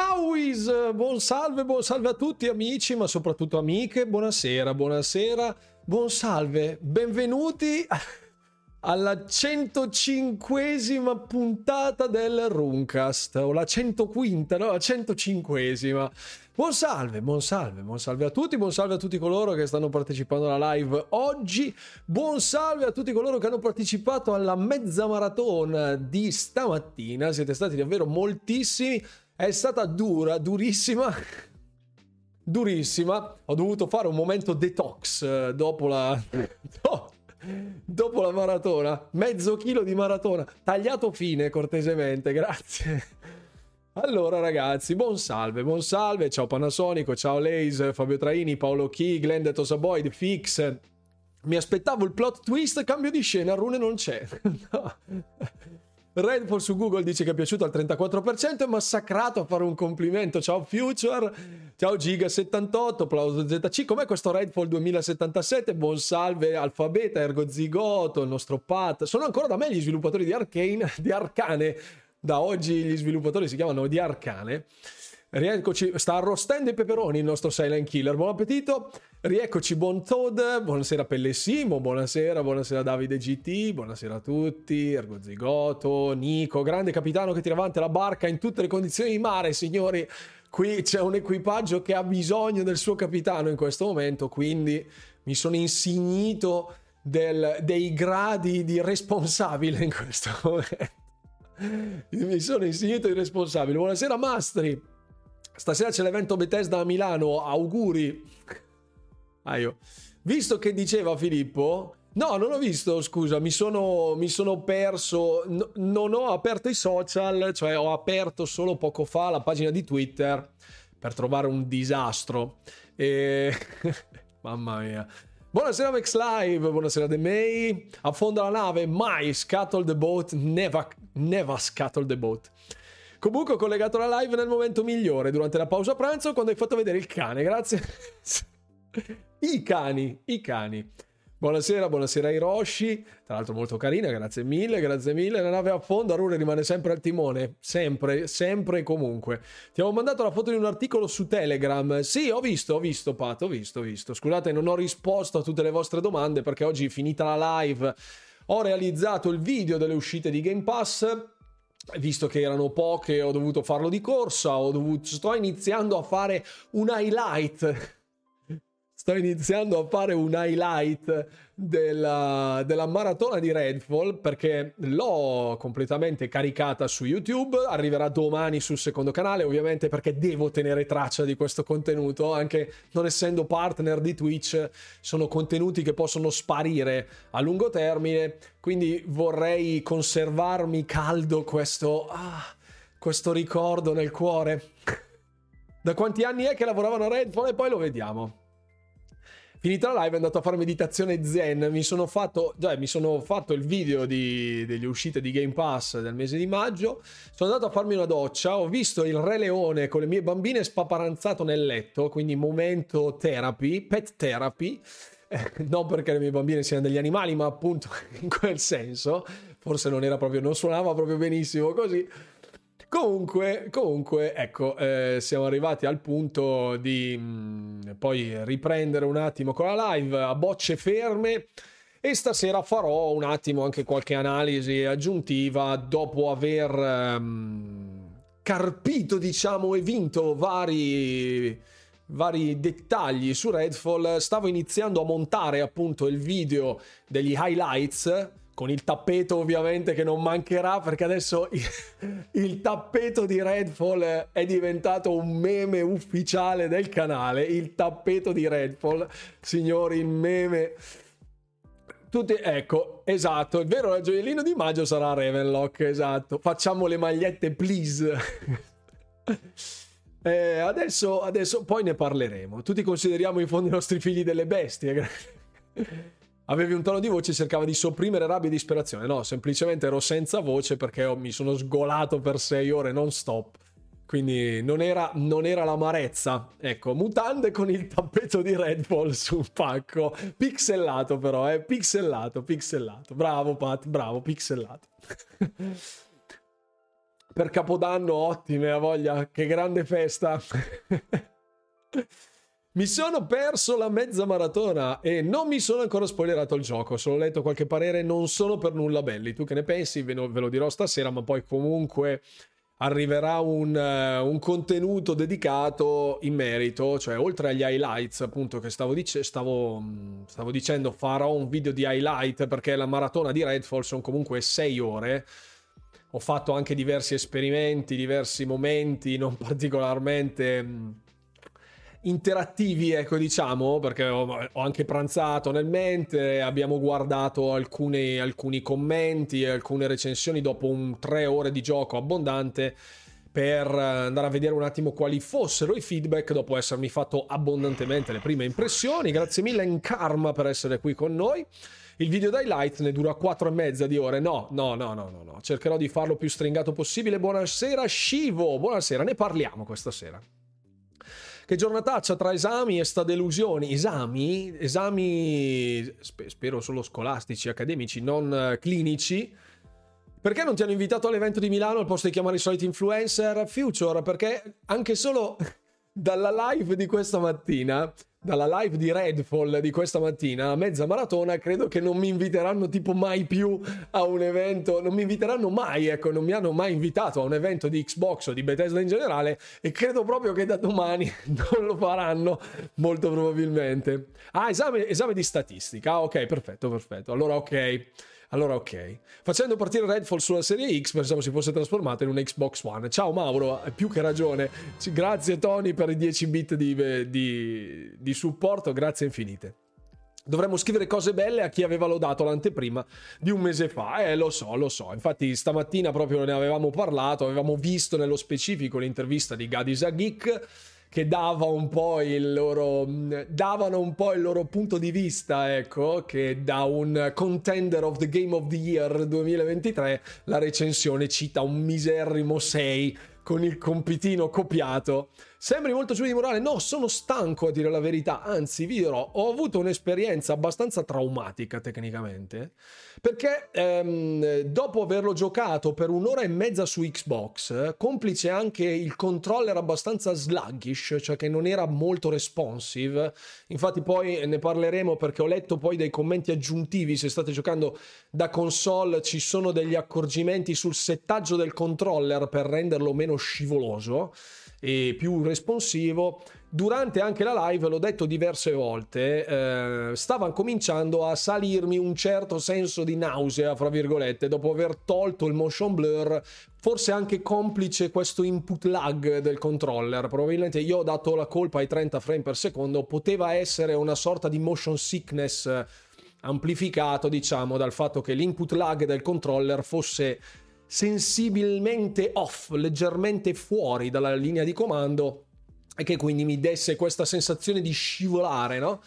Awis, buon salve, buon salve a tutti amici, ma soprattutto amiche, buonasera, buonasera, buon salve, benvenuti alla 105esima puntata del Runcast, o la 105, no, la 105esima. Buon salve, buon salve, buon salve a tutti, buon salve a tutti coloro che stanno partecipando alla live oggi, buon salve a tutti coloro che hanno partecipato alla mezza maratona di stamattina, siete stati davvero moltissimi, è stata dura, durissima, durissima, ho dovuto fare un momento detox eh, dopo la... Dopo la maratona, mezzo chilo di maratona, tagliato fine cortesemente, grazie. Allora ragazzi, buon salve, buon salve, ciao Panasonico, ciao Lays, Fabio Traini, Paolo Chi, Glenn De Tosaboid, Fix. Mi aspettavo il plot twist, cambio di scena, Rune non c'è. no. Redfall su Google dice che è piaciuto al 34%, è massacrato a fare un complimento. Ciao Future, ciao Giga78, applauso ZC. Com'è questo Redfall 2077? Buon salve Alfabeta, Ergo Zigoto, il nostro Pat. Sono ancora da me gli sviluppatori di Arcane, di Arcane. Da oggi gli sviluppatori si chiamano di Arcane. Rieccoci, sta arrostendo i peperoni il nostro Silent Killer. Buon appetito. Rieccoci, buon Toad. Buonasera Pellessimo. Buonasera, buonasera Davide GT. Buonasera a tutti. Ergo Zigoto, Nico, grande capitano che tira avanti la barca in tutte le condizioni di mare, signori. Qui c'è un equipaggio che ha bisogno del suo capitano in questo momento, quindi mi sono insignito del, dei gradi di responsabile in questo momento. Mi sono insignito di responsabile. Buonasera Mastri. Stasera c'è l'evento Bethesda a Milano, auguri. Ah, io. Visto che diceva Filippo, no, non ho visto, scusa, mi sono, mi sono perso, no, non ho aperto i social, cioè ho aperto solo poco fa la pagina di Twitter per trovare un disastro. E... Mamma mia. Buonasera Max Live, buonasera The May. Affonda la nave, mai scuttle the boat, never, never scuttle the boat. Comunque ho collegato la live nel momento migliore, durante la pausa pranzo, quando hai fatto vedere il cane. Grazie. I cani, i cani. Buonasera, buonasera Hiroshi, tra l'altro molto carina, grazie mille, grazie mille. La nave affonda, Rune rimane sempre al timone, sempre, sempre e comunque. Ti avevo mandato la foto di un articolo su Telegram. Sì, ho visto, ho visto, Pat, ho visto, ho visto. Scusate, non ho risposto a tutte le vostre domande perché oggi, finita la live, ho realizzato il video delle uscite di Game Pass visto che erano poche ho dovuto farlo di corsa, ho dovuto, sto iniziando a fare un highlight sto iniziando a fare un highlight della, della, maratona di Redfall perché l'ho completamente caricata su YouTube, arriverà domani sul secondo canale ovviamente perché devo tenere traccia di questo contenuto, anche non essendo partner di Twitch, sono contenuti che possono sparire a lungo termine, quindi vorrei conservarmi caldo questo, ah, questo ricordo nel cuore. Da quanti anni è che lavoravano a Redfall e poi lo vediamo. Finita la live è andato a fare meditazione zen, mi sono fatto, cioè, mi sono fatto il video di, delle uscite di Game Pass del mese di maggio, sono andato a farmi una doccia, ho visto il Re Leone con le mie bambine spaparanzato nel letto, quindi momento therapy, pet therapy, eh, non perché le mie bambine siano degli animali, ma appunto in quel senso, forse non era proprio, non suonava proprio benissimo così. Comunque, comunque, ecco, eh, siamo arrivati al punto di mh, mm, poi riprendere un attimo con la live a bocce ferme. E stasera farò un attimo anche qualche analisi aggiuntiva dopo aver um, carpito, diciamo, e vinto vari, vari dettagli su Redfall. Stavo iniziando a montare appunto il video degli highlights con il tappeto ovviamente che non mancherà perché adesso il, tappeto di Redfall è diventato un meme ufficiale del canale, il tappeto di Redfall, signori, il meme... Tutti, ecco, esatto, il vero gioiellino di maggio sarà Ravenlock, esatto. Facciamo le magliette, please. eh, adesso, adesso, poi ne parleremo. Tutti consideriamo in fondo i nostri figli delle bestie. avevi un tono di voce e cercava di sopprimere rabbia e disperazione. No, semplicemente ero senza voce perché mi sono sgolato per sei ore non stop. Quindi non era, non era l'amarezza. Ecco, mutande con il tappeto di Red Bull sul pacco. Pixelato però, eh. Pixelato, pixelato. Bravo Pat, bravo, pixelato. per Capodanno ottime, a voglia, che grande festa. Mi sono perso la mezza maratona e non mi sono ancora spoilerato il gioco, solo letto qualche parere, non sono per nulla belli. Tu che ne pensi? Ve lo, dirò stasera, ma poi comunque arriverà un, uh, un, contenuto dedicato in merito, cioè oltre agli highlights appunto che stavo, dice- stavo, stavo dicendo farò un video di highlight perché la maratona di Redfall sono comunque 6 ore ho fatto anche diversi esperimenti, diversi momenti non particolarmente mm, interattivi, ecco diciamo, perché ho, anche pranzato nel mente, abbiamo guardato alcune, alcuni commenti e alcune recensioni dopo un tre ore di gioco abbondante per andare a vedere un attimo quali fossero i feedback dopo essermi fatto abbondantemente le prime impressioni. Grazie mille in Karma per essere qui con noi. Il video highlight ne dura 4 e mezza di ore. No, no, no, no, no, no. Cercherò di farlo più stringato possibile. Buonasera, Shivo. Buonasera, ne parliamo questa sera. Che giornataccia tra esami e sta delusioni. Esami? Esami, spero solo scolastici, accademici, non eh, clinici. Perché non ti hanno invitato all'evento di Milano al posto di chiamare i soliti influencer? Future, perché anche solo dalla live di questa mattina dalla live di Redfall di questa mattina a mezza maratona credo che non mi inviteranno tipo mai più a un evento. Non mi inviteranno mai ecco non mi hanno mai invitato a un evento di Xbox o di Bethesda in generale e credo proprio che da domani non lo faranno molto probabilmente. Ah esame, esame di statistica. Ah, ok perfetto perfetto. Allora ok allora, ok. Facendo partire Redfall sulla serie X, pensavo si fosse trasformata in una Xbox One. Ciao Mauro, hai più che ragione. Grazie Tony per i 10 bit di, di, di supporto, grazie infinite. Dovremmo scrivere cose belle a chi aveva lodato l'anteprima di un mese fa. Eh, lo so, lo so. Infatti, stamattina proprio ne avevamo parlato, avevamo visto nello specifico l'intervista di Gadisa Geek che dava un po' il loro davano un po' il loro punto di vista, ecco, che da un contender of the Game of the Year 2023 la recensione cita un miserrimo 6 con il compitino copiato. Sembri molto giù di morale? No, sono stanco a dire la verità. Anzi, vi dirò, ho avuto un'esperienza abbastanza traumatica tecnicamente. Perché ehm, dopo averlo giocato per un'ora e mezza su Xbox, complice anche il controller abbastanza sluggish, cioè che non era molto responsive. Infatti, poi ne parleremo perché ho letto poi dei commenti aggiuntivi. Se state giocando da console, ci sono degli accorgimenti sul settaggio del controller per renderlo meno scivoloso e più responsivo. Durante anche la live, l'ho detto diverse volte, eh, stava cominciando a salirmi un certo senso di nausea, fra virgolette, dopo aver tolto il motion blur, forse anche complice questo input lag del controller. Probabilmente io ho dato la colpa ai 30 frame per secondo, poteva essere una sorta di motion sickness amplificato, diciamo, dal fatto che l'input lag del controller fosse sensibilmente off, leggermente fuori dalla linea di comando e che quindi mi desse questa sensazione di scivolare, no?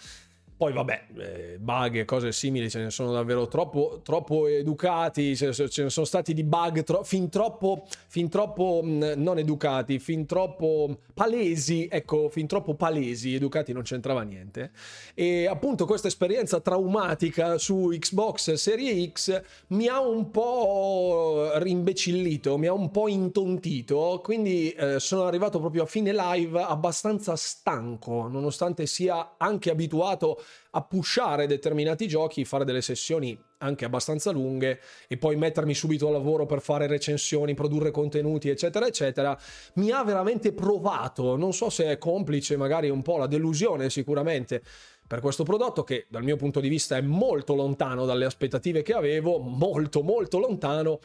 Poi vabbè, eh, bug e cose simili ce ne sono davvero troppo, troppo educati, ce ne sono stati di bug tro- fin troppo, fin troppo mh, non educati, fin troppo palesi, ecco, fin troppo palesi, educati non c'entrava niente. E appunto questa esperienza traumatica su Xbox Serie X mi ha un po' rimbecillito, mi ha un po' intontito, quindi eh, sono arrivato proprio a fine live abbastanza stanco, nonostante sia anche abituato a pushare determinati giochi, fare delle sessioni anche abbastanza lunghe e poi mettermi subito al lavoro per fare recensioni, produrre contenuti, eccetera, eccetera, mi ha veramente provato. Non so se è complice magari un po' la delusione sicuramente per questo prodotto che dal mio punto di vista è molto lontano dalle aspettative che avevo, molto molto lontano.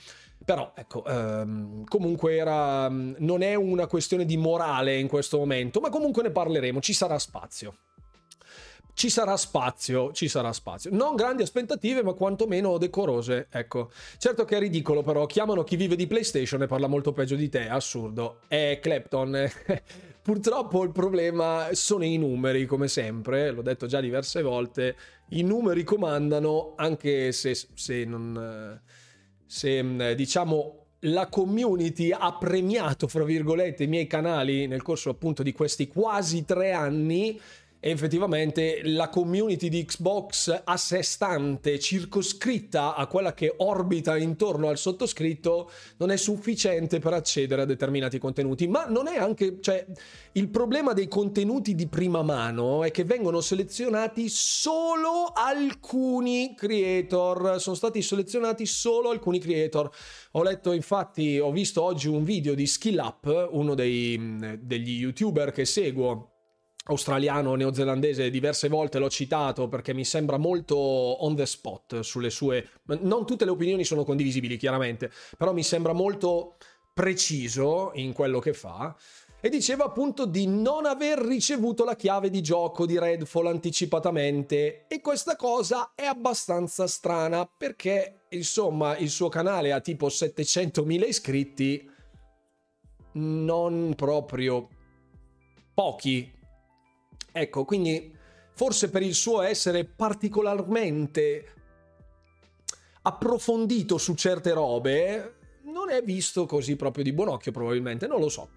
Però ecco, ehm, comunque era, non è una questione di morale in questo momento, ma comunque ne parleremo, ci sarà spazio ci sarà spazio, ci sarà spazio. Non grandi aspettative, ma quantomeno decorose, ecco. Certo che è ridicolo, però, chiamano chi vive di PlayStation e parla molto peggio di te, assurdo. È Clapton. Purtroppo il problema sono i numeri, come sempre, l'ho detto già diverse volte, i numeri comandano, anche se, se non... se diciamo la community ha premiato, fra virgolette, i miei canali nel corso appunto di questi quasi tre anni effettivamente la community di Xbox a sé stante, circoscritta a quella che orbita intorno al sottoscritto, non è sufficiente per accedere a determinati contenuti. Ma non è anche, cioè, il problema dei contenuti di prima mano è che vengono selezionati solo alcuni creator. Sono stati selezionati solo alcuni creator. Ho letto, infatti, ho visto oggi un video di Skill Up, uno dei, degli youtuber che seguo australiano neozelandese diverse volte l'ho citato perché mi sembra molto on the spot sulle sue non tutte le opinioni sono condivisibili chiaramente però mi sembra molto preciso in quello che fa. E diceva appunto di non aver ricevuto la chiave di gioco di Redfall anticipatamente. E questa cosa è abbastanza strana perché insomma il suo canale ha tipo 700.000 iscritti non proprio pochi Ecco, quindi forse per il suo essere particolarmente approfondito su certe robe, non è visto così proprio di buon occhio probabilmente, non lo so.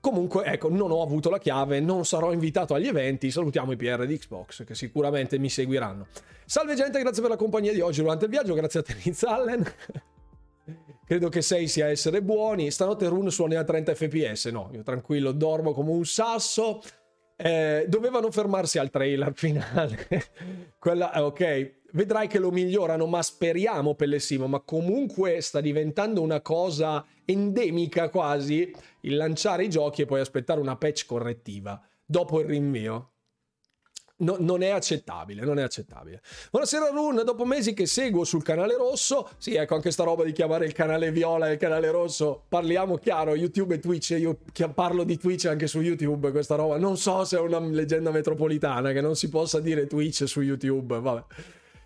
Comunque, ecco, non ho avuto la chiave, non sarò invitato agli eventi. Salutiamo i PR di Xbox che sicuramente mi seguiranno. Salve gente, grazie per la compagnia di oggi durante il viaggio, grazie a Tennis Allen. Credo che 6 sia essere buoni. Stanotte Rune suoni a 30 fps. No, io tranquillo, dormo come un sasso. Eh, dovevano fermarsi al trailer finale. Quella, eh, ok, vedrai che lo migliorano, ma speriamo Pellessimo, ma comunque sta diventando una cosa endemica quasi il lanciare i giochi e poi aspettare una patch correttiva dopo il rinvio. No, non è accettabile, non è accettabile. Buonasera Run, dopo mesi che seguo sul canale rosso, sì ecco anche sta roba di chiamare il canale viola e il canale rosso, parliamo chiaro, YouTube e Twitch, io parlo di Twitch anche su YouTube, questa roba, non so se è una leggenda metropolitana che non si possa dire Twitch su YouTube, vabbè.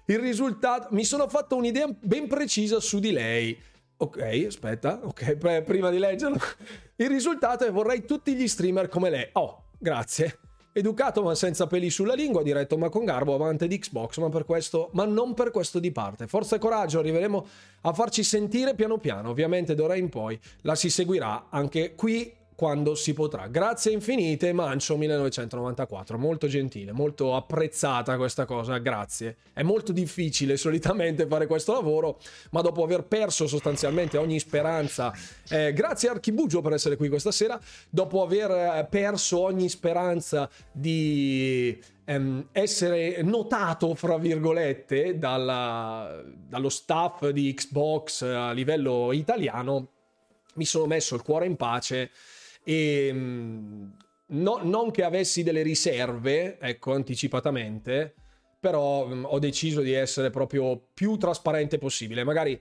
Il risultato, mi sono fatto un'idea ben precisa su di lei. Ok, aspetta, ok, prima di leggerlo. Il risultato è vorrei tutti gli streamer come lei. Oh, grazie. Educato ma senza peli sulla lingua, diretto ma con garbo, amante di Xbox, ma, questo, ma non per questo di parte. Forza e coraggio, arriveremo a farci sentire piano piano. Ovviamente d'ora in poi la si seguirà anche qui quando si potrà. Grazie infinite, Mancio 1994, molto gentile, molto apprezzata questa cosa, grazie. È molto difficile solitamente fare questo lavoro, ma dopo aver perso sostanzialmente ogni speranza, eh, grazie Archibugio per essere qui questa sera, dopo aver eh, perso ogni speranza di ehm, essere notato, fra virgolette, dalla, dallo staff di Xbox a livello italiano, mi sono messo il cuore in pace e ehm, no, non che avessi delle riserve, ecco, anticipatamente, però mh, mm, ho deciso di essere proprio più trasparente possibile. Magari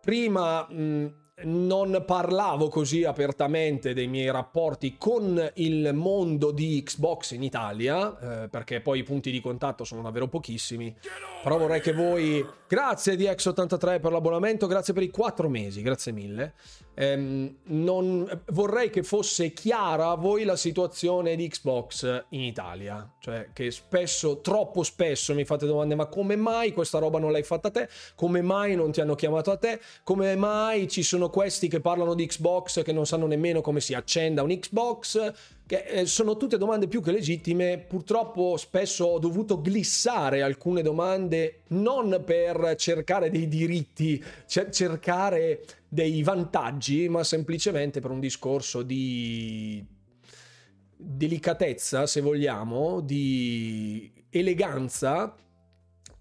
prima mh, mm, non parlavo così apertamente dei miei rapporti con il mondo di Xbox in Italia, eh, perché poi i punti di contatto sono davvero pochissimi. Però vorrei che voi. Grazie di X83 per l'abbonamento, grazie per i quattro mesi, grazie mille. Ehm, non... Vorrei che fosse chiara a voi la situazione di Xbox in Italia, cioè che spesso, troppo spesso mi fate domande: ma come mai questa roba non l'hai fatta a te? Come mai non ti hanno chiamato a te? Come mai ci sono questi che parlano di Xbox che non sanno nemmeno come si accenda un Xbox? Che eh, sono tutte domande più che legittime. Purtroppo spesso ho dovuto glissare alcune domande non per cercare dei diritti, cercare dei vantaggi, ma semplicemente per un discorso di delicatezza, se vogliamo, di eleganza.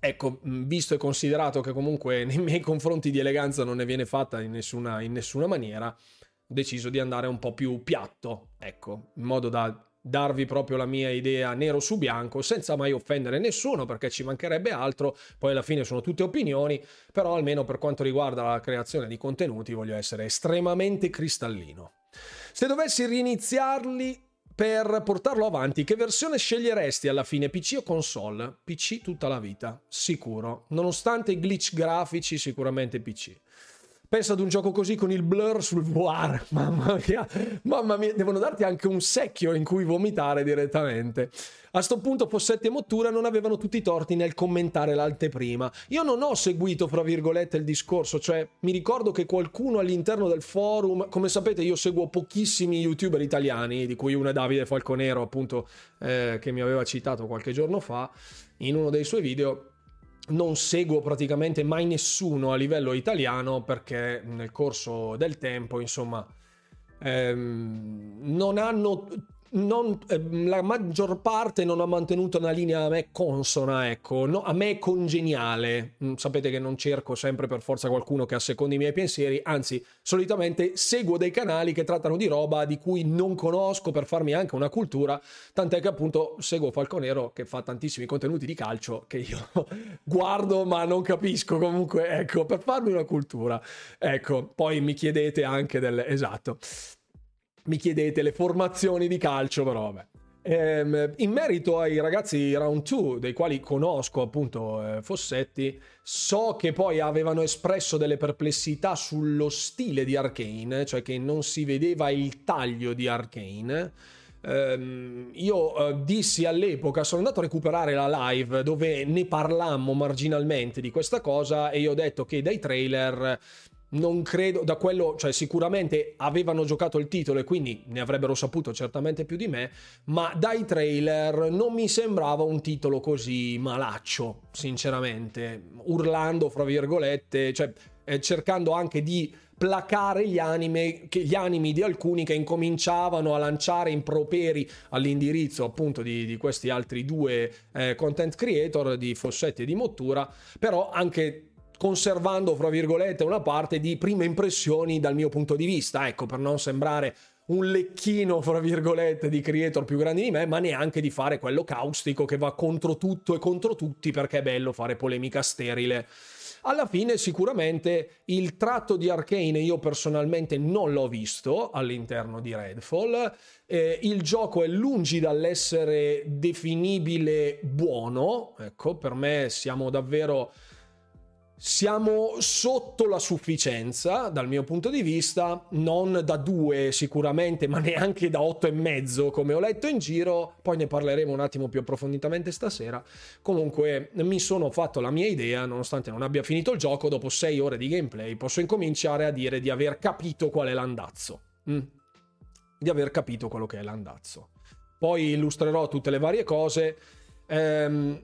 Ecco, visto e considerato che comunque nei miei confronti di eleganza non ne viene fatta in nessuna, in nessuna maniera, ho deciso di andare un po' più piatto, ecco, in modo da darvi proprio la mia idea nero su bianco senza mai offendere nessuno perché ci mancherebbe altro, poi alla fine sono tutte opinioni, però almeno per quanto riguarda la creazione di contenuti voglio essere estremamente cristallino. Se dovessi riniziarli per portarlo avanti, che versione sceglieresti alla fine, PC o console? PC tutta la vita, sicuro, nonostante i glitch grafici sicuramente PC. Pensa ad un gioco così con il blur sul VR. Mamma mia, mamma mia, devono darti anche un secchio in cui vomitare direttamente. A sto punto Fossetti e Mottura non avevano tutti i torti nel commentare l'anteprima. Io non ho seguito, fra virgolette, il discorso, cioè mi ricordo che qualcuno all'interno del forum, come sapete io seguo pochissimi youtuber italiani, di cui uno è Davide Falconero, appunto, eh, che mi aveva citato qualche giorno fa in uno dei suoi video non seguo praticamente mai nessuno a livello italiano perché nel corso del tempo, insomma, ehm, non hanno non, eh, la maggior parte non ha mantenuto una linea a me consona, ecco, no, a me congeniale. Mm, sapete che non cerco sempre per forza qualcuno che assecondi i miei pensieri, anzi, solitamente seguo dei canali che trattano di roba di cui non conosco per farmi anche una cultura, tant'è che appunto seguo Falconero che fa tantissimi contenuti di calcio che io guardo ma non capisco comunque, ecco, per farmi una cultura. Ecco, poi mi chiedete anche del... Esatto mi chiedete le formazioni di calcio, però vabbè. Ehm, in merito ai ragazzi round 2, dei quali conosco appunto eh, Fossetti, so che poi avevano espresso delle perplessità sullo stile di Arkane, cioè che non si vedeva il taglio di Arkane. Um, io uh, dissi all'epoca, sono andato a recuperare la live dove ne parlammo marginalmente di questa cosa e io ho detto che dai trailer non credo, da quello, cioè sicuramente avevano giocato il titolo e quindi ne avrebbero saputo certamente più di me, ma dai trailer non mi sembrava un titolo così malaccio, sinceramente, urlando fra virgolette, cioè eh, cercando anche di placare gli, anime, gli animi di alcuni che incominciavano a lanciare improperi all'indirizzo appunto di, di questi altri due eh, content creator di Fossetti e di Mottura, però anche conservando, fra virgolette, una parte di prime impressioni dal mio punto di vista, ecco, per non sembrare un lecchino, fra virgolette, di creator più grandi di me, ma neanche di fare quello caustico che va contro tutto e contro tutti perché è bello fare polemica sterile. Alla fine sicuramente il tratto di Arcane io personalmente non l'ho visto all'interno di Redfall, eh, il gioco è lungi dall'essere definibile buono, ecco, per me siamo davvero siamo sotto la sufficienza dal mio punto di vista, non da due sicuramente, ma neanche da otto e mezzo come ho letto in giro, poi ne parleremo un attimo più approfonditamente stasera. Comunque mi sono fatto la mia idea, nonostante non abbia finito il gioco, dopo sei ore di gameplay posso incominciare a dire di aver capito qual è l'andazzo. Mm. Di aver capito quello che è l'andazzo. Poi illustrerò tutte le varie cose. Ehm,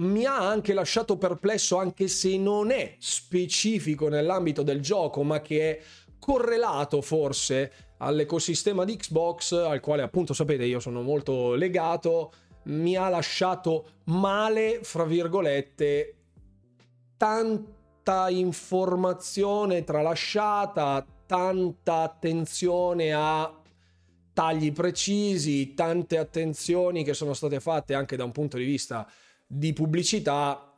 mi ha anche lasciato perplesso, anche se non è specifico nell'ambito del gioco, ma che è correlato forse all'ecosistema di Xbox, al quale appunto sapete io sono molto legato, mi ha lasciato male, fra virgolette, tanta informazione tralasciata, tanta attenzione a tagli precisi, tante attenzioni che sono state fatte anche da un punto di vista di pubblicità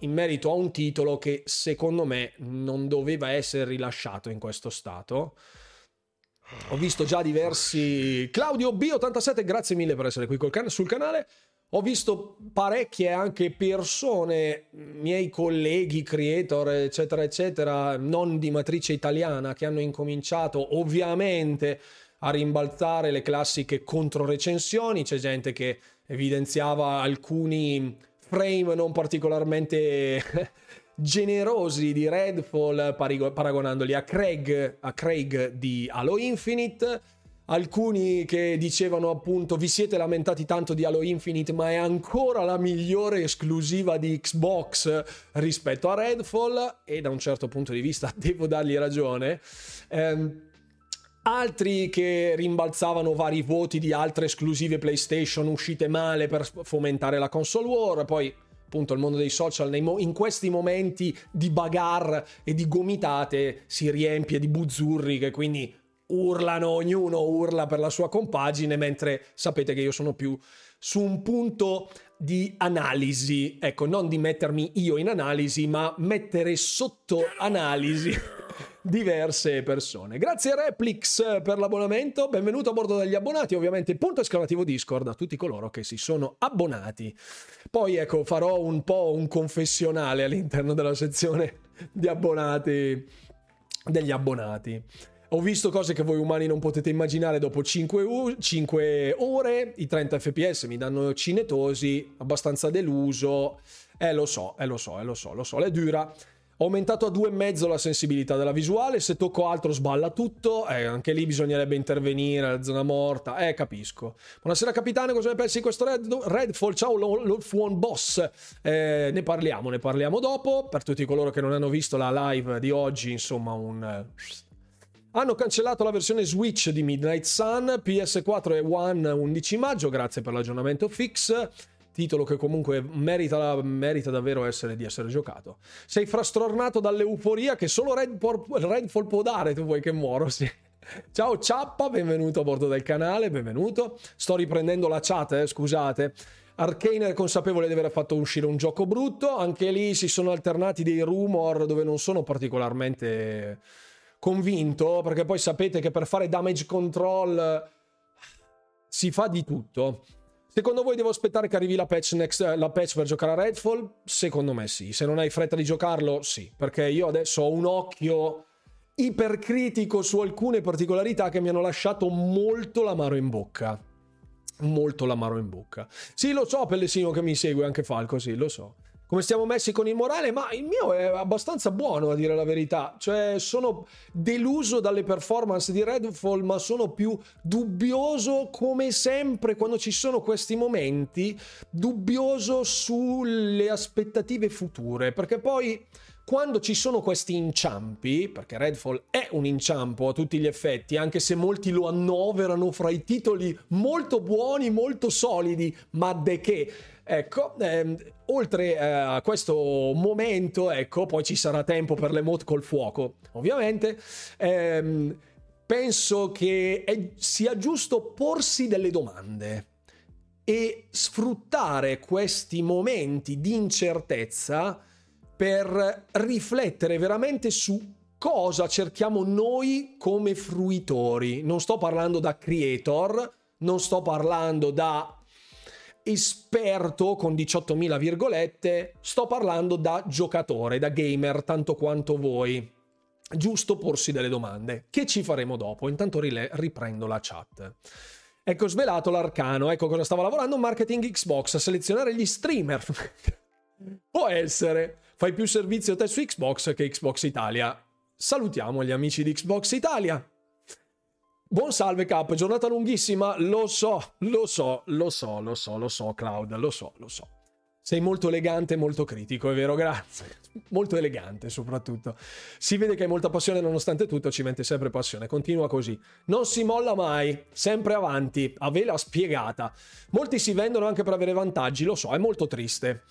in merito a un titolo che secondo me non doveva essere rilasciato in questo stato. Ho visto già diversi. Claudio B87, grazie mille per essere qui can- sul canale. Ho visto parecchie anche persone, miei colleghi, creator, eccetera, eccetera, non di matrice italiana, che hanno incominciato ovviamente a rimbalzare le classiche controrecensioni. C'è gente che evidenziava alcuni frame non particolarmente generosi di Redfall paragonandoli a Craig, a Craig di Halo Infinite. Alcuni che dicevano appunto vi siete lamentati tanto di Halo Infinite ma è ancora la migliore esclusiva di Xbox rispetto a Redfall. E da un certo punto di vista devo dargli ragione. Ehm, altri che rimbalzavano vari voti di altre esclusive PlayStation uscite male per fomentare la console war, poi appunto il mondo dei social in questi momenti di bagar e di gomitate si riempie di buzzurri che quindi urlano, ognuno urla per la sua compagine, mentre sapete che io sono più su un punto di analisi, ecco, non di mettermi io in analisi, ma mettere sotto analisi diverse persone. Grazie Replix per l'abbonamento, benvenuto a bordo degli abbonati, ovviamente punto esclamativo Discord a tutti coloro che si sono abbonati. Poi ecco, farò un po' un confessionale all'interno della sezione di abbonati, degli abbonati. Ho visto cose che voi umani non potete immaginare dopo 5, u- 5 ore, i 30 fps mi danno cinetosi, abbastanza deluso. Eh lo so, eh lo so, eh lo so, lo so, le dura. Ho aumentato a 2,5 la sensibilità della visuale, se tocco altro sballa tutto, eh, anche lì bisognerebbe intervenire, la zona morta, eh capisco. Buonasera capitano, cosa ne pensi di questo Red, Redfall? Ciao Wolf One Boss, eh, ne parliamo, ne parliamo dopo, per tutti coloro che non hanno visto la live di oggi, insomma un... Eh, hanno cancellato la versione Switch di Midnight Sun, PS4 e One 11 maggio, grazie per l'aggiornamento fix titolo che comunque merita, merita davvero essere, di essere giocato. Sei frastornato dall'euforia che solo Redfall, Redfall può dare, tu vuoi che muoro, sì. Ciao Ciappa, benvenuto a bordo del canale, benvenuto. Sto riprendendo la chat, eh, scusate. Arcane è consapevole di aver fatto uscire un gioco brutto, anche lì si sono alternati dei rumor dove non sono particolarmente convinto, perché poi sapete che per fare damage control si fa di tutto. Secondo voi devo aspettare che arrivi la patch, next, la patch per giocare a Redfall? Secondo me sì. Se non hai fretta di giocarlo, sì. Perché io adesso ho un occhio ipercritico su alcune particolarità che mi hanno lasciato molto l'amaro in bocca. Molto l'amaro in bocca. Sì, lo so, Pellesino che mi segue, anche Falco, sì, lo so come stiamo messi con il morale, ma il mio è abbastanza buono a dire la verità. Cioè, sono deluso dalle performance di Redfall, ma sono più dubbioso come sempre quando ci sono questi momenti, dubbioso sulle aspettative future, perché poi quando ci sono questi inciampi, perché Redfall è un inciampo a tutti gli effetti, anche se molti lo annoverano fra i titoli molto buoni, molto solidi, ma de che Ecco, ehm, oltre eh, a questo momento, ecco, poi ci sarà tempo per le mod col fuoco, ovviamente. Ehm, penso che è, sia giusto porsi delle domande e sfruttare questi momenti di incertezza per riflettere veramente su cosa cerchiamo noi come fruitori. Non sto parlando da creator, non sto parlando da esperto con 18.000 virgolette, sto parlando da giocatore, da gamer, tanto quanto voi. Giusto porsi delle domande, che ci faremo dopo. Intanto riprendo la chat. Ecco svelato l'arcano, ecco cosa stavo lavorando, marketing Xbox, selezionare gli streamer. Può essere, fai più servizio te su Xbox che Xbox Italia. Salutiamo gli amici di Xbox Italia. Buon salve Cap, giornata lunghissima, lo so, lo so, lo so, lo so, lo so Cloud, lo so, lo so. Sei molto elegante e molto critico, è vero, grazie. Molto elegante soprattutto. Si vede che hai molta passione nonostante tutto, ci mette sempre passione. Continua così. Non si molla mai, sempre avanti, a vela spiegata. Molti si vendono anche per avere vantaggi, lo so, è molto triste.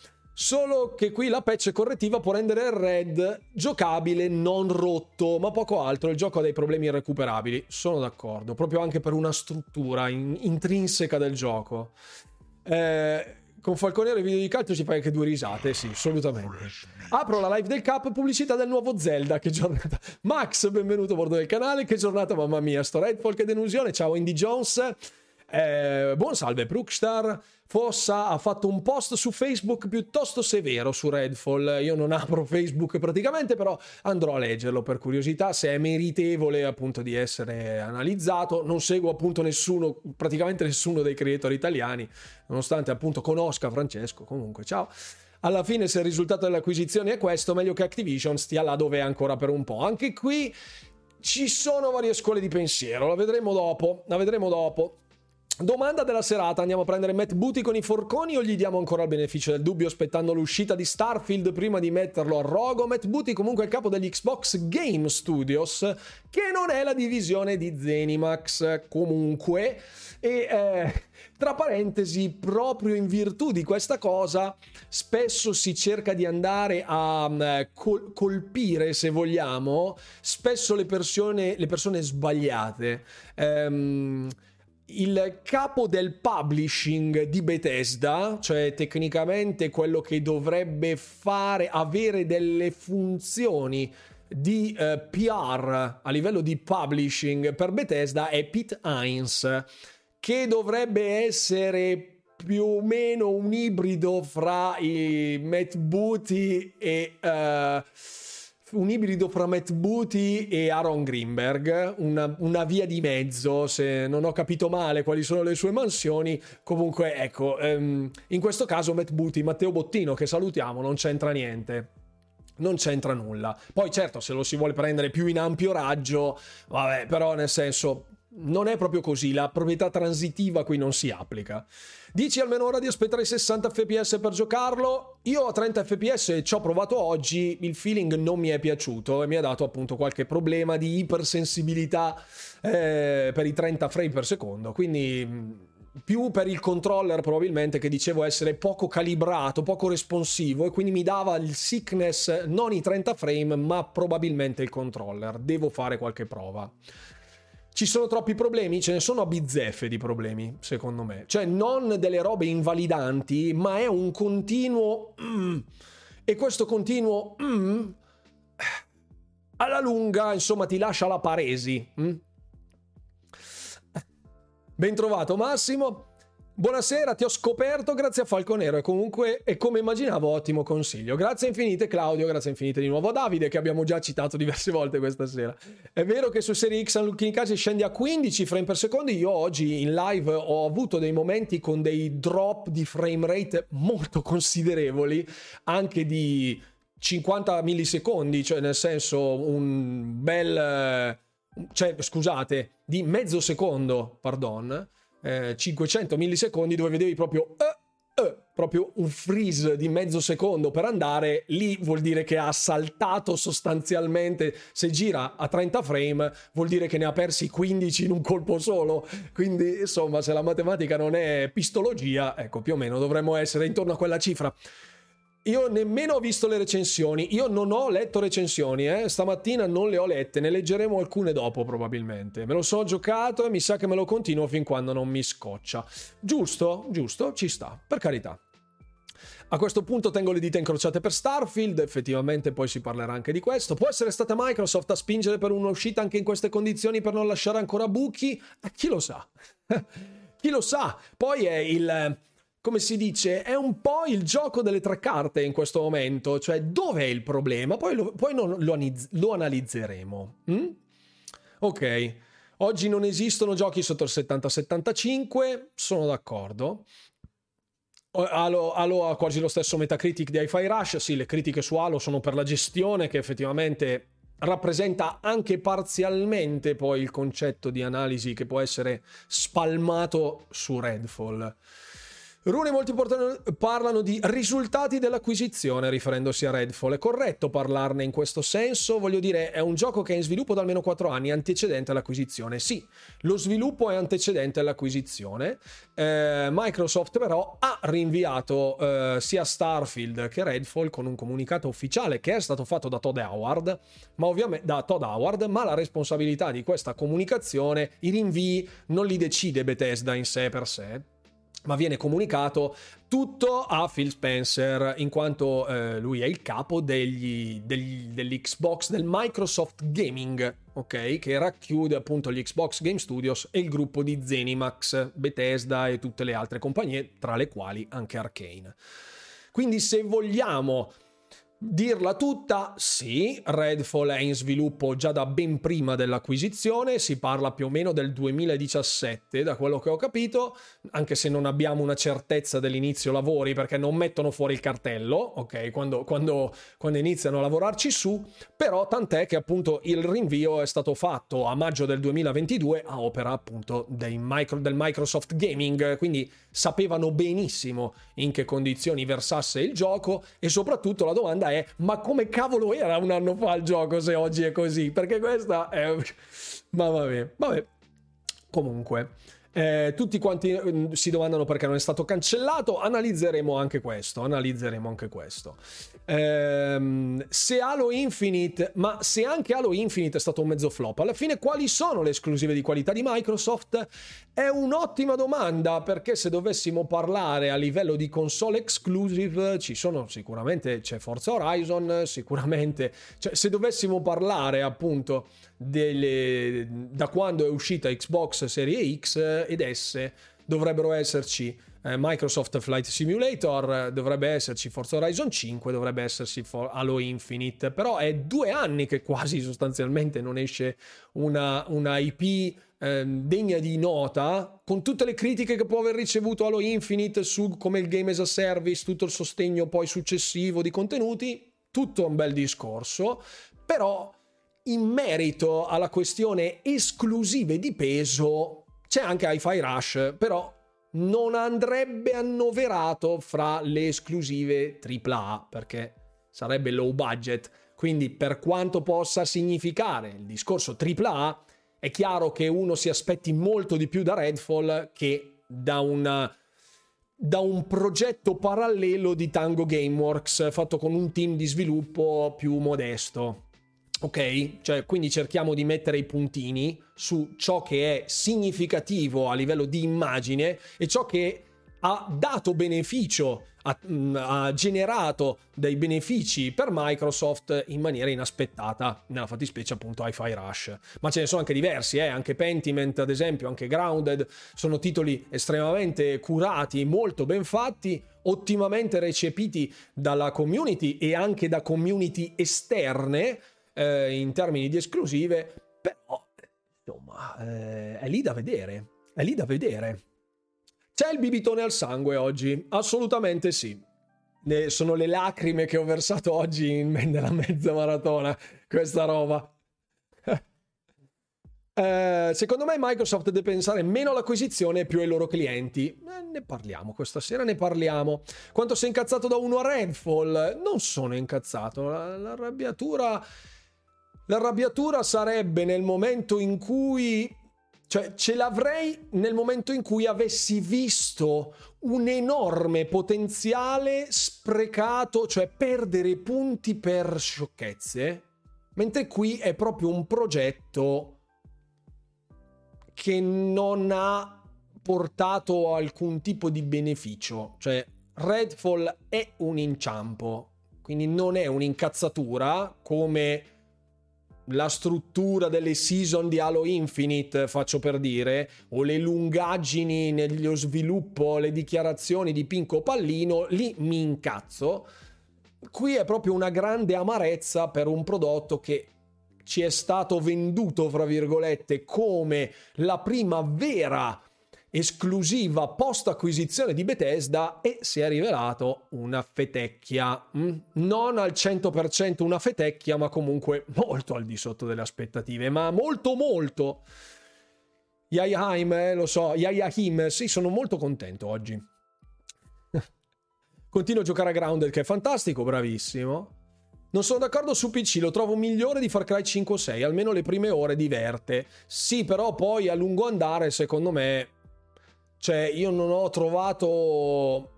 Solo che qui la patch correttiva può rendere il Red giocabile, non rotto, ma poco altro. Il gioco ha dei problemi irrecuperabili. Sono d'accordo, proprio anche per una struttura in- intrinseca del gioco. Eh, con Falconiere video di calcio ci fai anche due risate, sì, assolutamente. Apro la live del Cup, pubblicità del nuovo Zelda, che giornata. Max, benvenuto a bordo del canale, che giornata, mamma mia, sto Redfall, che delusione, ciao Indy Jones. Eh, buon salve Brookstar. Fossa ha fatto un post su Facebook piuttosto severo su Redfall. Io non apro Facebook praticamente, però andrò a leggerlo per curiosità se è meritevole appunto di essere analizzato. Non seguo appunto nessuno, praticamente nessuno dei creator italiani, nonostante appunto conosca Francesco. Comunque, ciao alla fine se il risultato dell'acquisizione è questo, meglio che Activision stia là dove è ancora per un po'. Anche qui ci sono varie scuole di pensiero, la vedremo dopo, la vedremo dopo. Domanda della serata, andiamo a prendere Matt Booty con i forconi o gli diamo ancora il beneficio del dubbio aspettando l'uscita di Starfield prima di metterlo a rogo? Matt Booty comunque è il capo degli Xbox Game Studios, che non è la divisione di Zenimax comunque, e eh, tra parentesi, proprio in virtù di questa cosa, spesso si cerca di andare a um, col- colpire, se vogliamo, spesso le persone, le persone sbagliate. Ehm il capo del publishing di Bethesda, cioè tecnicamente quello che dovrebbe fare, avere delle funzioni di eh, PR a livello di publishing per Bethesda è Pete Hines, che dovrebbe essere più o meno un ibrido fra i Matt Booty e... Uh, un ibrido fra Matt Booty e Aaron Greenberg, una, una, via di mezzo, se non ho capito male quali sono le sue mansioni, comunque ecco, um, in questo caso Matt Booty, Matteo Bottino, che salutiamo, non c'entra niente non c'entra nulla. Poi certo, se lo si vuole prendere più in ampio raggio, vabbè, però nel senso non è proprio così, la proprietà transitiva qui non si applica. Dici almeno ora di aspettare 60 fps per giocarlo? Io a 30 fps ci ho provato oggi, il feeling non mi è piaciuto e mi ha dato appunto qualche problema di ipersensibilità eh, per i 30 frame per secondo, quindi mm, più per il controller probabilmente che dicevo essere poco calibrato, poco responsivo e quindi mi dava il sickness non i 30 frame ma probabilmente il controller. Devo fare qualche prova. Ci sono troppi problemi? Ce ne sono a bizzeffe di problemi, secondo me. Cioè, non delle robe invalidanti, ma è un continuo... Mm, e questo continuo... Mm, alla lunga, insomma, ti lascia la paresi. Mm? Ben trovato Massimo. Buonasera, ti ho scoperto grazie a Falconero e comunque è come immaginavo ottimo consiglio. Grazie infinite Claudio, grazie infinite di nuovo a Davide che abbiamo già citato diverse volte questa sera. È vero che su Serie X Unlooking Case scendi a 15 frame per secondo, io oggi in live ho avuto dei momenti con dei drop di frame rate molto considerevoli, anche di 50 millisecondi, cioè nel senso un bel... cioè scusate, di mezzo secondo, pardon eh, 500 millisecondi dove vedevi proprio... Uh, uh, proprio un freeze di mezzo secondo per andare, lì vuol dire che ha saltato sostanzialmente, se gira a 30 frame vuol dire che ne ha persi 15 in un colpo solo, quindi insomma se la matematica non è pistologia, ecco più o meno dovremmo essere intorno a quella cifra. Io nemmeno ho visto le recensioni, io non ho letto recensioni, eh? stamattina non le ho lette, ne leggeremo alcune dopo probabilmente. Me lo so giocato e mi sa che me lo continuo fin quando non mi scoccia. Giusto, giusto, ci sta, per carità. A questo punto tengo le dita incrociate per Starfield, effettivamente poi si parlerà anche di questo. Può essere stata Microsoft a spingere per un'uscita anche in queste condizioni per non lasciare ancora buchi? Eh, chi lo sa? chi lo sa? Poi è il come si dice, è un po' il gioco delle tre carte in questo momento, cioè dov'è il problema? Poi lo, poi non, lo, lo, analizzeremo. Mm? Ok, oggi non esistono giochi sotto il 70-75, sono d'accordo. Halo, Halo ha quasi lo stesso Metacritic di Hi-Fi Rush, sì, le critiche su Halo sono per la gestione che effettivamente rappresenta anche parzialmente poi il concetto di analisi che può essere spalmato su Redfall. Rune molti parlano di risultati dell'acquisizione riferendosi a Redfall. È corretto parlarne in questo senso? Voglio dire, è un gioco che è in sviluppo da almeno 4 anni, antecedente all'acquisizione. Sì, lo sviluppo è antecedente all'acquisizione. Eh, Microsoft però ha rinviato eh, sia Starfield che Redfall con un comunicato ufficiale che è stato fatto da Todd Howard, ma ovviamente da Todd Howard, ma la responsabilità di questa comunicazione, i rinvii non li decide Bethesda in sé per sé ma viene comunicato tutto a Phil Spencer in quanto eh, lui è il capo degli, degli, dell'Xbox, del Microsoft Gaming, ok? Che racchiude appunto gli Xbox Game Studios e il gruppo di Zenimax, Bethesda e tutte le altre compagnie, tra le quali anche Arkane. Quindi se vogliamo Dirla tutta, sì, Redfall è in sviluppo già da ben prima dell'acquisizione, si parla più o meno del 2017 da quello che ho capito, anche se non abbiamo una certezza dell'inizio lavori perché non mettono fuori il cartello, ok, quando, quando, quando iniziano a lavorarci su, però tant'è che appunto il rinvio è stato fatto a maggio del 2022 a opera appunto micro, del Microsoft Gaming, quindi sapevano benissimo in che condizioni versasse il gioco e soprattutto la domanda è ma come cavolo era un anno fa il gioco se oggi è così? Perché questa è... ma vabbè, vabbè. Comunque, eh, tutti quanti mm, si domandano perché non è stato cancellato. Analizzeremo anche questo. Analizzeremo anche questo. Ehm, se Halo Infinite, ma se anche Halo Infinite è stato un mezzo flop, alla fine quali sono le esclusive di qualità di Microsoft? È un'ottima domanda perché se dovessimo parlare a livello di console exclusive ci sono sicuramente c'è Forza Horizon, sicuramente cioè, se dovessimo parlare appunto delle, da quando è uscita Xbox Serie X ed S dovrebbero esserci eh, Microsoft Flight Simulator, dovrebbe esserci Forza Horizon 5, dovrebbe esserci Halo Infinite, però è due anni che quasi sostanzialmente non esce una, una IP eh, degna di nota, con tutte le critiche che può aver ricevuto Halo Infinite su come il game as a service, tutto il sostegno poi successivo di contenuti, tutto un bel discorso, però in merito alla questione esclusive di peso c'è anche Hi-Fi Rush, però non andrebbe annoverato fra le esclusive AAA perché sarebbe low budget. Quindi per quanto possa significare il discorso AAA, è chiaro che uno si aspetti molto di più da Redfall che da, una, da un progetto parallelo di Tango Gameworks fatto con un team di sviluppo più modesto. Ok? Cioè, quindi cerchiamo di mettere i puntini su ciò che è significativo a livello di immagine e ciò che ha dato beneficio, ha, mm, ha, generato dei benefici per Microsoft in maniera inaspettata, nella fattispecie appunto Hi-Fi Rush. Ma ce ne sono anche diversi, eh? anche Pentiment ad esempio, anche Grounded, sono titoli estremamente curati, molto ben fatti, ottimamente recepiti dalla community e anche da community esterne eh, in termini di esclusive, però insomma eh, è lì da vedere, è lì da vedere. C'è il bibitone al sangue oggi? Assolutamente sì. Ne sono le lacrime che ho versato oggi in nella mezza maratona, questa roba. Eh, secondo me Microsoft deve pensare meno all'acquisizione e più ai loro clienti. Eh, ne parliamo questa sera, ne parliamo. Quanto sei incazzato da uno a Redfall? Non sono incazzato. La, l'arrabbiatura sarebbe nel momento in cui cioè, ce l'avrei nel momento in cui avessi visto un enorme potenziale sprecato, cioè perdere punti per sciocchezze, mentre qui è proprio un progetto che non ha portato alcun tipo di beneficio. Cioè, Redfall è un inciampo, quindi non è un'incazzatura come la struttura delle season di Halo Infinite, faccio per dire, o le lungaggini nello sviluppo, le dichiarazioni di Pinco Pallino, lì mi incazzo. Qui è proprio una grande amarezza per un prodotto che ci è stato venduto, fra virgolette, come la prima vera esclusiva post acquisizione di Bethesda e si è rivelato una fetecchia. Mm? Non al 100% una fetecchia, ma comunque molto al di sotto delle aspettative, ma molto molto. Yayaheim, eh, lo so, Yayahim, sì, sono molto contento oggi. Continuo a giocare a Grounded che è fantastico, bravissimo. Non sono d'accordo su PC, lo trovo migliore di Far Cry 5 o 6, almeno le prime ore diverte. Sì, però poi a lungo andare, secondo me, cioè, io non ho trovato.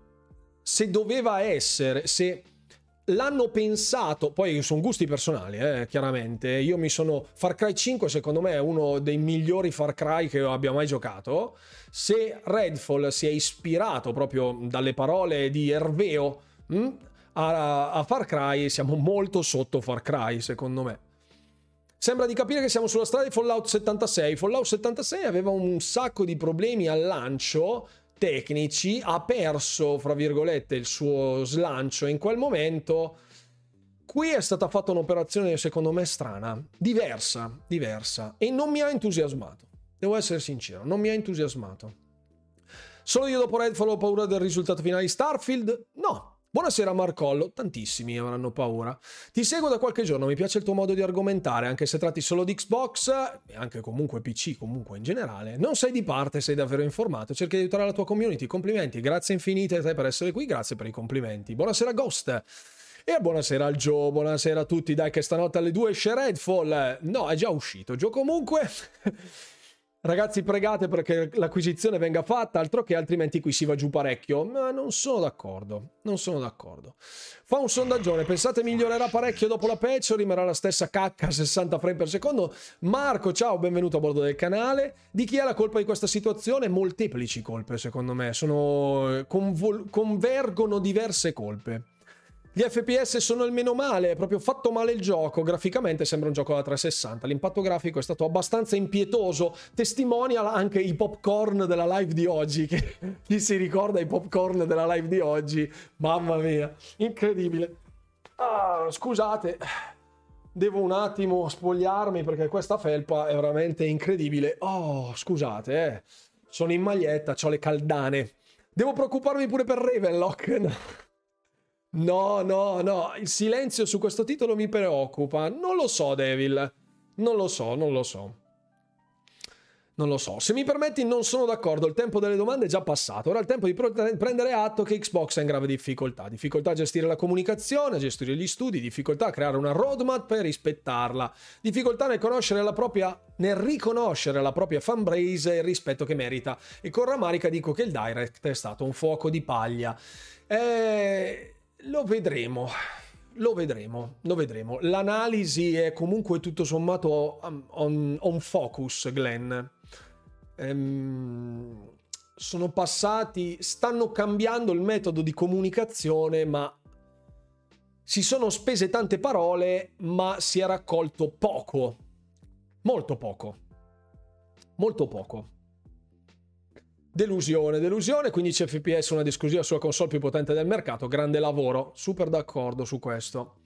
Se doveva essere, se l'hanno pensato, poi sono gusti personali, eh, chiaramente. Io mi sono. Far Cry 5, secondo me, è uno dei migliori Far Cry che abbia mai giocato. Se Redfall si è ispirato proprio dalle parole di Erveo mh, hm, a, a Far Cry, siamo molto sotto Far Cry, secondo me. Sembra di capire che siamo sulla strada di Fallout 76. Fallout 76 aveva un sacco di problemi al lancio tecnici, ha perso, fra virgolette, il suo slancio in quel momento. Qui è stata fatta un'operazione, secondo me, strana, diversa, diversa, e non mi ha entusiasmato. Devo essere sincero, non mi ha entusiasmato. Solo io dopo Redfall ho paura del risultato finale di Starfield? No, Buonasera Marcollo, tantissimi avranno paura. Ti seguo da qualche giorno, mi piace il tuo modo di argomentare, anche se tratti solo di Xbox e anche comunque PC, comunque in generale. Non sei di parte, sei davvero informato, cerchi di aiutare la tua community. Complimenti, grazie infinite a te per essere qui, grazie per i complimenti. Buonasera Ghost. E buonasera al Joe, buonasera a tutti. Dai, che stanotte alle 2 esce Redfall. No, è già uscito. Gio comunque. Ragazzi, pregate perché l'acquisizione venga fatta, altro che altrimenti qui si va giù parecchio. Ma non sono d'accordo. Non sono d'accordo. Fa un sondaggione. Pensate migliorerà parecchio dopo la patch o rimarrà la stessa cacca a 60 frame per secondo? Marco, ciao, benvenuto a bordo del canale. Di chi è la colpa di questa situazione? Molteplici colpe, secondo me. Sono. Convol... convergono diverse colpe. Gli FPS sono il meno male, è proprio fatto male il gioco. Graficamente sembra un gioco da 360. L'impatto grafico è stato abbastanza impietoso. Testimonial anche i popcorn della live di oggi. Che, chi si ricorda i popcorn della live di oggi? Mamma mia, incredibile. Ah, scusate, devo un attimo spogliarmi perché questa felpa è veramente incredibile. Oh, scusate, eh. Sono in maglietta, ho le caldane. Devo preoccuparmi pure per Ravenlock. No, no, no, il silenzio su questo titolo mi preoccupa. Non lo so, Devil. Non lo so, non lo so. Non lo so. Se mi permetti, non sono d'accordo. Il tempo delle domande è già passato. Ora è il tempo di prendere atto che Xbox è in grave difficoltà. Difficoltà a gestire la comunicazione, a gestire gli studi, difficoltà a creare una roadmap e rispettarla. Difficoltà nel conoscere la propria. nel riconoscere la propria fanbase e il rispetto che merita. E con rammarica dico che il direct è stato un fuoco di paglia. Eh lo vedremo. Lo vedremo, lo vedremo. L'analisi è comunque tutto sommato on, on focus, Glenn. Ehm, sono passati, stanno cambiando il metodo di comunicazione, ma si sono spese tante parole, ma si è raccolto poco. Molto poco. Molto poco. Delusione, delusione, 15 fps, una esclusiva sulla console più potente del mercato, grande lavoro, super d'accordo su questo.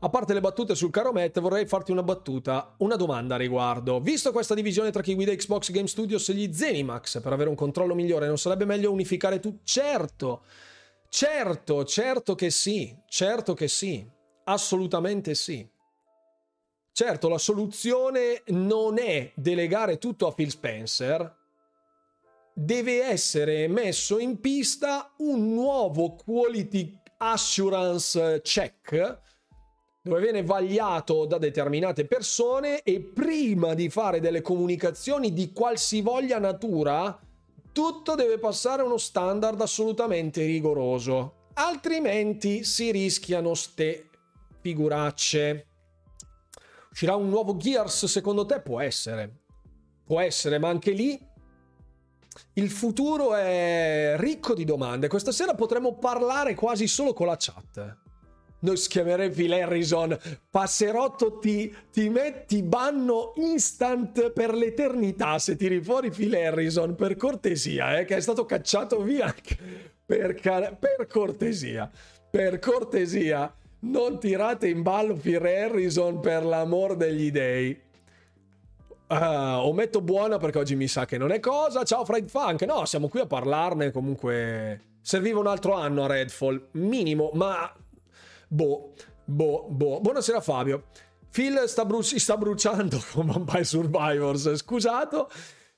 A parte le battute sul caro Matt, vorrei farti una battuta, una domanda a riguardo. Visto questa divisione tra chi guida Xbox Game Studios e gli Zenimax per avere un controllo migliore, non sarebbe meglio unificare tutto? Certo, certo, certo che sì, certo che sì, assolutamente sì. Certo, la soluzione non è delegare tutto a Phil Spencer, deve essere messo in pista un nuovo quality assurance check dove viene vagliato da determinate persone e prima di fare delle comunicazioni di qualsivoglia natura tutto deve passare uno standard assolutamente rigoroso. Altrimenti si rischiano ste figuracce. Uscirà un nuovo Gears secondo te? Può essere. Può essere ma anche lì il futuro è ricco di domande. Questa sera potremmo parlare quasi solo con la chat. Noi schiamerei Phil Harrison. Passerotto ti, ti metti banno instant per l'eternità se tiri fuori Phil Harrison. Per cortesia, eh, che è stato cacciato via. Per, car- per cortesia. Per cortesia. Non tirate in ballo Phil Harrison per l'amor degli dei. Uh, ometto buona perché oggi mi sa che non è cosa. Ciao Fried Funk. No, siamo qui a parlarne. Comunque, serviva un altro anno a Redfall. Minimo, ma. Boh, boh, boh. Buonasera Fabio. Phil sta bru- sta bruciando con Vampire Survivors. Scusato.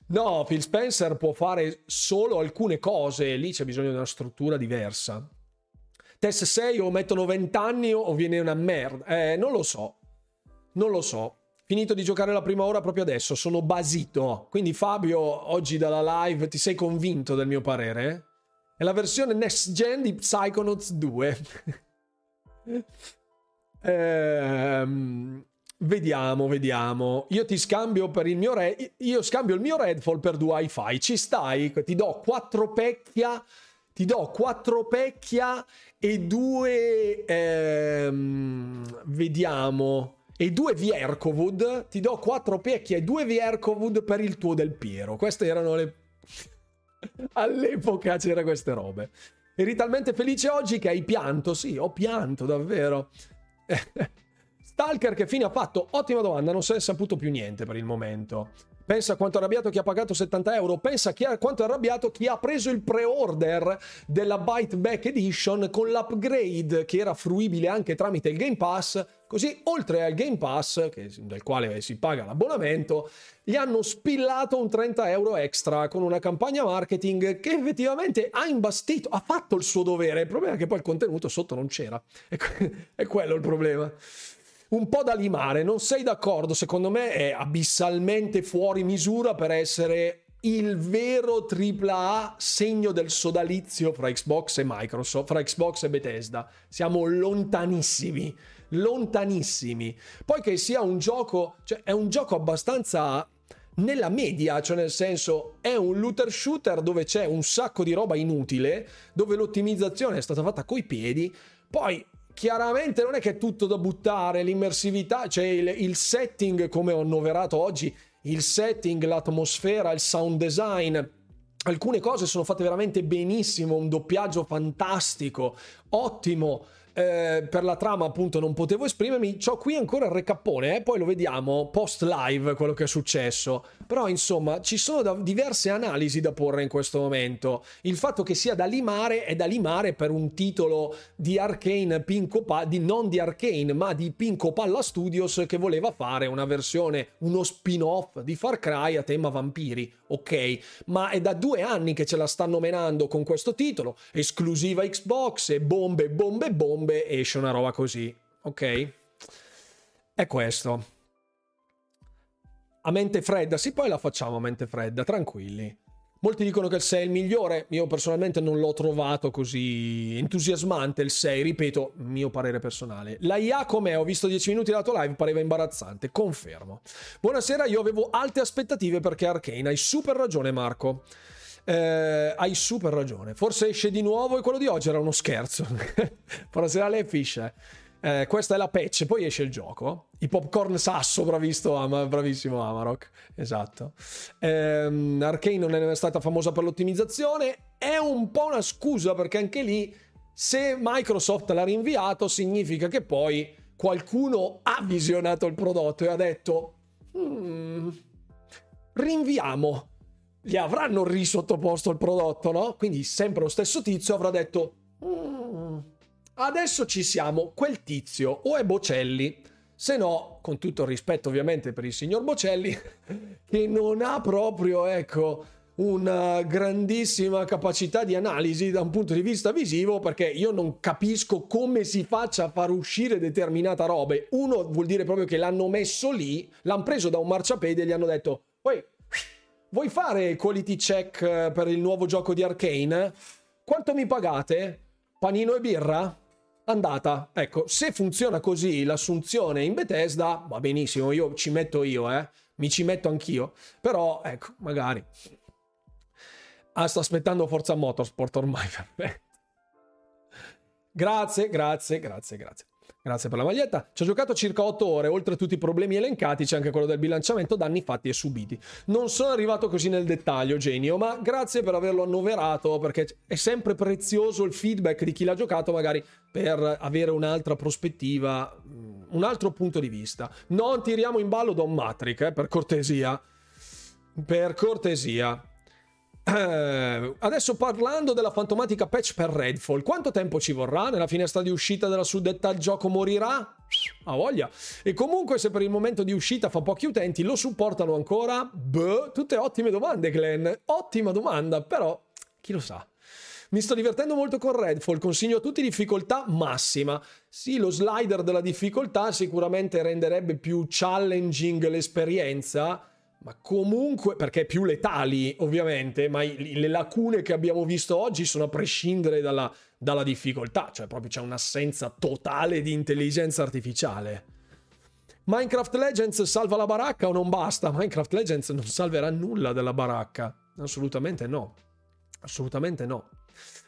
No, Phil Spencer può fare solo alcune cose. Lì c'è bisogno di una struttura diversa. Test 6 o mettono 20 anni o viene una merda. Eh, non lo so. Non lo so. Finito di giocare la prima ora proprio adesso, sono basito. Quindi Fabio, oggi dalla live ti sei convinto del mio parere? È la versione next gen di Psychonauts 2. ehm, vediamo, vediamo. Io ti scambio per il mio re... Io scambio il mio Redfall per due hi-fi. Ci stai? Ti do quattro pecchia... Ti do quattro pecchia e due... Ehm, vediamo e due Vierkovud, ti do quattro pecchie e due Vierkovud per il tuo Del Piero. Queste erano le... All'epoca c'era queste robe. Eri talmente felice oggi che hai pianto? Sì, ho pianto davvero. Stalker che fine ha fatto? Ottima domanda, non si è saputo più niente per il momento. Pensa quanto è arrabbiato chi ha pagato 70 euro. Pensa chi quanto è arrabbiato chi ha preso il pre-order della Byte Back Edition con l'upgrade che era fruibile anche tramite il Game Pass. Così, oltre al Game Pass, che, del quale si paga l'abbonamento, gli hanno spillato un 30 euro extra con una campagna marketing che effettivamente ha imbastito, ha fatto il suo dovere. Il problema è che poi il contenuto sotto non c'era. È, quello il problema un po' da limare. Non sei d'accordo? Secondo me è abissalmente fuori misura per essere il vero AAA segno del sodalizio fra Xbox e Microsoft, fra Xbox e Bethesda. Siamo lontanissimi, lontanissimi. Poi che sia un gioco, cioè è un gioco abbastanza nella media, cioè nel senso è un looter shooter dove c'è un sacco di roba inutile, dove l'ottimizzazione è stata fatta coi piedi, poi chiaramente non è che è tutto da buttare, l'immersività, cioè il, il setting come ho annoverato oggi, il setting, l'atmosfera, il sound design, alcune cose sono fatte veramente benissimo, un doppiaggio fantastico, ottimo eh, per la trama appunto non potevo esprimermi, ho qui ancora il recappone, eh? poi lo vediamo post live quello che è successo, però insomma ci sono da, diverse analisi da porre in questo momento, il fatto che sia da limare è da limare per un titolo di Arcane Pinco pa- di, non di Arcane ma di Pinco Palla Studios che voleva fare una versione, uno spin-off di Far Cry a tema vampiri, ok, ma è da due anni che ce la stanno menando con questo titolo, esclusiva Xbox e bombe, bombe, bombe bombe esce una roba così, ok? È questo. A mente fredda, sì, poi la facciamo a mente fredda, tranquilli. Molti dicono che il 6 è il migliore, io personalmente non l'ho trovato così entusiasmante il 6, ripeto, mio parere personale. La IA com'è? Ho visto 10 minuti della tua live, pareva imbarazzante, confermo. Buonasera, io avevo alte aspettative perché Arcane, hai super ragione Marco. Eh, hai super ragione. Forse esce di nuovo e quello di oggi era uno scherzo. Buonasera lei Fish. Eh, questa è la patch, poi esce il gioco. I popcorn sasso, ama, bravissimo Amarok. Esatto. Eh, Arcane non è stata famosa per l'ottimizzazione. È un po' una scusa perché anche lì, se Microsoft l'ha rinviato, significa che poi qualcuno ha visionato il prodotto e ha detto: mm, rinviamo gli avranno risottoposto il prodotto, no? Quindi sempre lo stesso tizio avrà detto mm, adesso ci siamo, quel tizio o è Bocelli, se no, con tutto il rispetto ovviamente per il signor Bocelli, che non ha proprio, ecco, una grandissima capacità di analisi da un punto di vista visivo perché io non capisco come si faccia a far uscire determinata roba. Uno vuol dire proprio che l'hanno messo lì, l'hanno preso da un marciapiede e gli hanno detto poi Vuoi fare quality check eh, per il nuovo gioco di Arkane? Quanto mi pagate? Panino e birra? Andata. Ecco, se funziona così l'assunzione in Bethesda, va benissimo, io ci metto io, eh. Mi ci metto anch'io. Però, ecco, magari. Ah, sto aspettando Forza Motorsport ormai. grazie, grazie, grazie, grazie. Grazie per la maglietta. Ci ho giocato circa 8 ore, oltre a tutti i problemi elencati c'è anche quello del bilanciamento, danni fatti e subiti. Non sono arrivato così nel dettaglio, genio, ma grazie per averlo annoverato, perché è sempre prezioso il feedback di chi l'ha giocato, magari per avere un'altra prospettiva, mm, un altro punto di vista. Non tiriamo in ballo Don Matrix, eh, per cortesia. Per cortesia. Eh, adesso parlando della fantomatica patch per Redfall, quanto tempo ci vorrà? Nella finestra di uscita della suddetta gioco morirà? Ha voglia. E comunque se per il momento di uscita fa pochi utenti, lo supportano ancora? Beh, tutte ottime domande Glenn. Ottima domanda, però chi lo sa. Mi sto divertendo molto con Redfall, consiglio a tutti difficoltà massima. Sì, lo slider della difficoltà sicuramente renderebbe più challenging l'esperienza, ma comunque, perché più letali ovviamente, ma le lacune che abbiamo visto oggi sono a prescindere dalla, dalla difficoltà, cioè proprio c'è un'assenza totale di intelligenza artificiale. Minecraft Legends salva la baracca o non basta? Minecraft Legends non salverà nulla della baracca, assolutamente no, assolutamente no.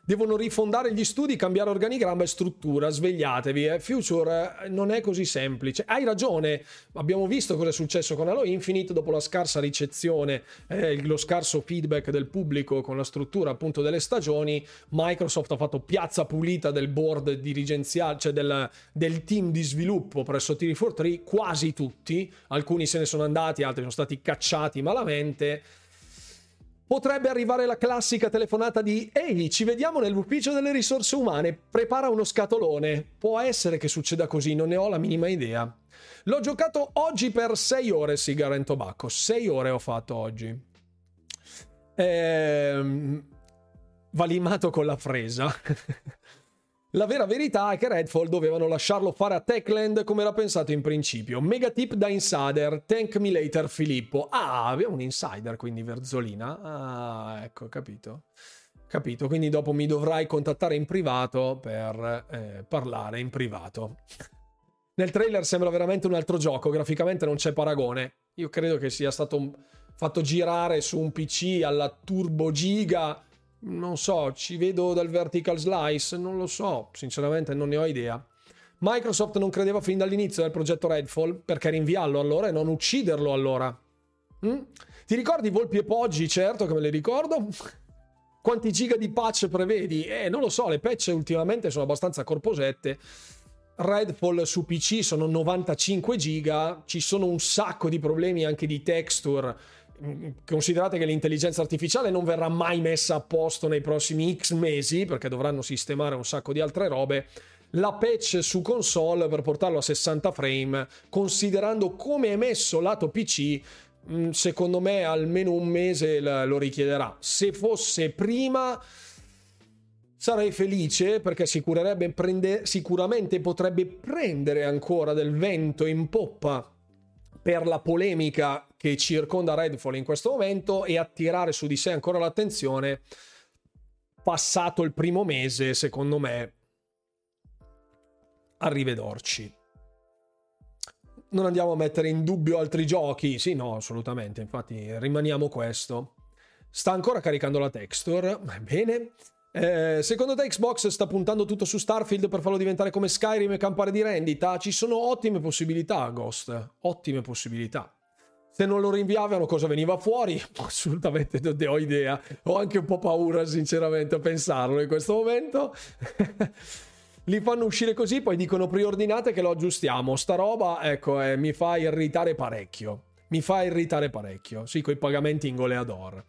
Devono rifondare gli studi, cambiare organigramma e struttura. Svegliatevi, eh. Future eh, non è così semplice. Hai ragione, abbiamo visto cosa è successo con Halo Infinite dopo la scarsa ricezione, eh, lo scarso feedback del pubblico con la struttura appunto delle stagioni. Microsoft ha fatto piazza pulita del board dirigenziale, cioè del, del team di sviluppo presso T4 quasi tutti. Alcuni se ne sono andati, altri sono stati cacciati malamente potrebbe arrivare la classica telefonata di Ehi, ci vediamo nell'ufficio delle risorse umane, prepara uno scatolone. Può essere che succeda così, non ne ho la minima idea. L'ho giocato oggi per 6 ore, Sigara and Tobacco. 6 ore ho fatto oggi. Ehm... Va limato con la fresa. La vera verità è che Redfall dovevano lasciarlo fare a Techland come era pensato in principio. Mega tip da insider, thank me later Filippo. Ah, abbiamo un insider quindi Verzolina. Ah, ecco, capito. Capito, quindi dopo mi dovrai contattare in privato per eh, parlare in privato. Nel trailer sembra veramente un altro gioco, graficamente non c'è paragone. Io credo che sia stato fatto girare su un PC alla Turbo Giga non so, ci vedo dal vertical slice, non lo so, sinceramente non ne ho idea. Microsoft non credeva fin dall'inizio del progetto Redfall, perché rinviarlo allora e non ucciderlo allora? Mm? Ti ricordi Volpi e Poggi? Certo che me le ricordo. Quanti giga di patch prevedi? Eh, non lo so, le patch ultimamente sono abbastanza corposette. Redfall su PC sono 95 giga, ci sono un sacco di problemi anche di texture. Considerate che l'intelligenza artificiale non verrà mai messa a posto nei prossimi X mesi perché dovranno sistemare un sacco di altre robe. La patch su console per portarlo a 60 frame, considerando come è messo lato PC, mm, secondo me almeno un mese lo richiederà. Se fosse prima sarei felice perché prende, sicuramente potrebbe prendere ancora del vento in poppa per la polemica che circonda Redfall in questo momento e attirare su di sé ancora l'attenzione. Passato il primo mese, secondo me, arrivederci. Non andiamo a mettere in dubbio altri giochi? Sì, no, assolutamente. Infatti, rimaniamo questo. Sta ancora caricando la texture. Bene. Eh, secondo te Xbox sta puntando tutto su Starfield per farlo diventare come Skyrim e campare di rendita? Ci sono ottime possibilità, Ghost. Ottime possibilità. Se non lo rinviavano cosa veniva fuori? Assolutamente non ne ho idea. Ho anche un po' paura, sinceramente, a pensarlo in questo momento. Li fanno uscire così, poi dicono preordinate che lo aggiustiamo. Sta roba, ecco, eh, mi fa irritare parecchio. Mi fa irritare parecchio. Sì, con i pagamenti in goleador.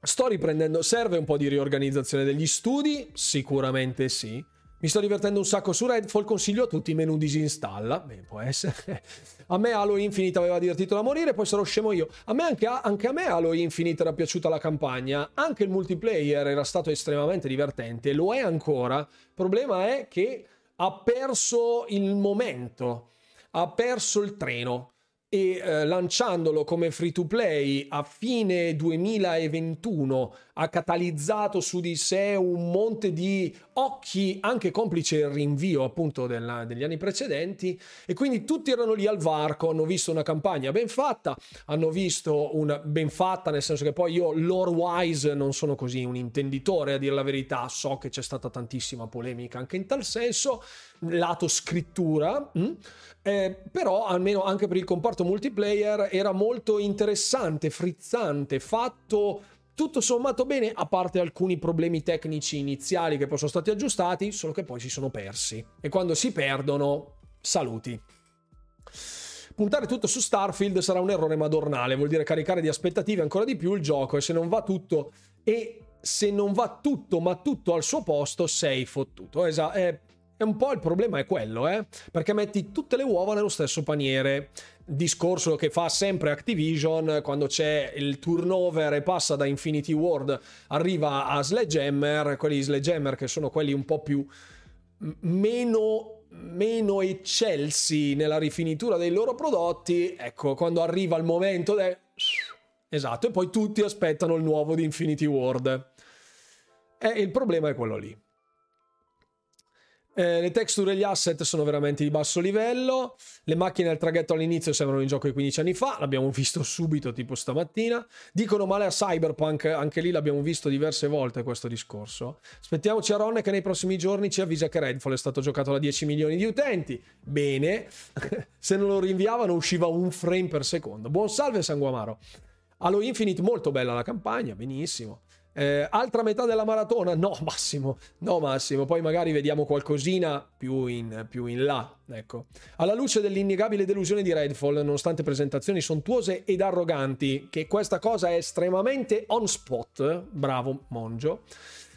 Sto riprendendo, serve un po' di riorganizzazione degli studi? Sicuramente sì. Mi sto divertendo un sacco su Redfall, consiglio a tutti i menu disinstalla. Beh, può essere. A me Halo Infinite aveva divertito da morire, poi sarò scemo io. A me anche, anche a me Halo Infinite era piaciuta la campagna, anche il multiplayer era stato estremamente divertente, lo è ancora. Il problema è che ha perso il momento, ha perso il treno e eh, lanciandolo come free to play a fine 2021 ha catalizzato su di sé un monte di occhi, anche complice il rinvio appunto della, degli anni precedenti. E quindi tutti erano lì al varco, hanno visto una campagna ben fatta, hanno visto una ben fatta nel senso che poi io lore wise non sono così un intenditore a dire la verità, so che c'è stata tantissima polemica anche in tal senso, lato scrittura? Mm? Eh, però almeno anche per il comparto multiplayer era molto interessante, frizzante, fatto tutto sommato bene, a parte alcuni problemi tecnici iniziali che poi sono stati aggiustati, solo che poi si sono persi. E quando si perdono, saluti. Puntare tutto su Starfield sarà un errore madornale, vuol dire caricare di aspettative ancora di più il gioco e se non va tutto e se non va tutto ma tutto al suo posto sei fottuto. Esatto, è e un po' il problema è quello, eh? Perché metti tutte le uova nello stesso paniere. Discorso che fa sempre Activision quando c'è il turnover e passa da Infinity Ward, arriva a Sledgehammer, quelli Sledgehammer che sono quelli un po' più meno meno eccelsi nella rifinitura dei loro prodotti, ecco, quando arriva il momento de... Esatto, e poi tutti aspettano il nuovo di Infinity Ward. E il problema è quello lì. Eh, le texture e gli asset sono veramente di basso livello. Le macchine al traghetto all'inizio sembrano in gioco di 15 anni fa. L'abbiamo visto subito, tipo stamattina. Dicono male a Cyberpunk, anche lì l'abbiamo visto diverse volte questo discorso. Aspettiamoci a Ron che nei prossimi giorni ci avvisa che Redfall è stato giocato da 10 milioni di utenti. Bene, se non lo rinviavano usciva un frame per secondo. Buon salve Sanguamaro. Halo Infinite, molto bella la campagna, benissimo. Eh, altra metà della maratona? No, Massimo, no, Massimo. Poi magari vediamo qualcosina più in, più in là. Ecco. Alla luce dell'innegabile delusione di Redfall, nonostante presentazioni sontuose ed arroganti, che questa cosa è estremamente on spot, bravo Mongio.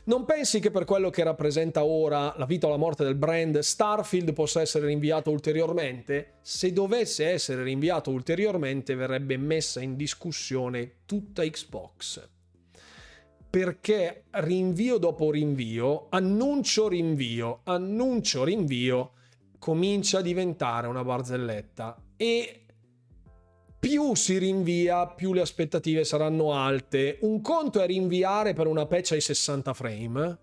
Non pensi che per quello che rappresenta ora la vita o la morte del brand, Starfield possa essere rinviato ulteriormente? Se dovesse essere rinviato ulteriormente, verrebbe messa in discussione tutta Xbox perché rinvio dopo rinvio, annuncio rinvio, annuncio rinvio, comincia a diventare una barzelletta e più si rinvia, più le aspettative saranno alte. Un conto è rinviare per una patch ai 60 frame,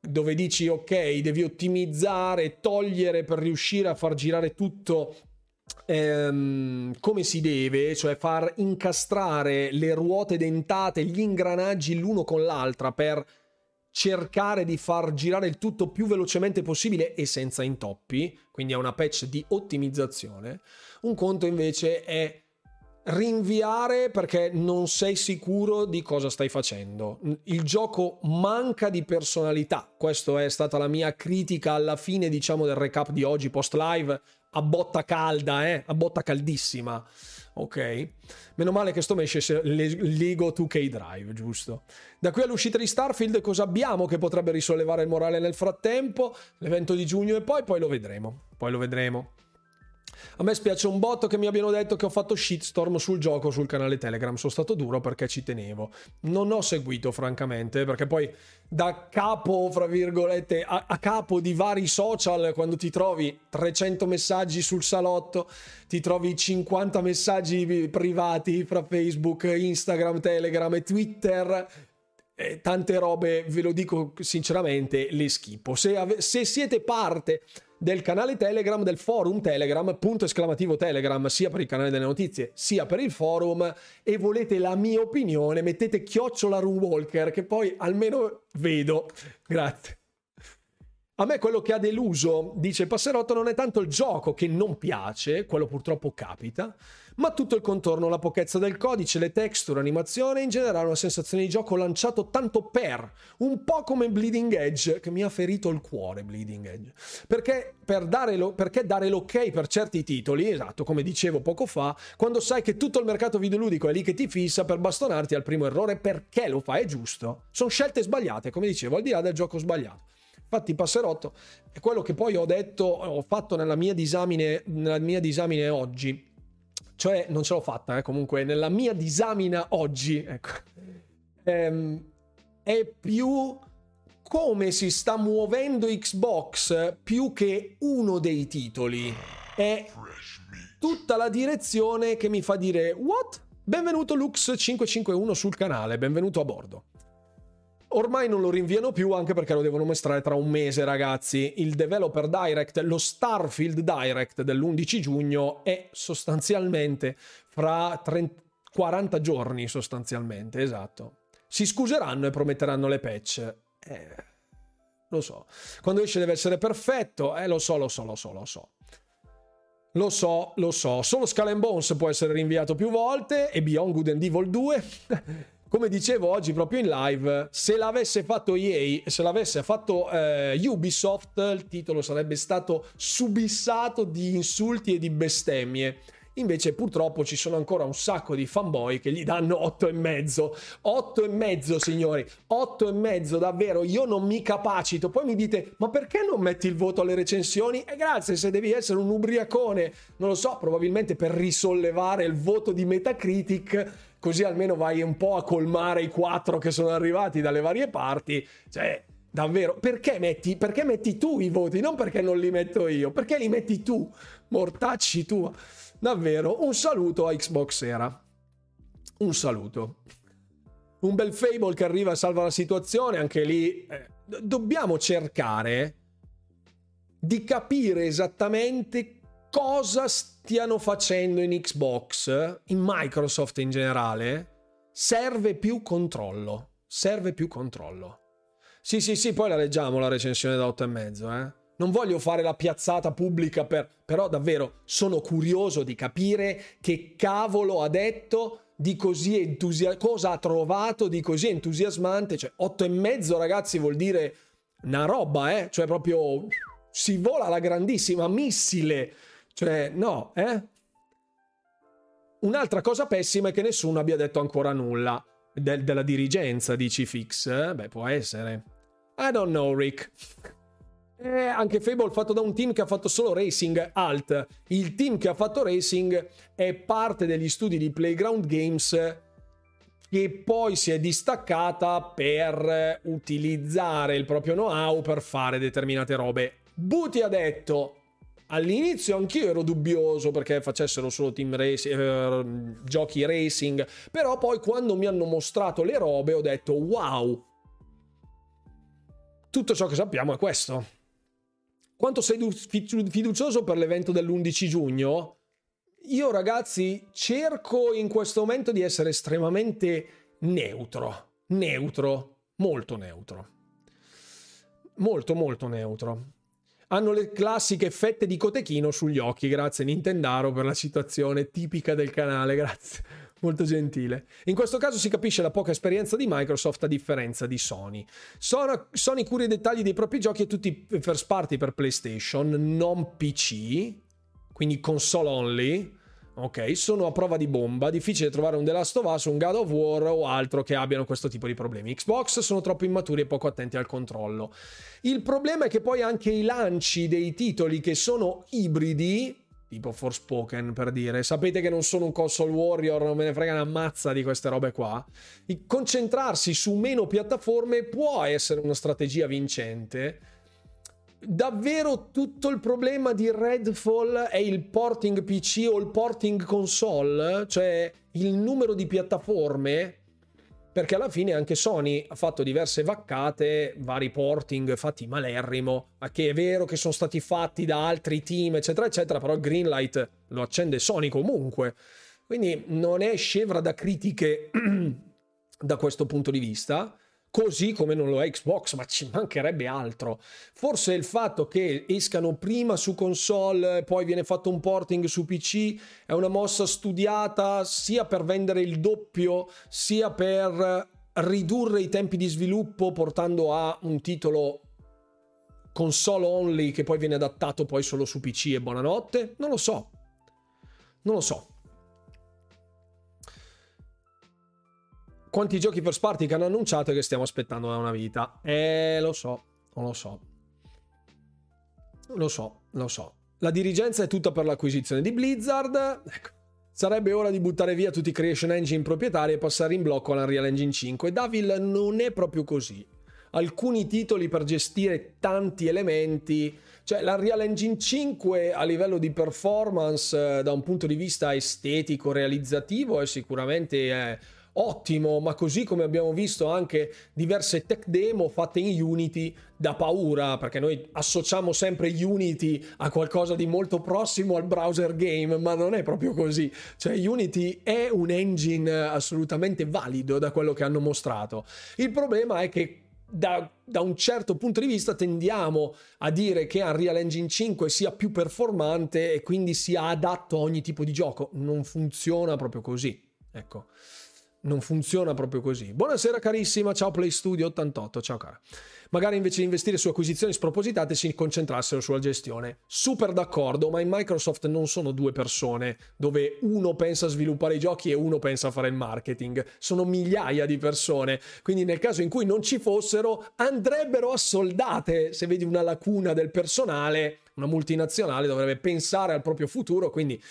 dove dici ok, devi ottimizzare, togliere per riuscire a far girare tutto ehm, come si deve, cioè far incastrare le ruote dentate, gli ingranaggi l'uno con l'altra per cercare di far girare il tutto più velocemente possibile e senza intoppi, quindi è una patch di ottimizzazione. Un conto invece è rinviare perché non sei sicuro di cosa stai facendo. Il gioco manca di personalità. Questa è stata la mia critica alla fine, diciamo, del recap di oggi post live a botta calda, eh, a botta caldissima. Ok? Meno male che sto mesce Lego 2K Drive, giusto? Da qui all'uscita di Starfield cosa abbiamo che potrebbe risollevare il morale nel frattempo? L'evento di giugno e poi, poi lo vedremo. Poi lo vedremo. A me spiace un botto che mi abbiano detto che ho fatto shitstorm sul gioco sul canale Telegram. Sono stato duro perché ci tenevo. Non ho seguito, francamente, perché poi da capo, fra virgolette, a, a capo di vari social, quando ti trovi 300 messaggi sul salotto, ti trovi 50 messaggi privati fra Facebook, Instagram, Telegram e Twitter tante robe, ve lo dico sinceramente, le schippo. Se, ave- se, siete parte del canale Telegram, del forum Telegram, punto esclamativo Telegram, sia per il canale delle notizie, sia per il forum, e volete la mia opinione, mettete chiocciola Runwalker, che poi almeno vedo. Grazie. A me quello che ha deluso, dice Passerotto, non è tanto il gioco che non piace, quello purtroppo capita, ma tutto il contorno, la pochezza del codice, le texture, l'animazione, in generale una sensazione di gioco lanciato tanto per, un po' come Bleeding Edge, che mi ha ferito il cuore Bleeding Edge. Perché, per dare lo, perché dare l'ok per certi titoli, esatto, come dicevo poco fa, quando sai che tutto il mercato videoludico è lì che ti fissa per bastonarti al primo errore, perché lo fai? È giusto. Sono scelte sbagliate, come dicevo, al di là del gioco sbagliato. Infatti Passerotto è quello che poi ho detto, ho fatto nella mia disamine, nella mia disamine oggi. Cioè, non ce l'ho fatta, eh, comunque, nella mia disamina oggi, ecco, ehm, è più come si sta muovendo Xbox più che uno dei titoli. È tutta la direzione che mi fa dire, what? Benvenuto Lux551 sul canale, benvenuto a bordo. Ormai non lo rinviano più anche perché lo devono mostrare tra un mese, ragazzi. Il Developer Direct, lo Starfield Direct dell'11 giugno è sostanzialmente fra 30, 40 giorni, sostanzialmente, esatto. Si scuseranno e prometteranno le patch. Eh, lo so. Quando esce deve essere perfetto. Eh, lo so, lo so, lo so, lo so. Lo so, lo so. Solo Skull Bones può essere rinviato più volte e Beyond Good and Evil 2 come dicevo oggi proprio in live, se l'avesse fatto EA, se l'avesse fatto eh, Ubisoft, il titolo sarebbe stato subissato di insulti e di bestemmie. Invece purtroppo ci sono ancora un sacco di fanboy che gli danno 8 e mezzo. 8 e mezzo, signori. 8 e mezzo, davvero. Io non mi capacito. Poi mi dite, ma perché non metti il voto alle recensioni? E grazie, se devi essere un ubriacone, non lo so, probabilmente per risollevare il voto di Metacritic così almeno vai un po' a colmare i quattro che sono arrivati dalle varie parti. Cioè, davvero, perché metti, perché metti tu i voti? Non perché non li metto io, perché li metti tu, mortacci tu. Davvero, un saluto a Xbox Era. Un saluto. Un bel Fable che arriva e salva la situazione, anche lì eh, dobbiamo cercare di capire esattamente cosa stiano facendo in Xbox, in Microsoft in generale, serve più controllo. Serve più controllo. Sì, sì, sì, poi la leggiamo la recensione da 8,5, eh. Non voglio fare la piazzata pubblica per... Però davvero sono curioso di capire che cavolo ha detto di così entusiasmante... Cosa ha trovato di così entusiasmante? Cioè, 8,5 ragazzi vuol dire una roba, eh? Cioè proprio... Si vola la grandissima missile cioè, no, eh? Un'altra cosa pessima è che nessuno abbia detto ancora nulla del, della dirigenza di Cifix. Eh? Beh, può essere. I don't know, Rick. Eh, anche Fable fatto da un team che ha fatto solo racing alt. Il team che ha fatto racing è parte degli studi di Playground Games che poi si è distaccata per utilizzare il proprio know-how per fare determinate robe. Buti ha detto All'inizio anch'io ero dubbioso perché facessero solo racing, eh, giochi racing, però poi quando mi hanno mostrato le robe ho detto wow, tutto ciò che sappiamo è questo. Quanto sei fiducioso per l'evento dell'11 giugno? Io ragazzi cerco in questo momento di essere estremamente neutro, neutro, molto neutro. molto molto neutro. Hanno le classiche fette di cotechino sugli occhi, grazie Nintendaro per la citazione tipica del canale, grazie. Molto gentile. In questo caso si capisce la poca esperienza di Microsoft a differenza di Sony. Sony cura i dettagli dei propri giochi e tutti first party per PlayStation, non PC, quindi console only ok? Sono a prova di bomba, difficile trovare un The Last of Us, un God of War o altro che abbiano questo tipo di problemi. Xbox sono troppo immaturi e poco attenti al controllo. Il problema è che poi anche i lanci dei titoli che sono ibridi, tipo Forspoken per dire, sapete che non sono un console warrior, non me ne frega una mazza di queste robe qua. Concentrarsi su meno piattaforme può essere una strategia vincente. Davvero tutto il problema di Redfall è il porting PC o il porting console, cioè il numero di piattaforme, perché alla fine anche Sony ha fatto diverse vaccate, vari porting fatti malerrimo, ma che è vero che sono stati fatti da altri team, eccetera, eccetera, però il Greenlight lo accende Sony comunque. Quindi non è scevra da critiche da questo punto di vista così come non lo è Xbox, ma ci mancherebbe altro. Forse il fatto che escano prima su console, poi viene fatto un porting su PC, è una mossa studiata sia per vendere il doppio, sia per ridurre i tempi di sviluppo portando a un titolo console only che poi viene adattato poi solo su PC e buonanotte? Non lo so. Non lo so. Quanti giochi first party che hanno annunciato e che stiamo aspettando da una vita. Eh, lo so, lo so. Lo so, lo so. La dirigenza è tutta per l'acquisizione di Blizzard. Ecco. Sarebbe ora di buttare via tutti i creation engine proprietari e passare in blocco all'Unreal Engine 5. Davil non è proprio così. Alcuni titoli per gestire tanti elementi, cioè l'Unreal Engine 5 a livello di performance eh, da un punto di vista estetico, realizzativo è sicuramente eh, ottimo, ma così come abbiamo visto anche diverse tech demo fatte in Unity da paura, perché noi associamo sempre Unity a qualcosa di molto prossimo al browser game, ma non è proprio così. Cioè Unity è un engine assolutamente valido da quello che hanno mostrato. Il problema è che da, da, un certo punto di vista tendiamo a dire che Unreal Engine 5 sia più performante e quindi sia adatto a ogni tipo di gioco. Non funziona proprio così. Ecco non funziona proprio così. Buonasera carissima, ciao Play Studio 88, ciao cara. Magari invece di investire su acquisizioni spropositate si concentrassero sulla gestione. Super d'accordo, ma in Microsoft non sono due persone dove uno pensa a sviluppare i giochi e uno pensa a fare il marketing. Sono migliaia di persone, quindi nel caso in cui non ci fossero andrebbero assoldate. Se vedi una lacuna del personale, una multinazionale dovrebbe pensare al proprio futuro, quindi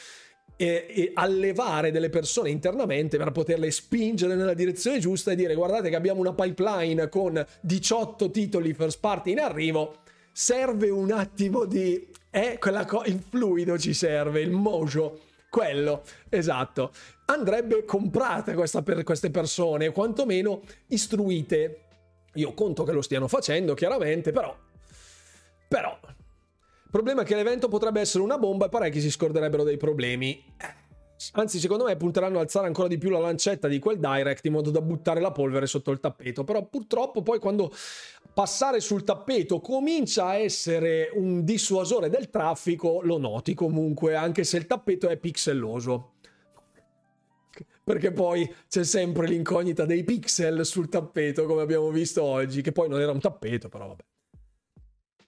e, e, allevare delle persone internamente per poterle spingere nella direzione giusta e dire guardate che abbiamo una pipeline con 18 titoli first party in arrivo. Serve un attimo di eh, co- il fluido ci serve il mojo quello esatto. Andrebbe comprata questa per queste persone quantomeno istruite. Io conto che lo stiano facendo chiaramente però però problema è che l'evento potrebbe essere una bomba e parecchi si scorderebbero dei problemi. Anzi, secondo me punteranno a alzare ancora di più la lancetta di quel direct in modo da buttare la polvere sotto il tappeto. Però purtroppo poi quando passare sul tappeto comincia a essere un dissuasore del traffico, lo noti comunque, anche se il tappeto è pixelloso. Perché poi c'è sempre l'incognita dei pixel sul tappeto, come abbiamo visto oggi, che poi non era un tappeto, però vabbè.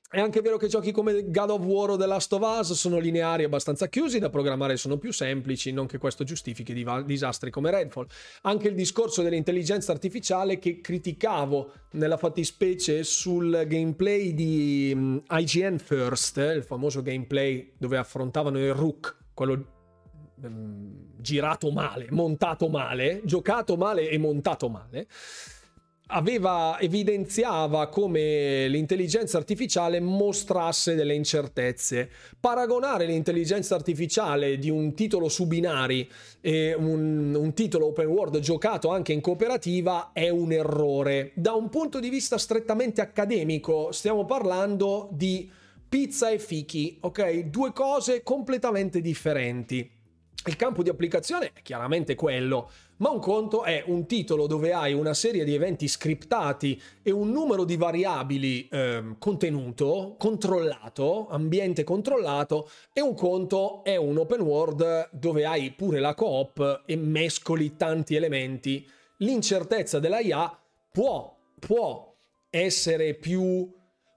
È anche vero che giochi come God of War o The Last of Us sono lineari abbastanza chiusi, da programmare sono più semplici, non che questo giustifichi disastri come Redfall. Anche il discorso dell'intelligenza artificiale che criticavo nella fattispecie sul gameplay di mm, IGN First, il famoso gameplay dove affrontavano il Rook, quello um, girato male, montato male, giocato male e montato male aveva, evidenziava come l'intelligenza artificiale mostrasse delle incertezze. Paragonare l'intelligenza artificiale di un titolo su binari e un, un titolo open world giocato anche in cooperativa è un errore. Da un punto di vista strettamente accademico stiamo parlando di pizza e fichi, ok? Due cose completamente differenti. Il campo di applicazione è chiaramente quello, ma un conto è un titolo dove hai una serie di eventi scriptati e un numero di variabili eh, contenuto, controllato, ambiente controllato, e un conto è un open world dove hai pure la coop e mescoli tanti elementi. L'incertezza della IA può, può essere più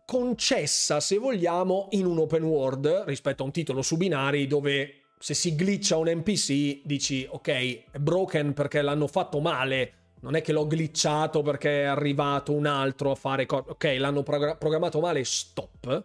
concessa, se vogliamo, in un open world rispetto a un titolo su binari dove se si glitcha un NPC dici ok, è broken perché l'hanno fatto male, non è che l'ho glitchato perché è arrivato un altro a fare co- ok, l'hanno prog- programmato male, stop.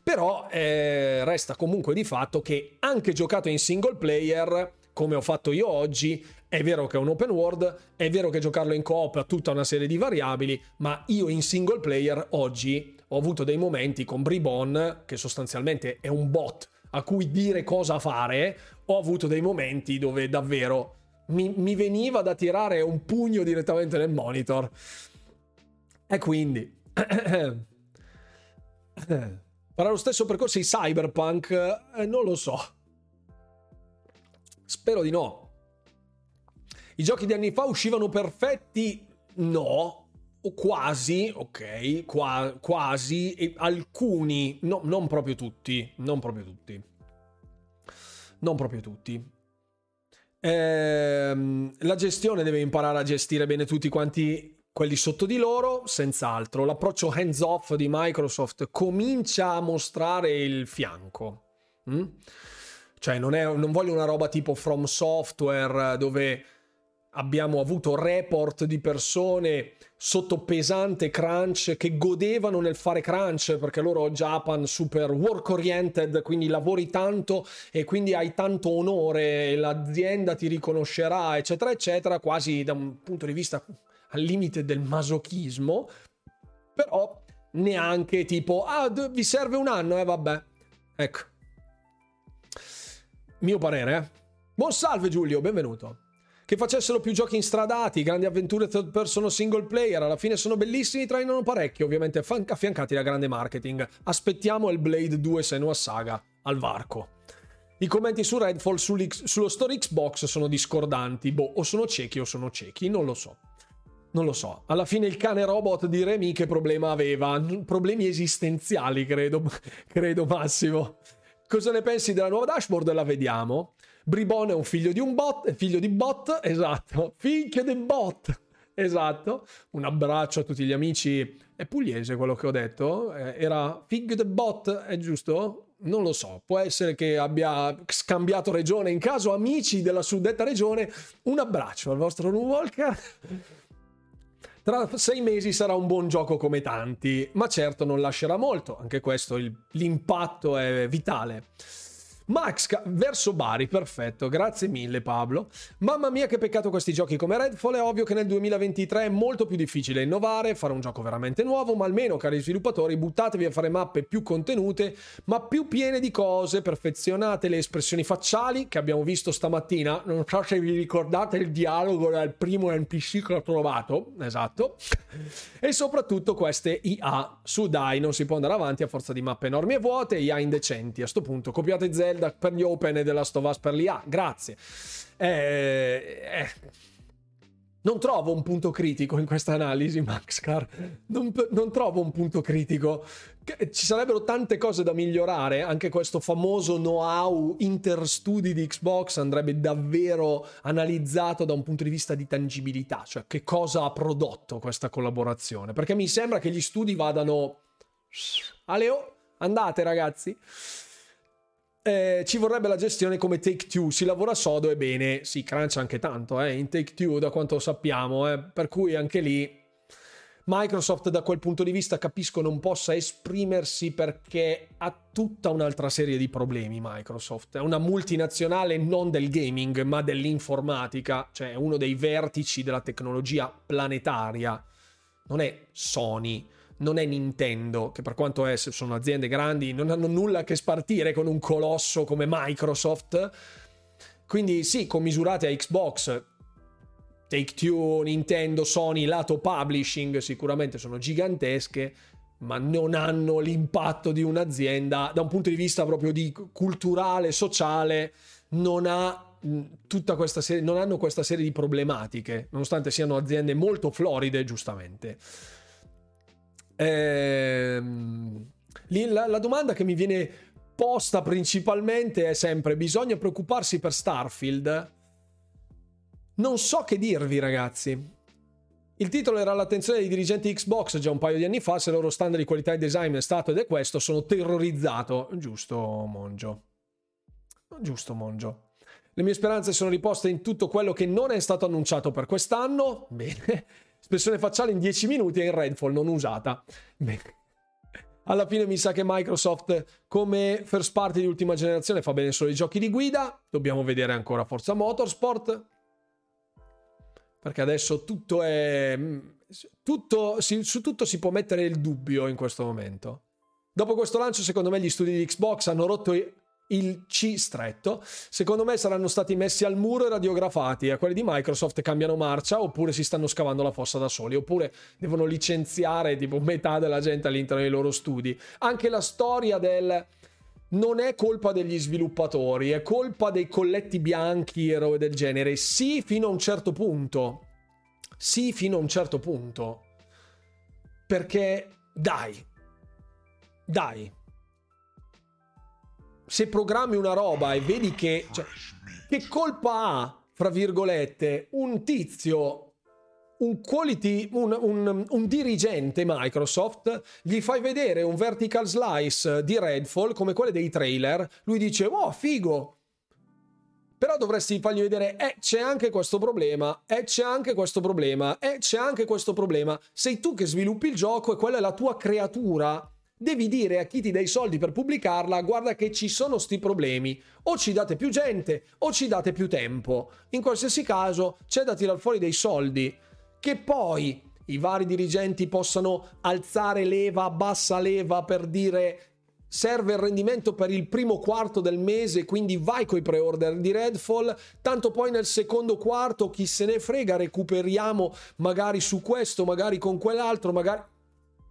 Però eh, resta comunque di fatto che anche giocato in single player, come ho fatto io oggi, è vero che è un open world, è vero che giocarlo in coop ha tutta una serie di variabili, ma io in single player oggi ho avuto dei momenti con Bribon, che sostanzialmente è un bot a cui dire cosa fare, ho avuto dei momenti dove davvero mi, mi veniva da tirare un pugno direttamente nel monitor. E quindi... Farà lo stesso percorso di Cyberpunk? Eh, non lo so. Spero di no. I giochi di anni fa uscivano perfetti? No. Quasi, ok, qua, quasi, alcuni, no, non proprio tutti, non proprio tutti. Non proprio tutti. Ehm, la gestione deve imparare a gestire bene tutti quanti quelli sotto di loro, senz'altro. L'approccio hands off di Microsoft comincia a mostrare il fianco. Mm? Cioè, non, è, non voglio una roba tipo From Software dove abbiamo avuto report di persone sotto pesante crunch che godevano nel fare crunch perché loro Japan super work oriented quindi lavori tanto e quindi hai tanto onore e l'azienda ti riconoscerà eccetera eccetera quasi da un punto di vista al limite del masochismo però neanche tipo ah vi serve un anno e eh, vabbè ecco mio parere eh? buon salve Giulio benvenuto che facessero più giochi instradati, grandi avventure third person single player, alla fine sono bellissimi, trainano parecchio, ovviamente affiancati da grande marketing. Aspettiamo il Blade 2 Senua Saga al varco. I commenti su Redfall sullo store Xbox sono discordanti, boh, o sono ciechi o sono ciechi, non lo so. Non lo so. Alla fine il cane robot di Remy che problema aveva? Problemi esistenziali, credo, credo Massimo. Cosa ne pensi della nuova dashboard? La vediamo. Bribone è un figlio di un bot, figlio di bot, esatto, figlio di bot, esatto. Un abbraccio a tutti gli amici. È pugliese quello che ho detto? Eh, era figlio di bot, è giusto? Non lo so, può essere che abbia scambiato regione. In caso, amici della suddetta regione, un abbraccio al vostro Walker. Tra sei mesi sarà un buon gioco come tanti, ma certo non lascerà molto, anche questo il, l'impatto è vitale. Max verso Bari, perfetto, grazie mille Pablo. Mamma mia che peccato questi giochi come Redfall, è ovvio che nel 2023 è molto più difficile innovare, fare un gioco veramente nuovo, ma almeno cari sviluppatori buttatevi a fare mappe più contenute, ma più piene di cose, perfezionate le espressioni facciali che abbiamo visto stamattina, non so se vi ricordate il dialogo dal primo NPC che ho trovato, esatto, e soprattutto queste IA, su dai non si può andare avanti a forza di mappe enormi e vuote, IA indecenti, a sto punto copiate Zelda Zelda per gli Open e della Stovas per l'IA. Grazie. Eh, eh. Non trovo un punto critico in questa analisi, Maxcar. Non, non trovo un punto critico. Ci sarebbero tante cose da migliorare. Anche questo famoso know-how interstudi di Xbox andrebbe davvero analizzato da un punto di vista di tangibilità, cioè che cosa ha prodotto questa collaborazione. Perché mi sembra che gli studi vadano. Aleo, andate ragazzi eh, ci vorrebbe la gestione come Take Two. Si lavora sodo e bene, si crancia anche tanto eh, in Take Two, da quanto sappiamo. Eh, per cui anche lì Microsoft, da quel punto di vista, capisco non possa esprimersi perché ha tutta un'altra serie di problemi. Microsoft è una multinazionale non del gaming, ma dell'informatica, cioè uno dei vertici della tecnologia planetaria. Non è Sony non è Nintendo, che per quanto è, sono aziende grandi, non hanno nulla a che spartire con un colosso come Microsoft. Quindi sì, commisurate a Xbox, Take Two, Nintendo, Sony, lato publishing sicuramente sono gigantesche, ma non hanno l'impatto di un'azienda da un punto di vista proprio di culturale, sociale, non ha tutta questa serie, non hanno questa serie di problematiche, nonostante siano aziende molto floride, giustamente. Ehm, la, la domanda che mi viene posta principalmente è sempre: bisogna preoccuparsi per Starfield? Non so che dirvi, ragazzi. Il titolo era all'attenzione dei dirigenti Xbox già un paio di anni fa, se il loro standard di qualità e design è stato ed è questo, sono terrorizzato. Giusto, Mongio. Giusto, Mongio. Le mie speranze sono riposte in tutto quello che non è stato annunciato per quest'anno. Bene. Espressione facciale in 10 minuti e in Redfall non usata. Alla fine mi sa che Microsoft come first party di ultima generazione fa bene solo i giochi di guida. Dobbiamo vedere ancora Forza Motorsport. Perché adesso tutto è... Tutto, su tutto si può mettere il dubbio in questo momento. Dopo questo lancio, secondo me, gli studi di Xbox hanno rotto il C stretto. Secondo me saranno stati messi al muro e radiografati. A quelli di Microsoft cambiano marcia oppure si stanno scavando la fossa da soli, oppure devono licenziare tipo metà della gente all'interno dei loro studi. Anche la storia del non è colpa degli sviluppatori, è colpa dei colletti bianchi e robe del genere. Sì, fino a un certo punto. Sì, fino a un certo punto. Perché dai. Dai se programmi una roba e vedi che... Cioè, che colpa ha, fra virgolette, un tizio un quality, un, un, un, dirigente Microsoft, gli fai vedere un vertical slice di Redfall come quelle dei trailer, lui dice, oh figo, però dovresti fargli vedere, eh, c'è anche questo problema, eh, c'è anche questo problema, eh, c'è anche questo problema. Sei tu che sviluppi il gioco e quella è la tua creatura devi dire a chi ti dà i soldi per pubblicarla guarda che ci sono sti problemi o ci date più gente o ci date più tempo. In qualsiasi caso c'è da tirar fuori dei soldi. Che poi i vari dirigenti possano alzare leva bassa leva per dire serve il rendimento per il primo quarto del mese, quindi vai coi pre-order di Redfall, tanto poi nel secondo quarto chi se ne frega, recuperiamo magari su questo, magari con quell'altro, magari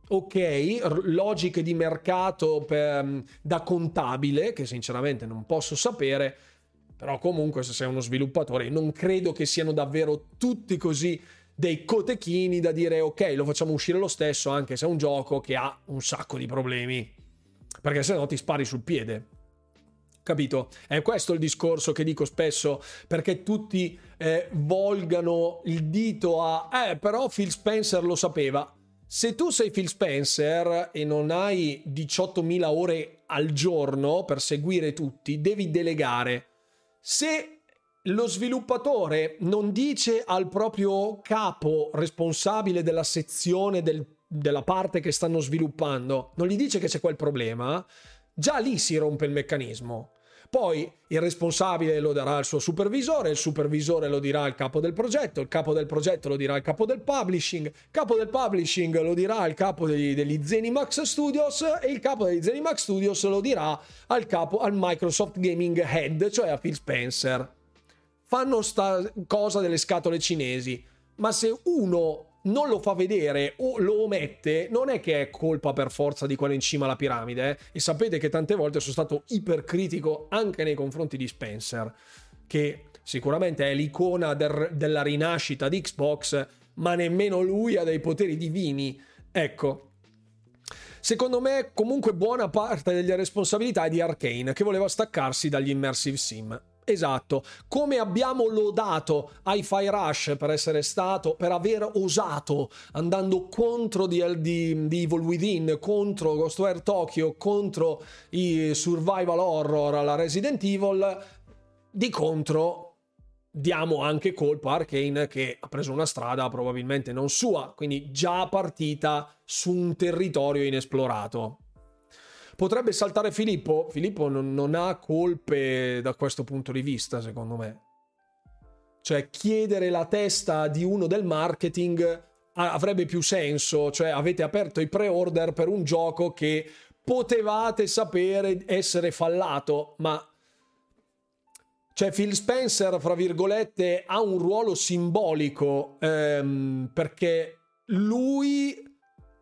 ok, logiche di mercato per, mm, da contabile, che sinceramente non posso sapere, però comunque se sei uno sviluppatore non credo che siano davvero tutti così dei cotechini da dire ok, lo facciamo uscire lo stesso anche se è un gioco che ha un sacco di problemi, perché se no ti spari sul piede. Capito? È questo il discorso che dico spesso perché tutti eh, volgano il dito a eh però Phil Spencer lo sapeva se tu sei Phil Spencer e non hai 18.000 ore al giorno per seguire tutti, devi delegare. Se lo sviluppatore non dice al proprio capo responsabile della sezione del, della parte che stanno sviluppando, non gli dice che c'è quel problema, già lì si rompe il meccanismo. Poi il responsabile lo darà al suo supervisore, il supervisore lo dirà al capo del progetto, il capo del progetto lo dirà al capo del publishing, il capo del publishing lo dirà al capo degli, degli Zenimax Studios e il capo degli Zenimax Studios lo dirà al capo, al Microsoft Gaming Head, cioè a Phil Spencer. Fanno sta cosa delle scatole cinesi, ma se uno non lo fa vedere o lo omette, non è che è colpa per forza di quello in cima alla piramide. Eh? E sapete che tante volte sono stato ipercritico anche nei confronti di Spencer, che sicuramente è l'icona del, della rinascita di Xbox, ma nemmeno lui ha dei poteri divini. Ecco. Secondo me, comunque, buona parte delle responsabilità è di Arkane, che voleva staccarsi dagli immersive sim. Esatto, come abbiamo lodato Hi-Fi Rush per essere stato, per aver osato andando contro di, di, di Evil Within, contro Ghostware Tokyo, contro i survival horror alla Resident Evil, di contro diamo anche colpo a Arkane che ha preso una strada probabilmente non sua, quindi già partita su un territorio inesplorato. Potrebbe saltare Filippo. Filippo non, non ha colpe da questo punto di vista, secondo me. Cioè, chiedere la testa di uno del marketing avrebbe più senso. Cioè, avete aperto i pre-order per un gioco che potevate sapere essere fallato, ma cioè Phil Spencer, fra virgolette, ha un ruolo simbolico ehm, perché lui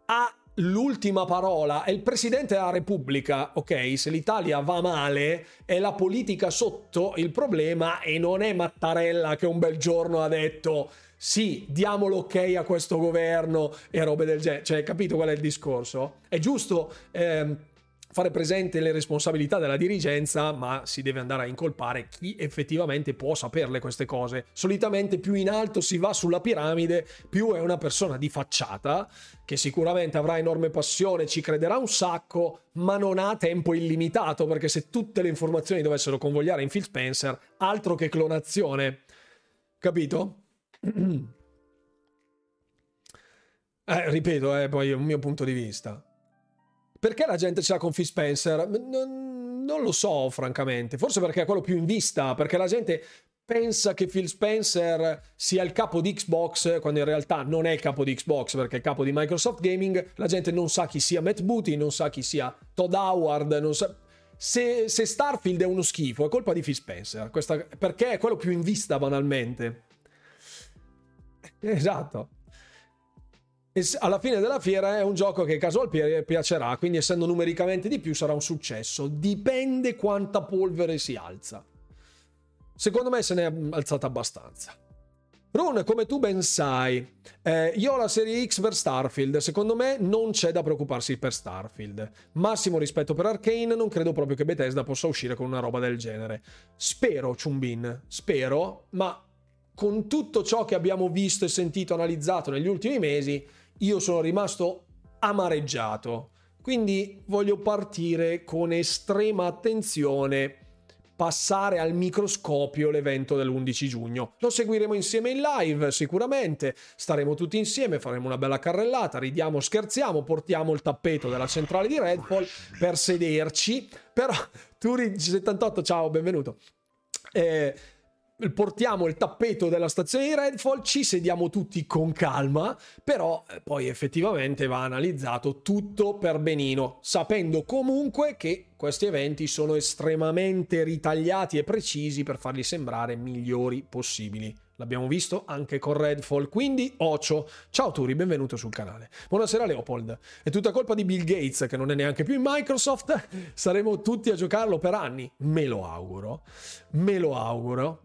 ha l'ultima parola è il presidente della Repubblica, ok? Se l'Italia va male è la politica sotto il problema e non è Mattarella che un bel giorno ha detto sì, diamo l'ok a questo governo e robe del genere. Cioè, capito qual è il discorso? È giusto eh, fare presente le responsabilità della dirigenza, ma si deve andare a incolpare chi effettivamente può saperle queste cose. Solitamente più in alto si va sulla piramide, più è una persona di facciata, che sicuramente avrà enorme passione, ci crederà un sacco, ma non ha tempo illimitato, perché se tutte le informazioni dovessero convogliare in Phil Spencer, altro che clonazione. Capito? Eh, ripeto, è eh, poi un mio punto di vista. Perché la gente ce l'ha con Phil Spencer? Non, non, lo so, francamente. Forse perché è quello più in vista, perché la gente pensa che Phil Spencer sia il capo di Xbox, quando in realtà non è il capo di Xbox, perché è il capo di Microsoft Gaming. La gente non sa chi sia Matt Booty, non sa chi sia Todd Howard, sa... Se, se Starfield è uno schifo, è colpa di Phil Spencer, questa, perché è quello più in vista banalmente. Esatto. Alla fine della fiera è un gioco che casual piacerà, quindi essendo numericamente di più sarà un successo. Dipende quanta polvere si alza. Secondo me se ne è alzata abbastanza. Rune, come tu ben sai, eh, io ho la serie X per Starfield. Secondo me non c'è da preoccuparsi per Starfield. Massimo rispetto per Arkane, non credo proprio che Bethesda possa uscire con una roba del genere. Spero, Chumbin, spero, ma con tutto ciò che abbiamo visto e sentito, analizzato negli ultimi mesi, io sono rimasto amareggiato. Quindi voglio partire con estrema attenzione, passare al microscopio l'evento dell'11 giugno. Lo seguiremo insieme in live, sicuramente. Staremo tutti insieme, faremo una bella carrellata, ridiamo, scherziamo, portiamo il tappeto della centrale di Redfall per sederci. Però, Turi78, ciao, benvenuto. Eh, portiamo il tappeto della stazione di Redfall, ci sediamo tutti con calma, però eh, poi effettivamente va analizzato tutto per benino, sapendo comunque che questi eventi sono estremamente ritagliati e precisi per farli sembrare migliori possibili. L'abbiamo visto anche con Redfall, quindi Ocio. Ciao Turi, benvenuto sul canale. Buonasera Leopold. È tutta colpa di Bill Gates che non è neanche più in Microsoft. Saremo tutti a giocarlo per anni. Me lo auguro. Me lo auguro.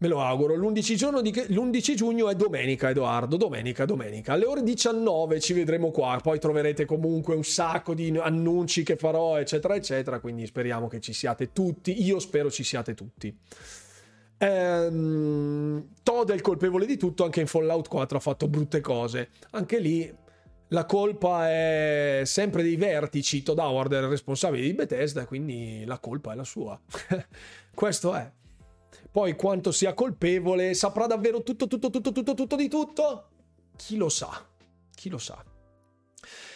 Me lo auguro. L'11, di... L'11, giugno è domenica, Edoardo. Domenica, domenica. Alle ore 19 ci vedremo qua. Poi troverete comunque un sacco di annunci che farò, eccetera, eccetera. Quindi speriamo che ci siate tutti. Io spero ci siate tutti. Ehm, Todd è il colpevole di tutto. Anche in Fallout 4 ha fatto brutte cose. Anche lì la colpa è sempre dei vertici. Todd Howard è il responsabile di Bethesda, quindi la colpa è la sua. Questo è. Poi quanto sia colpevole, saprà davvero tutto, tutto, tutto, tutto, tutto di tutto? Chi lo sa? Chi lo sa?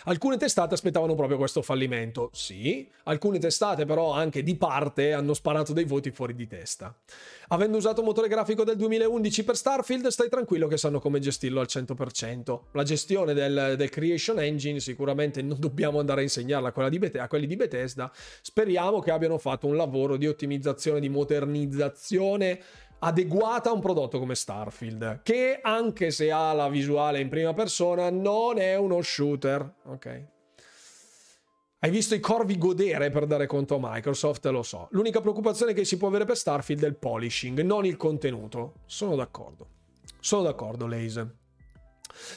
Alcune testate aspettavano proprio questo fallimento, sì, alcune testate però anche di parte hanno sparato dei voti fuori di testa. Avendo usato motore grafico del 2011 per Starfield, stai tranquillo che sanno come gestirlo al 100%. La gestione del, del Creation Engine sicuramente non dobbiamo andare a insegnarla a, di Beth- a quelli di Bethesda, speriamo che abbiano fatto un lavoro di ottimizzazione, di modernizzazione adeguata a un prodotto come Starfield, che anche se ha la visuale in prima persona non è uno shooter, ok? Hai visto i corvi godere per dare conto a Microsoft, lo so. L'unica preoccupazione che si può avere per Starfield è il polishing, non il contenuto. Sono d'accordo. Sono d'accordo, Laze.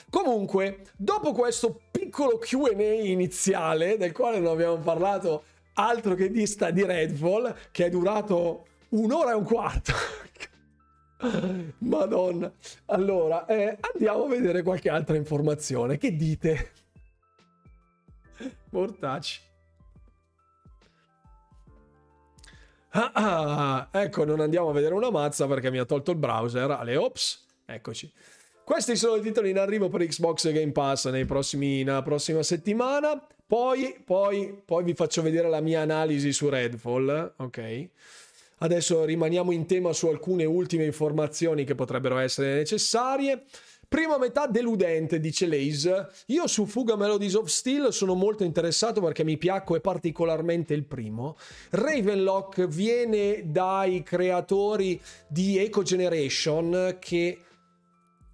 Comunque, dopo questo piccolo QA iniziale, del quale non abbiamo parlato altro che di, sta, di Redfall, che è durato un'ora e un quarto. Madonna. Allora, eh, andiamo a vedere qualche altra informazione. Che dite? Mortacci. Ah, ah, ecco, non andiamo a vedere una mazza perché mi ha tolto il browser. Ale, ops, eccoci. Questi sono i titoli in arrivo per Xbox Game Pass nei prossimi, nella prossima settimana. Poi, poi, poi vi faccio vedere la mia analisi su Redfall, ok? Adesso rimaniamo in tema su alcune ultime informazioni che potrebbero essere necessarie. Prima metà deludente, dice Lace. Io su Fuga Melodies of Steel sono molto interessato perché mi piacque particolarmente il primo. Ravenlock viene dai creatori di Eco Generation che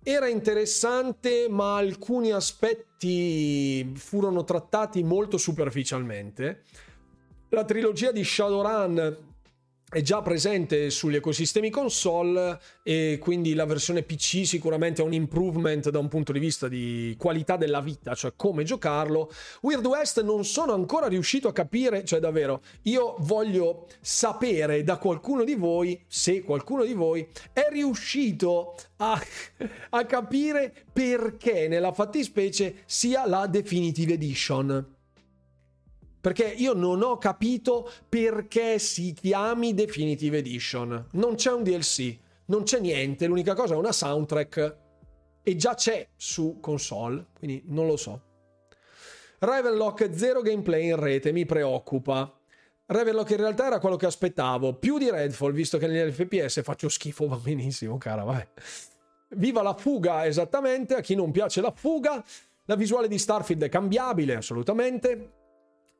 era interessante, ma alcuni aspetti furono trattati molto superficialmente. La trilogia di Shadowrun è già presente sugli ecosistemi console e quindi la versione PC sicuramente è un improvement da un punto di vista di qualità della vita, cioè come giocarlo. Weird West non sono ancora riuscito a capire, cioè davvero, io voglio sapere da qualcuno di voi, se qualcuno di voi è riuscito a, a capire perché nella fattispecie sia la Definitive Edition perché io non ho capito perché si chiami Definitive Edition. Non c'è un DLC, non c'è niente, l'unica cosa è una soundtrack e già c'è su console, quindi non lo so. Ravenlock zero gameplay in rete, mi preoccupa. Ravenlock in realtà era quello che aspettavo, più di Redfall, visto che negli FPS faccio schifo, va benissimo, cara, vai. Viva la fuga, esattamente, a chi non piace la fuga. La visuale di Starfield è cambiabile, assolutamente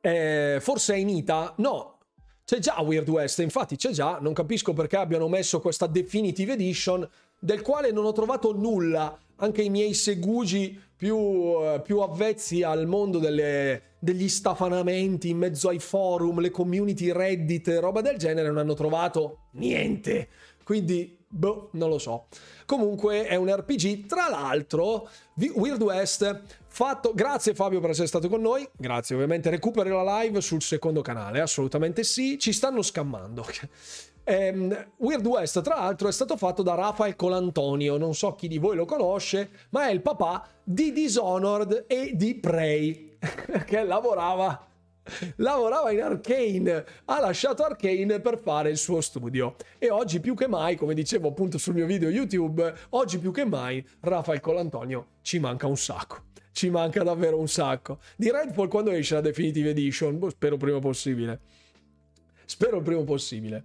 eh, forse è in Ita. No, c'è già Weird West, infatti c'è già, non capisco perché abbiano messo questa Definitive Edition del quale non ho trovato nulla. Anche i miei segugi più, uh, più avvezzi al mondo delle, degli stafanamenti in mezzo ai forum, le community Reddit, roba del genere, non hanno trovato niente. Quindi, boh, non lo so. Comunque è un RPG, tra l'altro, Weird West Fatto, grazie Fabio per essere stato con noi. Grazie, ovviamente recuperi la live sul secondo canale, assolutamente sì. Ci stanno scammando. Um, Weird West, tra l'altro, è stato fatto da Rafael Colantonio. Non so chi di voi lo conosce, ma è il papà di Dishonored e di Prey, che lavorava lavorava in Arkane, ha lasciato Arkane per fare il suo studio. E oggi più che mai, come dicevo appunto sul mio video YouTube, oggi più che mai Rafael Colantonio ci manca un sacco ci manca davvero un sacco. Di Redfall quando esce la Definitive Edition? Boh, spero prima possibile. Spero il prima possibile.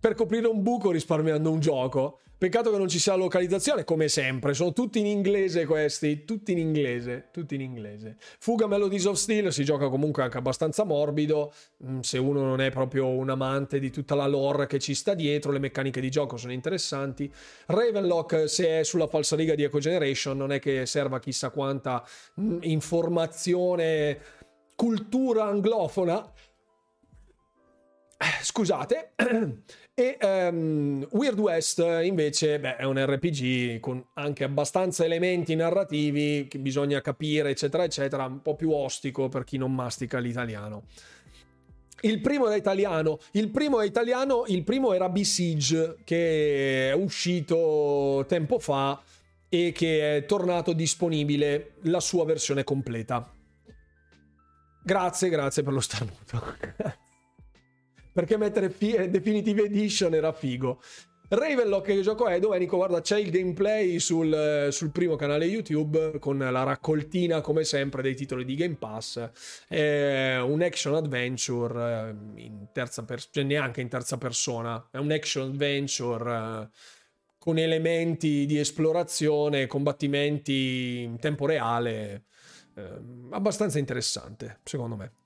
Per coprire un buco risparmiando un gioco. Peccato che non ci sia localizzazione, come sempre. Sono tutti in inglese questi. Tutti in inglese. Tutti in inglese. Fuga Melodies of Steel si gioca comunque anche abbastanza morbido. Mm, se uno non è proprio un amante di tutta la lore che ci sta dietro, le meccaniche di gioco sono interessanti. Ravenlock, se è sulla falsa riga di Eco Generation, non è che serva chissà quanta mm, informazione, cultura anglofona. Eh, scusate. E um, Weird West invece beh, è un RPG con anche abbastanza elementi narrativi che bisogna capire, eccetera, eccetera, un po' più ostico per chi non mastica l'italiano. Il primo era italiano, il primo italiano, il primo era Besiege che è uscito tempo fa e che è tornato disponibile la sua versione completa. Grazie, grazie per lo starnuto. perché mettere fi- Definitive Edition era figo. Ravenlock che gioco è? Domenico, guarda, c'è il gameplay sul, sul, primo canale YouTube con la raccoltina, come sempre, dei titoli di Game Pass. È un action adventure eh, in terza persona, cioè neanche in terza persona, è un action adventure eh, con elementi di esplorazione, combattimenti in tempo reale. Eh, abbastanza interessante, secondo me.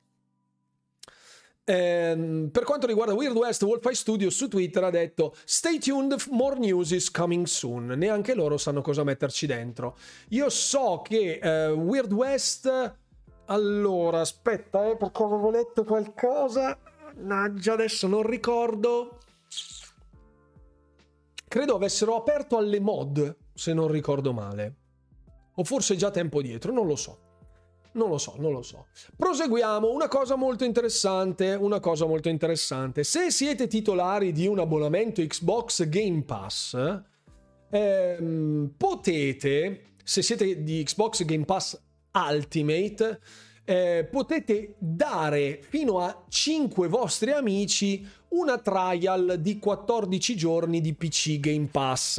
Ehm, per quanto riguarda Weird West, Wolfeye Studio su Twitter ha detto Stay tuned, more news is coming soon. Neanche loro sanno cosa metterci dentro. Io so che uh, Weird West... Allora, aspetta, eh, perché avevo letto qualcosa. Naggia, adesso non ricordo. Credo avessero aperto alle mod, se non ricordo male. O forse già tempo dietro, non lo so. Non lo so, non lo so. Proseguiamo, una cosa molto interessante, una cosa molto interessante. Se siete titolari di un abbonamento Xbox Game Pass, ehm, potete, se siete di Xbox Game Pass Ultimate, eh, potete dare fino a 5 vostri amici una trial di 14 giorni di PC Game Pass.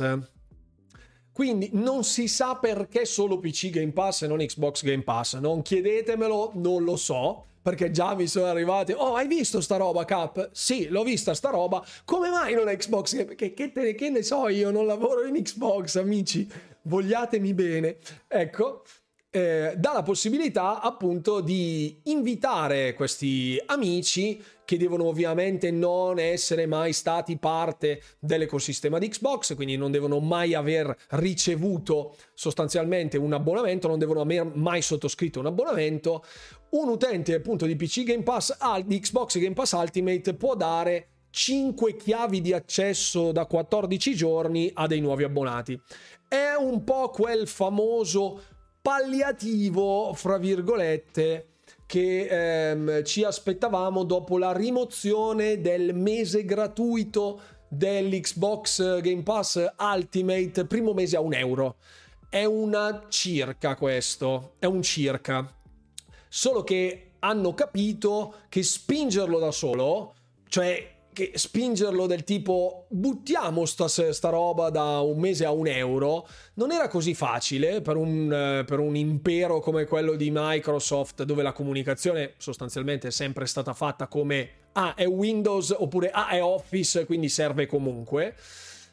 Quindi non si sa perché solo PC Game Pass e non Xbox Game Pass. Non chiedetemelo, non lo so. Perché già mi sono arrivati. Oh, hai visto sta roba, Cap? Sì, l'ho vista sta roba. Come mai non Xbox? Che, che, te, che ne so io? Non lavoro in Xbox, amici. Vogliatemi bene. Ecco. eh, dà la possibilità appunto di invitare questi amici che devono ovviamente non essere mai stati parte dell'ecosistema di Xbox, quindi non devono mai aver ricevuto sostanzialmente un abbonamento, non devono aver mai sottoscritto un abbonamento. Un utente appunto di PC Game Pass, di Xbox Game Pass Ultimate può dare 5 chiavi di accesso da 14 giorni a dei nuovi abbonati. È un po' quel famoso palliativo, fra virgolette, che ehm, ci aspettavamo dopo la rimozione del mese gratuito dell'Xbox Game Pass Ultimate, primo mese a un euro. È una circa questo, è un circa. Solo che hanno capito che spingerlo da solo, cioè che spingerlo del tipo buttiamo sta, sta, roba da un mese a un euro non era così facile per un, eh, per un impero come quello di Microsoft dove la comunicazione sostanzialmente è sempre stata fatta come ah è Windows oppure ah è Office quindi serve comunque.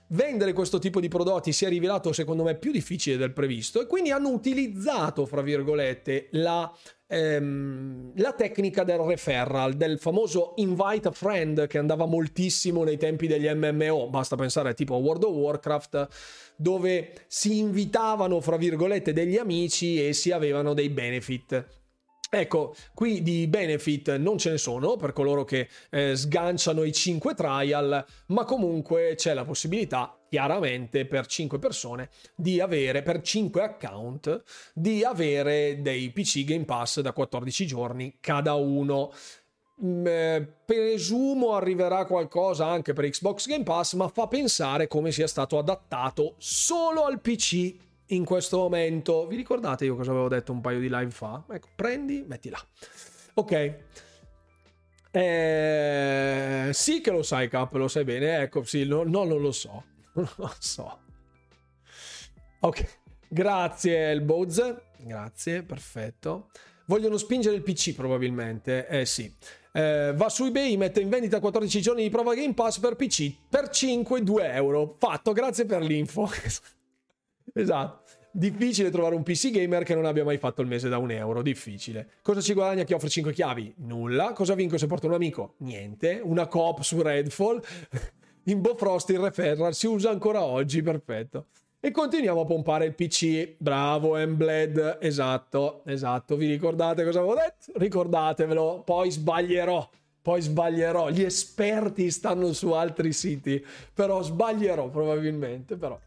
Vendere questo tipo di prodotti si è rivelato secondo me più difficile del previsto e quindi hanno utilizzato fra virgolette la ehm, la tecnica del referral, del famoso invite a friend che andava moltissimo nei tempi degli MMO, basta pensare tipo a World of Warcraft, dove si invitavano, fra virgolette, degli amici e si avevano dei benefit. Ecco, qui di benefit non ce ne sono per coloro che eh, sganciano i 5 trial, ma comunque c'è la possibilità, chiaramente, per 5 persone di avere, per 5 account, di avere dei PC Game Pass da 14 giorni cada uno. Mm, eh, presumo arriverà qualcosa anche per Xbox Game Pass, ma fa pensare come sia stato adattato solo al PC in questo momento. Vi ricordate io cosa avevo detto un paio di live fa? Ecco, prendi, metti là. Ok. Eh, sì che lo sai, Cap, lo sai bene. Ecco, sì, no, no non lo so. Non lo so. Ok. Grazie, Elboz. Grazie, perfetto. Vogliono spingere il PC probabilmente. Eh sì. Eh, va su eBay, mette in vendita 14 giorni di prova Game Pass per PC per 5, 2 euro. Fatto, grazie per l'info. esatto. Difficile trovare un PC gamer che non abbia mai fatto il mese da un euro. Difficile. Cosa ci guadagna chi offre 5 chiavi? Nulla. Cosa vinco se porto un amico? Niente. Una coop su Redfall. In Bofrost il referral si usa ancora oggi. Perfetto. E continuiamo a pompare il PC. Bravo, Embled. Esatto, esatto. Vi ricordate cosa avevo detto? Ricordatevelo. Poi sbaglierò. Poi sbaglierò. Gli esperti stanno su altri siti. Però sbaglierò probabilmente. Però.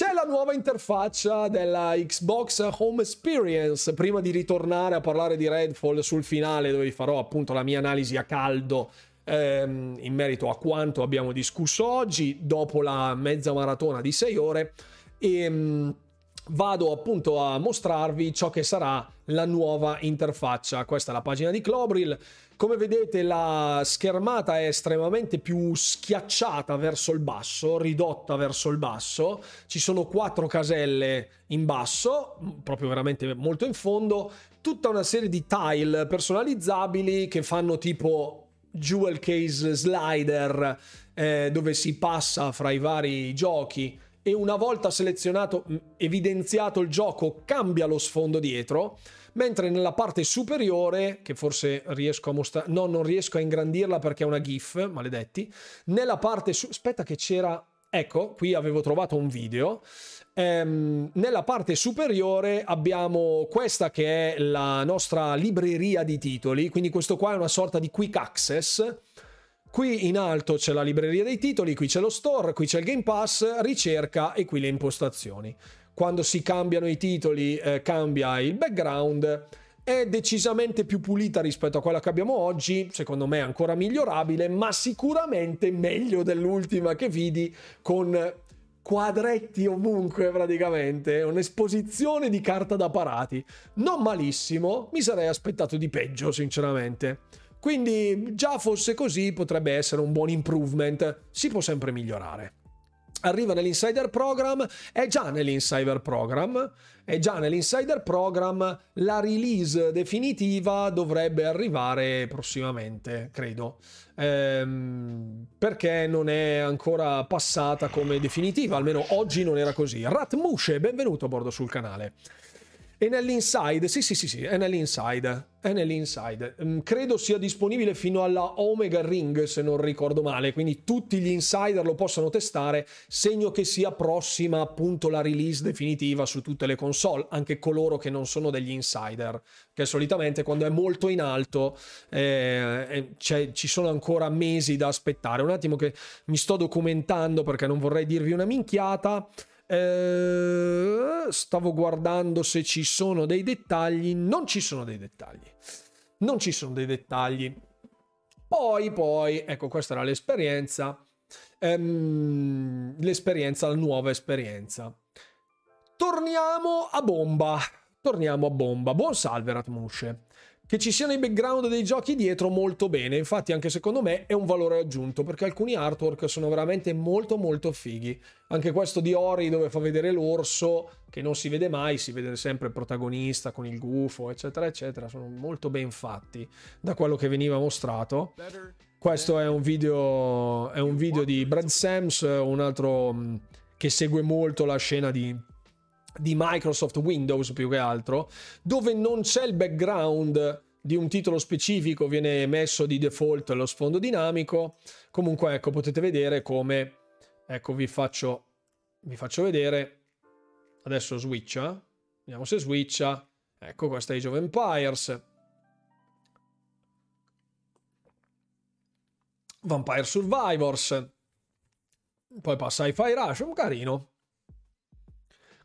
C'è la nuova interfaccia della Xbox Home Experience. Prima di ritornare a parlare di Redfall sul finale, dove vi farò appunto la mia analisi a caldo ehm, in merito a quanto abbiamo discusso oggi, dopo la mezza maratona di 6 ore, ehm, vado appunto a mostrarvi ciò che sarà la nuova interfaccia. Questa è la pagina di Clobril. Come vedete la schermata è estremamente più schiacciata verso il basso, ridotta verso il basso. Ci sono quattro caselle in basso, proprio veramente molto in fondo, tutta una serie di tile personalizzabili che fanno tipo jewel case slider eh, dove si passa fra i vari giochi. E una volta selezionato, evidenziato il gioco, cambia lo sfondo dietro mentre nella parte superiore, che forse riesco a mostrare, no, non riesco a ingrandirla perché è una GIF, maledetti, nella parte su... aspetta che c'era, ecco, qui avevo trovato un video, ehm, nella parte superiore abbiamo questa che è la nostra libreria di titoli, quindi questo qua è una sorta di quick access, Qui in alto c'è la libreria dei titoli, qui c'è lo store, qui c'è il Game Pass, ricerca e qui le impostazioni quando si cambiano i titoli eh, cambia il background è decisamente più pulita rispetto a quella che abbiamo oggi, secondo me ancora migliorabile, ma sicuramente meglio dell'ultima che vidi con quadretti ovunque praticamente, un'esposizione di carta da parati. Non malissimo, mi sarei aspettato di peggio sinceramente. Quindi già fosse così potrebbe essere un buon improvement, si può sempre migliorare arriva nell'insider program, è già nell'insider program, è già nell'insider program, la release definitiva dovrebbe arrivare prossimamente, credo, ehm, perché non è ancora passata come definitiva, almeno oggi non era così. Ratmushe, benvenuto a bordo sul canale. E nell'inside, sì, sì, sì, sì, è nell'inside. È nell'inside. Mm, credo sia disponibile fino alla Omega Ring, se non ricordo male. Quindi tutti gli insider lo possono testare, segno che sia prossima appunto la release definitiva su tutte le console, anche coloro che non sono degli insider. Che solitamente quando è molto in alto eh, ci sono ancora mesi da aspettare. Un attimo che mi sto documentando perché non vorrei dirvi una minchiata. Eh, stavo guardando se ci sono dei dettagli. Non ci sono dei dettagli. Non ci sono dei dettagli. Poi, poi, ecco, questa era l'esperienza. Ehm, l'esperienza, la nuova esperienza. Torniamo a bomba. Torniamo a bomba. Buon salve, Ratmusce che ci siano i background dei giochi dietro molto bene. Infatti, anche secondo me è un valore aggiunto perché alcuni artwork sono veramente molto molto fighi. Anche questo di Ori dove fa vedere l'orso, che non si vede mai, si vede sempre il protagonista con il gufo, eccetera, eccetera. Sono molto ben fatti da quello che veniva mostrato. Questo è un video, è un video di Brad Sams, un altro che segue molto la scena di di Microsoft Windows più che altro, dove non c'è il background di un titolo specifico, viene messo di default lo sfondo dinamico. Comunque, ecco, potete vedere come, ecco, vi faccio, vi faccio vedere. Adesso switcha, vediamo se switcha. Ecco, questa è Age of Empires. Vampire Survivors. Poi passa Hi-Fi Rush, un carino.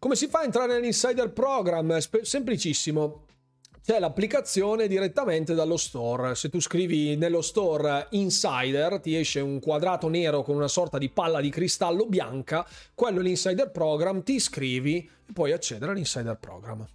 Come si fa a entrare nell'insider program? Semplicissimo. C'è l'applicazione direttamente dallo store. Se tu scrivi nello store insider, ti esce un quadrato nero con una sorta di palla di cristallo bianca. Quello è l'insider program. Ti iscrivi e puoi accedere all'insider program.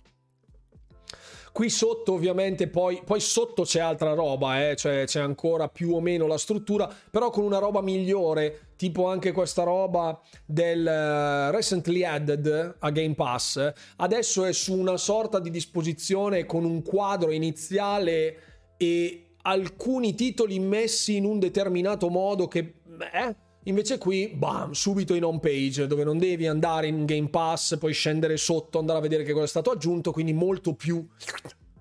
Qui sotto ovviamente poi, poi sotto c'è altra roba, eh? cioè c'è ancora più o meno la struttura, però con una roba migliore, tipo anche questa roba del uh, recently added a Game Pass, adesso è su una sorta di disposizione con un quadro iniziale e alcuni titoli messi in un determinato modo che... Eh? Invece qui, bam, subito in home page, dove non devi andare in Game Pass, poi scendere sotto, andare a vedere che cosa è stato aggiunto, quindi molto più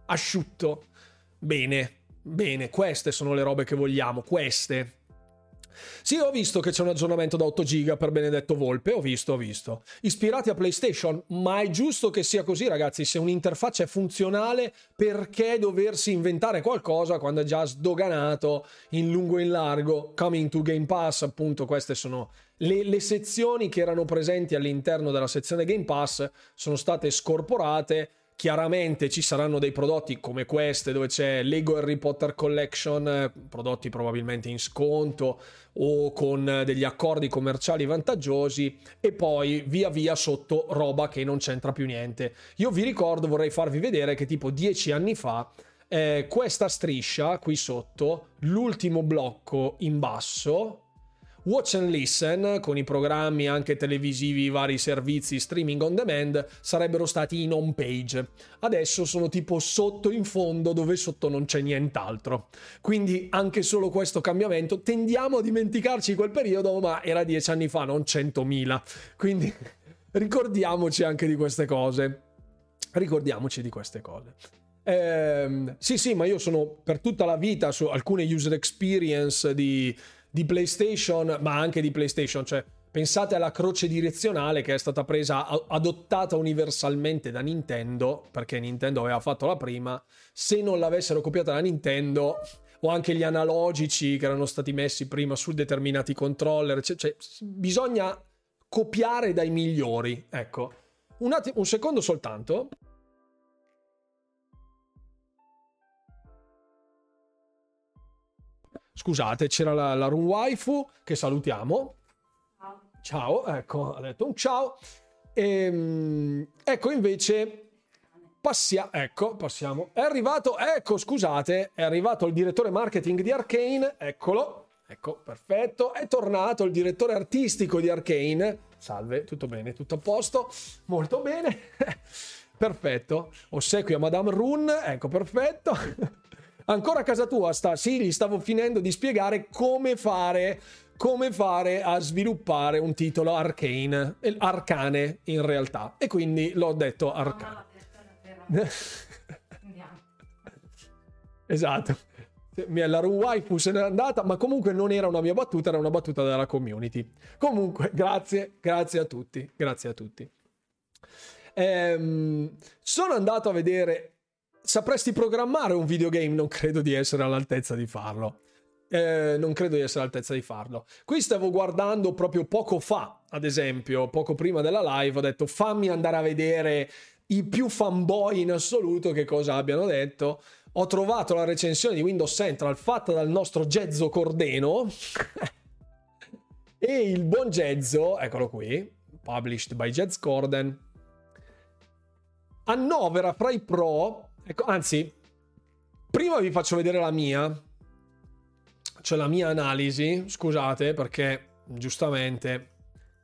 asciutto. Bene, bene, queste sono le robe che vogliamo, queste. Sì, ho visto che c'è un aggiornamento da 8 giga per Benedetto Volpe, ho visto, ho visto. Ispirati a PlayStation, ma è giusto che sia così, ragazzi, se un'interfaccia è funzionale, perché doversi inventare qualcosa quando è già sdoganato in lungo e in largo? Coming to Game Pass, appunto, queste sono le, le, sezioni che erano presenti all'interno della sezione Game Pass sono state scorporate Chiaramente ci saranno dei prodotti come queste dove c'è Lego Harry Potter Collection, prodotti probabilmente in sconto o con degli accordi commerciali vantaggiosi e poi via via sotto roba che non c'entra più niente. Io vi ricordo, vorrei farvi vedere che tipo dieci anni fa eh, questa striscia qui sotto, l'ultimo blocco in basso, Watch and Listen, con i programmi anche televisivi, i vari servizi streaming on demand, sarebbero stati in home page. Adesso sono tipo sotto in fondo, dove sotto non c'è nient'altro. Quindi anche solo questo cambiamento, tendiamo a dimenticarci quel periodo, ma era dieci anni fa, non centomila. Quindi ricordiamoci anche di queste cose. Ricordiamoci di queste cose. Eh, sì, sì, ma io sono per tutta la vita su alcune user experience di di PlayStation, ma anche di PlayStation, cioè pensate alla croce direzionale che è stata presa, adottata universalmente da Nintendo, perché Nintendo aveva fatto la prima, se non l'avessero copiata da Nintendo o anche gli analogici che erano stati messi prima su determinati controller, cioè, cioè bisogna copiare dai migliori, ecco. Un, attimo, un secondo soltanto. Scusate, c'era la, la Run Waifu che salutiamo. Ciao. Ciao, ecco, ha detto un ciao. E, ehm, ecco invece passiamo, ecco, passiamo. È arrivato, ecco, scusate, è arrivato il direttore marketing di Arkane, eccolo. Ecco, perfetto. È tornato il direttore artistico di Arkane. Salve, tutto bene, tutto a posto. Molto bene. perfetto. Ossequio a Madame Run, ecco, perfetto. Ancora a casa tua sta, sì, gli stavo finendo di spiegare come fare come fare a sviluppare un titolo arcane, arcane in realtà. E quindi l'ho detto arcane. esatto. La waifu se n'è andata, ma comunque non era una mia battuta, era una battuta della community. Comunque, grazie, grazie a tutti, grazie a tutti. Ehm, sono andato a vedere. Sapresti programmare un videogame? Non credo di essere all'altezza di farlo. Eh, non credo di essere all'altezza di farlo. Qui stavo guardando proprio poco fa, ad esempio, poco prima della live, ho detto fammi andare a vedere i più fanboy in assoluto che cosa abbiano detto. Ho trovato la recensione di Windows Central fatta dal nostro Gezzo Cordeno e il buon Gezzo, eccolo qui, published by Jez Corden, annovera fra i pro, ecco, anzi, prima vi faccio vedere la mia, cioè la mia analisi, scusate perché giustamente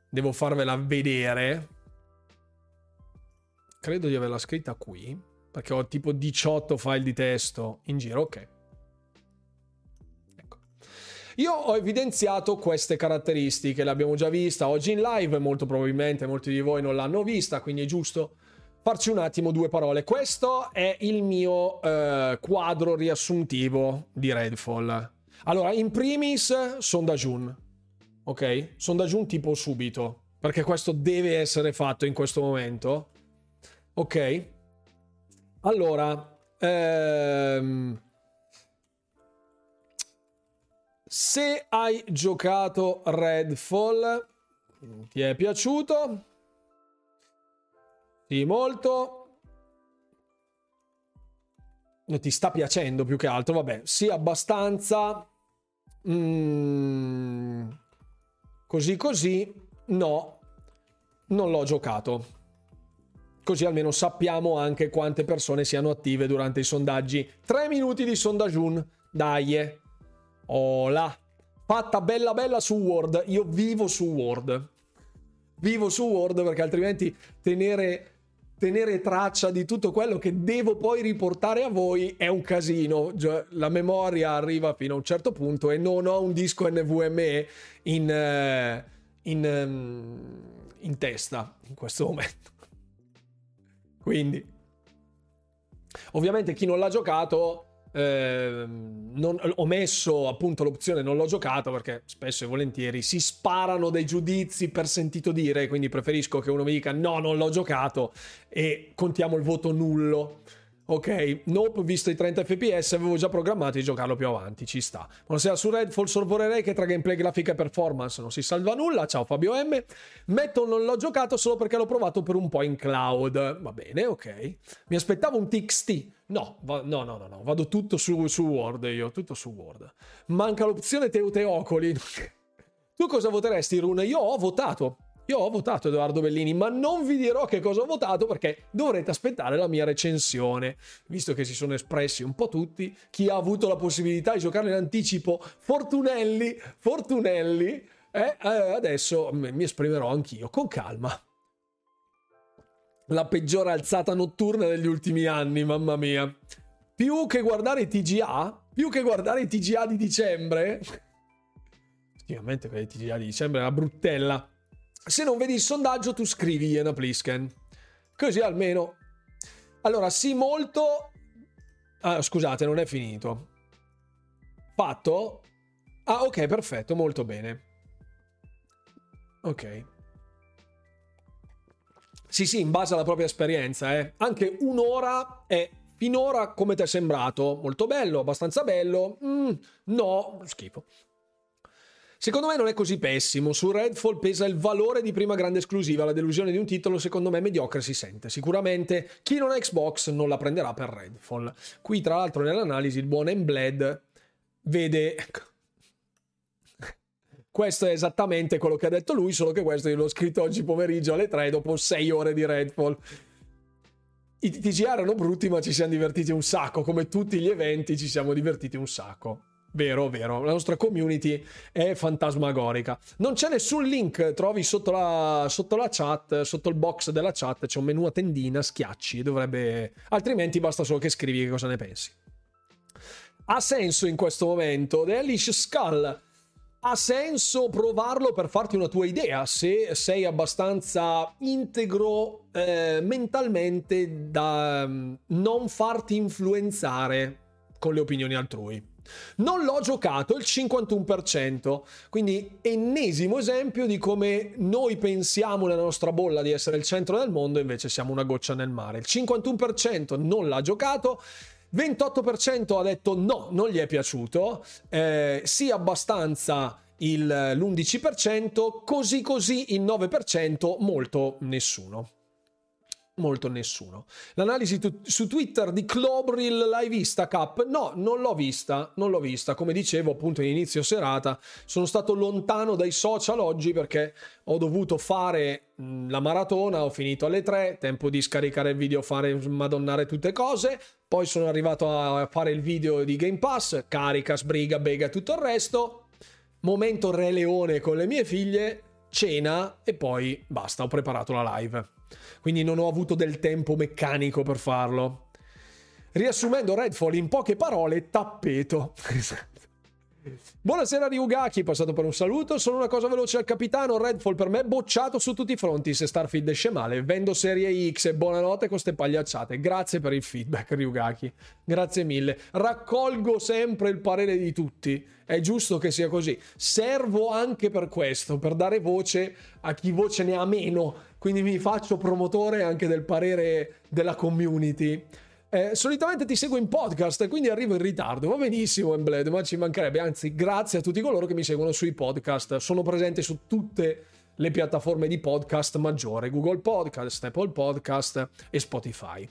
devo farvela vedere. Credo di averla scritta qui, perché ho tipo 18 file di testo in giro, ok. Ecco. Io ho evidenziato queste caratteristiche, le abbiamo già vista oggi in live, molto probabilmente molti di voi non l'hanno vista, quindi è giusto farci un attimo due parole. Questo è il mio eh, quadro riassuntivo di Redfall. Allora, in primis, Sondajun. Ok? Sondajun tipo subito. Perché questo deve essere fatto in questo momento. Ok? Allora, ehm, se hai giocato Redfall, ti è piaciuto? Sì, molto ti sta piacendo più che altro, vabbè, sì abbastanza mm, così così, no, non l'ho giocato. Così almeno sappiamo anche quante persone siano attive durante i sondaggi. Tre minuti di sondagiun, dai. Ola. Fatta bella bella su Word. Io vivo su Word. Vivo su Word perché altrimenti tenere tenere traccia di tutto quello che devo poi riportare a voi è un casino. La memoria arriva fino a un certo punto e non ho un disco NVMe in, eh, in, ehm, in testa in questo momento. Quindi, ovviamente chi non l'ha giocato eh, non, ho messo appunto l'opzione non l'ho giocato perché spesso e volentieri si sparano dei giudizi per sentito dire, quindi preferisco che uno mi dica no, non l'ho giocato e contiamo il voto nullo. Ok, nope, visto i 30 fps avevo già programmato di giocarlo più avanti, ci sta. Buonasera su Redfall, sorvorerei che tra gameplay, grafica e performance non si salva nulla. Ciao Fabio M. Metto non l'ho giocato solo perché l'ho provato per un po' in cloud. Va bene, ok. Mi aspettavo un TXT. No, va- no, no, no, no, vado tutto su, su Word io, tutto su Word. Manca l'opzione Teuteocoli. tu cosa voteresti, Rune? Io ho votato. Io ho votato Edoardo Bellini, ma non vi dirò che cosa ho votato perché dovrete aspettare la mia recensione, visto che si sono espressi un po' tutti. Chi ha avuto la possibilità di giocare in anticipo, Fortunelli, Fortunelli, eh, eh, adesso mi esprimerò anch'io con calma. La peggiore alzata notturna degli ultimi anni, mamma mia. Più che guardare i TGA, più che guardare i TGA di dicembre. Effettivamente, quelli TGA di dicembre è una bruttella se non vedi il sondaggio, tu scrivi Iena Plisken. Così almeno. Allora, sì, molto. Ah, scusate, non è finito. Fatto? Ah, ok, perfetto, molto bene. Ok. Sì, sì, in base alla propria esperienza, eh. Anche un'ora è finora come ti è sembrato? Molto bello, abbastanza bello? Mm, no, schifo. Secondo me non è così pessimo. Su Redfall pesa il valore di prima grande esclusiva. La delusione di un titolo, secondo me, mediocre si sente. Sicuramente chi non ha Xbox non la prenderà per Redfall. Qui, tra l'altro, nell'analisi, il buon Embled vede. Questo è esattamente quello che ha detto lui, solo che questo io l'ho scritto oggi pomeriggio alle 3 dopo 6 ore di Redfall. I TGA erano brutti, ma ci siamo divertiti un sacco. Come tutti gli eventi, ci siamo divertiti un sacco. Vero, vero. La nostra community è fantasmagorica. Non c'è nessun link, trovi sotto la, sotto la chat, sotto il box della chat, c'è un menu a tendina, schiacci, dovrebbe... Altrimenti basta solo che scrivi che cosa ne pensi. Ha senso in questo momento. The Hellish Skull ha senso provarlo per farti una tua idea se sei abbastanza integro eh, mentalmente da mm, non farti influenzare con le opinioni altrui. Non l'ho giocato il 51%, quindi ennesimo esempio di come noi pensiamo nella nostra bolla di essere il centro del mondo, invece siamo una goccia nel mare. Il 51% non l'ha giocato, 28% ha detto no, non gli è piaciuto, eh, sì abbastanza il, l'11%, così così il 9%, molto nessuno molto nessuno. L'analisi tu- su Twitter di Clobril l'hai vista, Cap? No, non l'ho vista, non l'ho vista. Come dicevo appunto in inizio serata, sono stato lontano dai social oggi perché ho dovuto fare la maratona, ho finito alle 3, tempo di scaricare il video, fare madonnare tutte cose, poi sono arrivato a fare il video di Game Pass, carica, sbriga, bega, tutto il resto. Momento Re Leone con le mie figlie, cena e poi basta, ho preparato la live quindi non ho avuto del tempo meccanico per farlo. Riassumendo Redfall in poche parole, tappeto. Buonasera Ryugaki, passato per un saluto. Solo una cosa veloce al capitano. Redfall per me bocciato su tutti i fronti. Se Starfield esce male, vendo serie X e buonanotte con ste pagliacciate. Grazie per il feedback, Ryugaki. Grazie mille. Raccolgo sempre il parere di tutti. È giusto che sia così. Servo anche per questo, per dare voce a chi voce ne ha meno. Quindi mi faccio promotore anche del parere della community. Eh, solitamente ti seguo in podcast, quindi arrivo in ritardo. Va benissimo, Embled, ma ci mancherebbe. Anzi, grazie a tutti coloro che mi seguono sui podcast. Sono presente su tutte le piattaforme di podcast maggiore: Google Podcast, Apple Podcast e Spotify.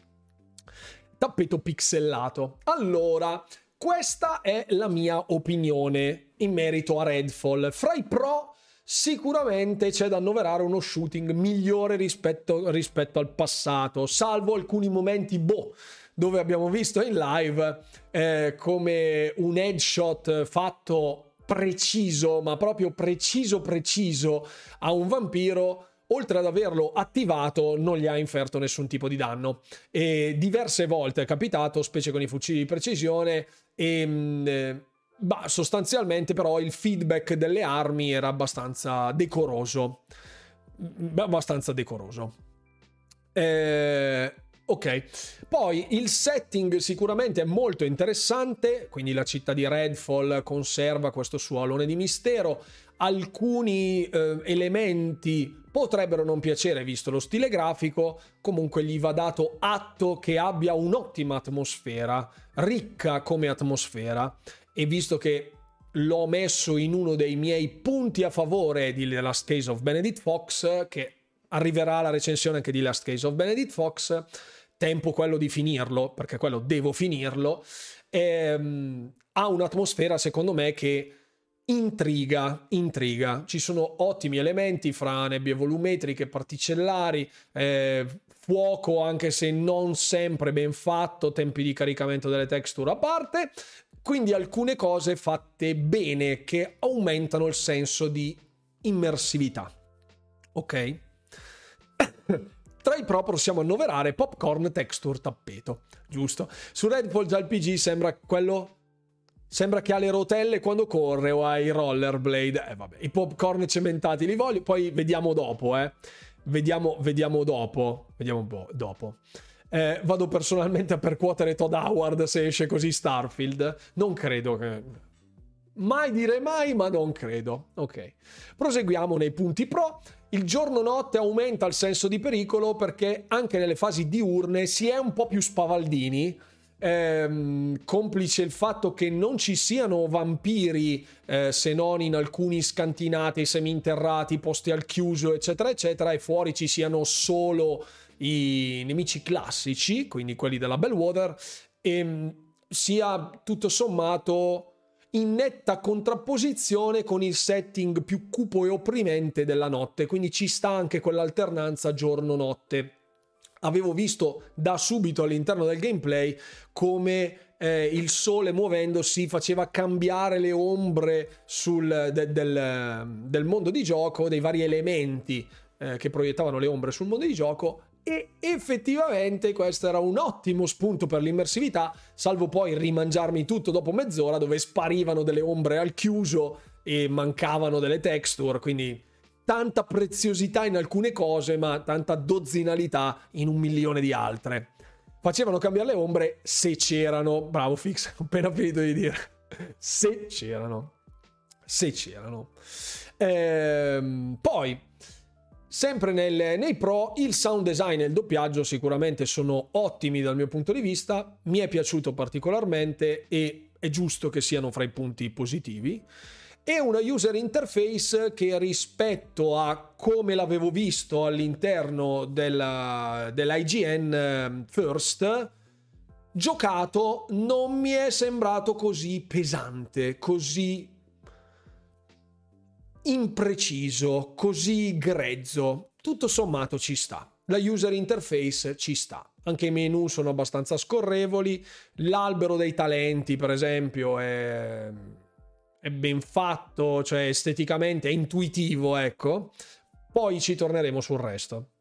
Tappeto pixelato. Allora, questa è la mia opinione in merito a Redfall. Fra i pro sicuramente c'è da annoverare uno shooting migliore rispetto, rispetto al passato, salvo alcuni momenti boh dove abbiamo visto in live eh, come un headshot fatto preciso, ma proprio preciso preciso a un vampiro oltre ad averlo attivato non gli ha inferto nessun tipo di danno. E diverse volte è capitato specie con i fucili di precisione e mm, eh, bah, sostanzialmente però il feedback delle armi era abbastanza decoroso. Abbastanza decoroso. Eh, Ok, poi il setting sicuramente è molto interessante, quindi la città di Redfall conserva questo suo alone di mistero, alcuni eh, elementi potrebbero non piacere visto lo stile grafico, comunque gli va dato atto che abbia un'ottima atmosfera, ricca come atmosfera e visto che l'ho messo in uno dei miei punti a favore di The Last Case of Benedict Fox, che arriverà la recensione anche di Last Case of Benedict Fox, tempo quello di finirlo, perché quello devo finirlo, ehm, ha un'atmosfera secondo me che intriga, intriga. Ci sono ottimi elementi fra nebbie volumetriche, particellari, eh, fuoco anche se non sempre ben fatto, tempi di caricamento delle texture a parte, quindi alcune cose fatte bene che aumentano il senso di immersività. Ok? Tra i pro possiamo annoverare Popcorn Texture Tappeto, giusto? Su Redfall già il PG sembra quello Sembra che ha le rotelle quando corre o ha i rollerblade. Eh, vabbè, i popcorn cementati li voglio. Poi vediamo dopo, eh. Vediamo, vediamo dopo. Vediamo bo- dopo. Eh, vado personalmente a percuotere Todd Howard se esce così Starfield. Non credo che. Mai dire mai, ma non credo. Ok. Proseguiamo nei punti pro. Il giorno-notte aumenta il senso di pericolo perché anche nelle fasi diurne si è un po' più spavaldini. Ehm, complice il fatto che non ci siano vampiri eh, se non in alcuni scantinati, seminterrati, posti al chiuso, eccetera, eccetera, e fuori ci siano solo i nemici classici, quindi quelli della Bellwater, e ehm, sia tutto sommato in netta contrapposizione con il setting più cupo e opprimente della notte, quindi ci sta anche quell'alternanza giorno-notte. Avevo visto da subito all'interno del gameplay come eh, il sole muovendosi faceva cambiare le ombre sul, de, del, del, mondo di gioco, dei vari elementi eh, che proiettavano le ombre sul mondo di gioco e effettivamente questo era un ottimo spunto per l'immersività, salvo poi rimangiarmi tutto dopo mezz'ora dove sparivano delle ombre al chiuso e mancavano delle texture, quindi tanta preziosità in alcune cose, ma tanta dozzinalità in un milione di altre. Facevano cambiare le ombre se c'erano. Bravo Fix, ho appena finito di dire. Se c'erano. Se c'erano. Ehm, poi, sempre nel, nei pro, il sound design e il doppiaggio sicuramente sono ottimi dal mio punto di vista. Mi è piaciuto particolarmente e è giusto che siano fra i punti positivi e una user interface che rispetto a come l'avevo visto all'interno della, dell'IGN ehm, First giocato non mi è sembrato così pesante, così impreciso, così grezzo. Tutto sommato ci sta. La user interface ci sta. Anche i menu sono abbastanza scorrevoli. L'albero dei talenti, per esempio, è è ben fatto, cioè esteticamente è intuitivo, ecco. Poi ci torneremo sul resto.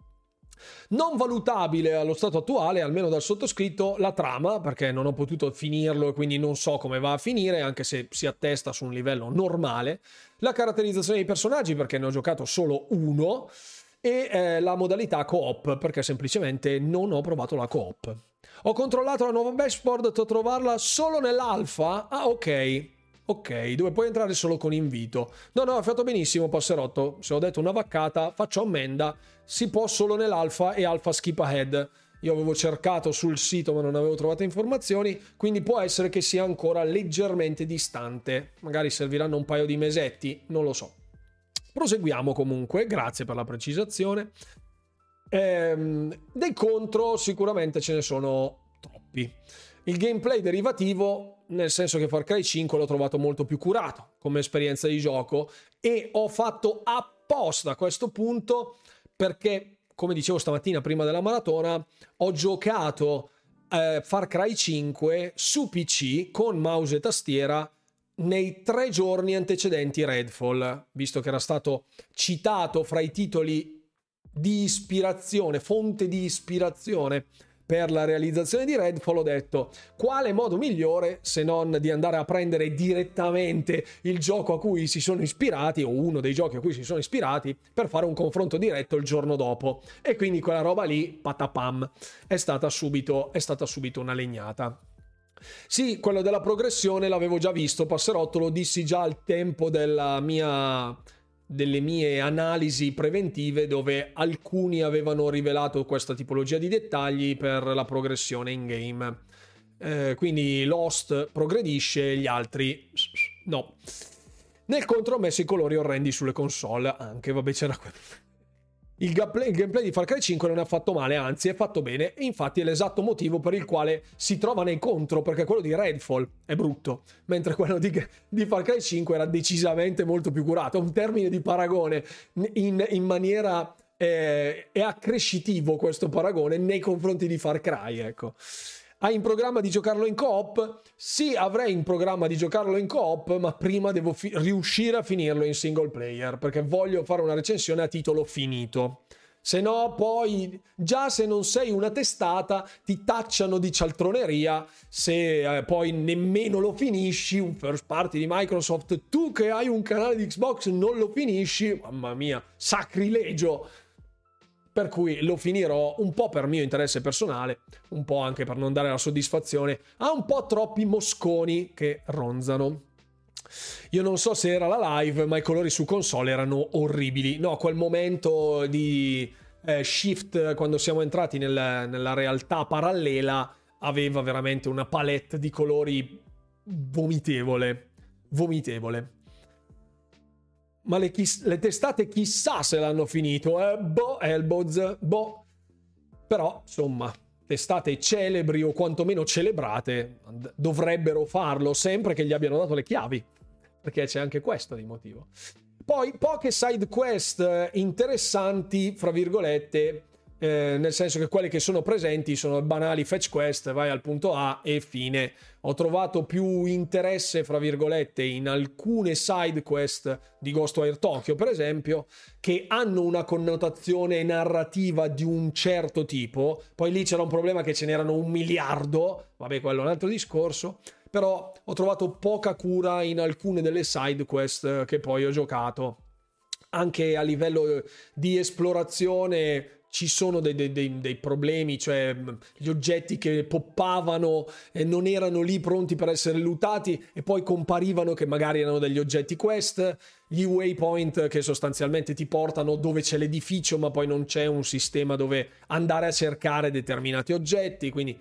Non valutabile allo stato attuale, almeno dal sottoscritto, la trama, perché non ho potuto finirlo e quindi non so come va a finire, anche se si attesta su un livello normale. La caratterizzazione dei personaggi, perché ne ho giocato solo uno, e eh, la modalità co-op, perché semplicemente non ho provato la co-op. Ho controllato la nuova dashboard, ho trovarla solo nell'alfa. Ah, ok. Ok, dove puoi entrare solo con invito. No, no, hai fatto benissimo, passerotto. Se ho detto una vaccata, faccio ammenda. Si può solo nell'alfa e alfa skip ahead. Io avevo cercato sul sito ma non avevo trovato informazioni, quindi può essere che sia ancora leggermente distante. Magari serviranno un paio di mesetti, non lo so. Proseguiamo comunque, grazie per la precisazione. Ehm, dei contro sicuramente ce ne sono troppi. Il gameplay derivativo, nel senso che Far Cry 5 l'ho trovato molto più curato come esperienza di gioco e ho fatto apposta a questo punto perché, come dicevo stamattina prima della maratona, ho giocato eh, Far Cry 5 su PC con mouse e tastiera nei tre giorni antecedenti Redfall, visto che era stato citato fra i titoli di ispirazione, fonte di ispirazione per la realizzazione di Redfall ho detto quale modo migliore se non di andare a prendere direttamente il gioco a cui si sono ispirati o uno dei giochi a cui si sono ispirati per fare un confronto diretto il giorno dopo? E quindi quella roba lì patapam è stata subito è stata subito una legnata. Sì, quello della progressione l'avevo già visto, Passerotto, lo dissi già al tempo della mia delle mie analisi preventive dove alcuni avevano rivelato questa tipologia di dettagli per la progressione in game. Eh, quindi Lost progredisce, gli altri no. Nel contro ho messo i colori orrendi sulle console, anche vabbè c'era quello il gameplay, il gameplay, di Far Cry 5 non è affatto male, anzi è fatto bene. E infatti è l'esatto motivo per il quale si trova nei contro, perché quello di Redfall è brutto, mentre quello di, di Far Cry 5 era decisamente molto più curato, un termine di paragone. In, in maniera... Eh, è accrescitivo questo paragone nei confronti di Far Cry, ecco. Hai in programma di giocarlo in coop? Sì, avrei in programma di giocarlo in coop, ma prima devo fi- riuscire a finirlo in single player, perché voglio fare una recensione a titolo finito. Se no, poi, già se non sei una testata, ti tacciano di cialtroneria se eh, poi nemmeno lo finisci, un first party di Microsoft, tu che hai un canale di Xbox non lo finisci, mamma mia, sacrilegio per cui lo finirò un po' per mio interesse personale, un po' anche per non dare la soddisfazione a un po' troppi mosconi che ronzano. Io non so se era la live, ma i colori su console erano orribili. No, quel momento di eh, shift quando siamo entrati nel, nella realtà parallela aveva veramente una palette di colori vomitevole. Vomitevole ma le, chi- le, testate chissà se l'hanno finito, eh? Boh, Elboz, boh. Però, insomma, testate celebri o quantomeno celebrate dovrebbero farlo sempre che gli abbiano dato le chiavi, perché c'è anche questo di motivo. Poi poche side quest eh, interessanti, fra virgolette, eh, nel senso che quelle che sono presenti sono banali fetch quest, vai al punto A e fine. Ho trovato più interesse, fra virgolette, in alcune side quest di Ghostwire Tokyo, per esempio, che hanno una connotazione narrativa di un certo tipo. Poi lì c'era un problema che ce n'erano un miliardo, vabbè, quello è un altro discorso però ho trovato poca cura in alcune delle side quest che poi ho giocato. Anche a livello di esplorazione ci sono dei, dei, dei, dei, problemi, cioè gli oggetti che poppavano e non erano lì pronti per essere lootati e poi comparivano che magari erano degli oggetti quest, gli waypoint che sostanzialmente ti portano dove c'è l'edificio ma poi non c'è un sistema dove andare a cercare determinati oggetti, quindi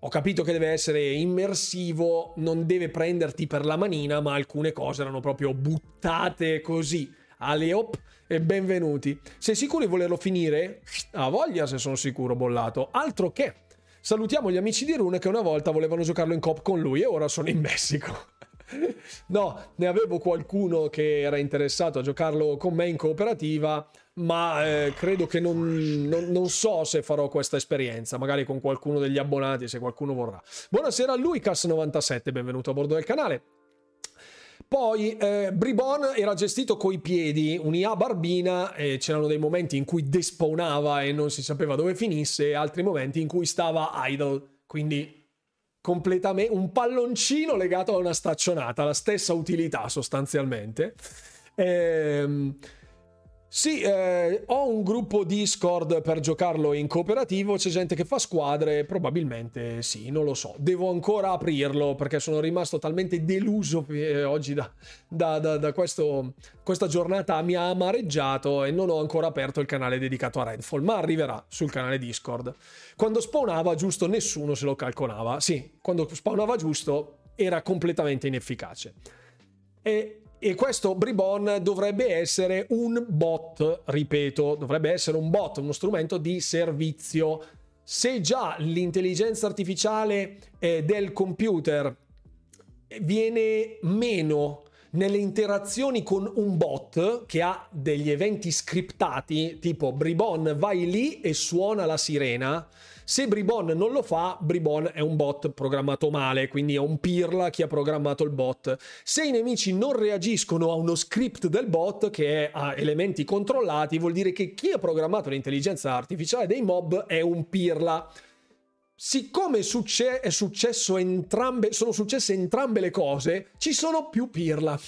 ho capito che deve essere immersivo, non deve prenderti per la manina, ma alcune cose erano proprio buttate così. Aleop e benvenuti. Sei sicuro di volerlo finire? A voglia se sono sicuro, bollato. Altro che. Salutiamo gli amici di Rune che una volta volevano giocarlo in cop con lui e ora sono in Messico. no, ne avevo qualcuno che era interessato a giocarlo con me in cooperativa, ma eh, credo che non, non, non, so se farò questa esperienza, magari con qualcuno degli abbonati, se qualcuno vorrà. Buonasera a Lucas97, benvenuto a bordo del canale. Poi eh, Bribon era gestito coi piedi, un'IA barbina, e c'erano dei momenti in cui despawnava e non si sapeva dove finisse, e altri momenti in cui stava idle, quindi completamente un palloncino legato a una staccionata, la stessa utilità sostanzialmente. Ehm sì, eh, ho un gruppo Discord per giocarlo in cooperativo, c'è gente che fa squadre, probabilmente sì, non lo so. Devo ancora aprirlo perché sono rimasto talmente deluso eh, oggi da, da, da, da questo, questa giornata mi ha amareggiato e non ho ancora aperto il canale dedicato a Redfall, ma arriverà sul canale Discord. Quando spawnava giusto nessuno se lo calcolava, sì, quando spawnava giusto era completamente inefficace. E e questo Bribon dovrebbe essere un bot, ripeto, dovrebbe essere un bot, uno strumento di servizio. Se già l'intelligenza artificiale eh, del computer viene meno nelle interazioni con un bot che ha degli eventi scriptati, tipo Bribon vai lì e suona la sirena, se Bribon non lo fa, Bribon è un bot programmato male, quindi è un pirla chi ha programmato il bot. Se i nemici non reagiscono a uno script del bot che ha elementi controllati, vuol dire che chi ha programmato l'intelligenza artificiale dei mob è un pirla. Siccome succe- entrambe, sono successe entrambe le cose, ci sono più pirla.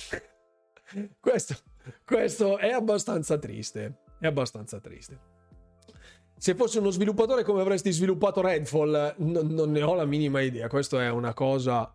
questo, questo è abbastanza triste. È abbastanza triste se fossi uno sviluppatore come avresti sviluppato Redfall? N- non ne ho la minima idea. Questa è una cosa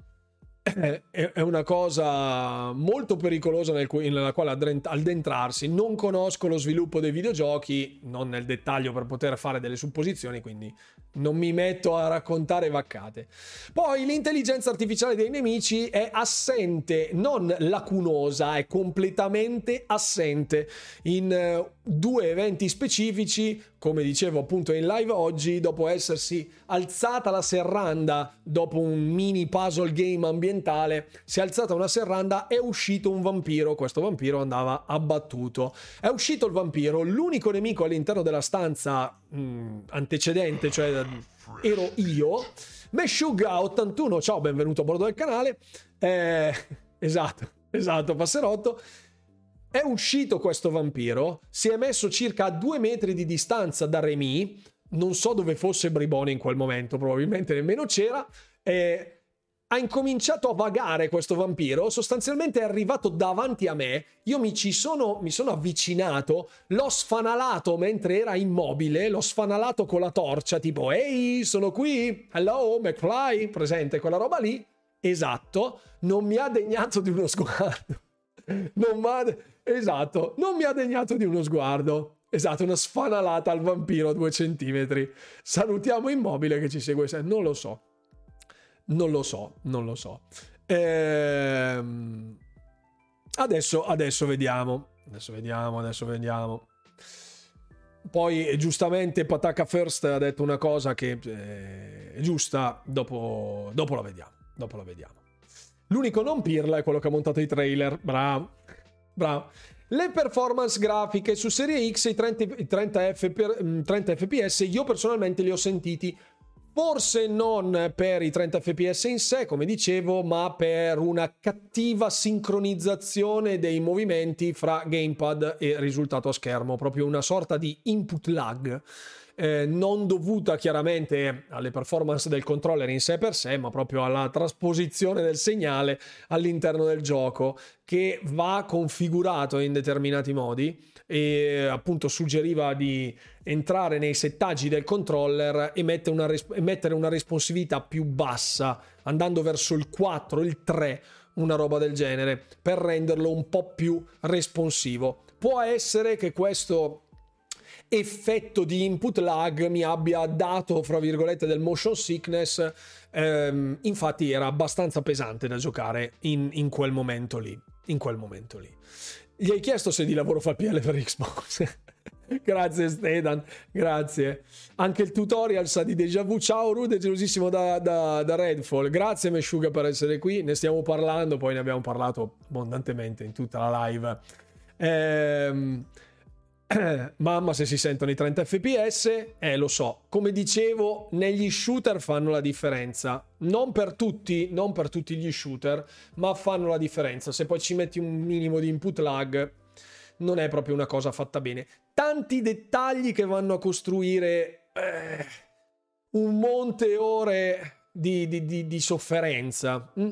è una cosa molto pericolosa nel, nella quale addentrarsi. Non conosco lo sviluppo dei videogiochi, non nel dettaglio per poter fare delle supposizioni, quindi non mi metto a raccontare vaccate. Poi l'intelligenza artificiale dei nemici è assente, non lacunosa, è completamente assente in uh, due eventi specifici, come dicevo appunto in live oggi, dopo essersi alzata la serranda dopo un mini puzzle game ambientale, si è alzata una serranda, è uscito un vampiro, questo vampiro andava abbattuto. È uscito il vampiro, l'unico nemico all'interno della stanza mh, mm, antecedente, cioè ero io. Meshuga 81, ciao, benvenuto a bordo del canale. Eh, esatto, esatto, passerotto è uscito questo vampiro, si è messo circa a due metri di distanza da Remy, non so dove fosse Bribone in quel momento, probabilmente nemmeno c'era, e ha incominciato a vagare questo vampiro, sostanzialmente è arrivato davanti a me, io mi ci sono, mi sono avvicinato, l'ho sfanalato mentre era immobile, l'ho sfanalato con la torcia, tipo ehi, sono qui, hello, McFly, presente quella roba lì, esatto, non mi ha degnato di uno sguardo. Non mi ha Esatto, non mi ha degnato di uno sguardo. Esatto, una sfanalata al vampiro a due centimetri. Salutiamo Immobile che ci segue. Non lo so. Non lo so, non lo so. Ehm... Adesso, adesso vediamo. Adesso vediamo, adesso vediamo. Poi giustamente Pataka First ha detto una cosa che eh, è giusta, dopo, dopo la vediamo. Dopo la vediamo. L'unico non pirla è quello che ha montato i trailer. Bravo. Bravo. Le performance grafiche su Serie X, i 30, i 30, FP, 30 fps, io personalmente li ho sentiti forse non per i 30 fps in sé, come dicevo, ma per una cattiva sincronizzazione dei movimenti fra gamepad e risultato a schermo, proprio una sorta di input lag. Eh, non dovuta chiaramente alle performance del controller in sé per sé, ma proprio alla trasposizione del segnale all'interno del gioco che va configurato in determinati modi e appunto suggeriva di entrare nei settaggi del controller e mettere una, mettere una responsività più bassa, andando verso il 4, il 3, una roba del genere, per renderlo un po' più responsivo. Può essere che questo effetto di input lag mi abbia dato, fra virgolette, del motion sickness. Ehm, infatti era abbastanza pesante da giocare in, in quel momento lì. In quel momento lì. Gli hai chiesto se di lavoro fa il PL per Xbox? grazie Stedan, grazie. Anche il tutorial sa di déjà vu. Ciao Rude, gelosissimo da, da, da, Redfall. Grazie Meshuga per essere qui. Ne stiamo parlando, poi ne abbiamo parlato abbondantemente in tutta la live. Ehm, mamma se si sentono i 30 fps, eh lo so, come dicevo negli shooter fanno la differenza, non per tutti, non per tutti gli shooter, ma fanno la differenza, se poi ci metti un minimo di input lag non è proprio una cosa fatta bene. Tanti dettagli che vanno a costruire eh, un monte ore di, di, di, di sofferenza. Mm?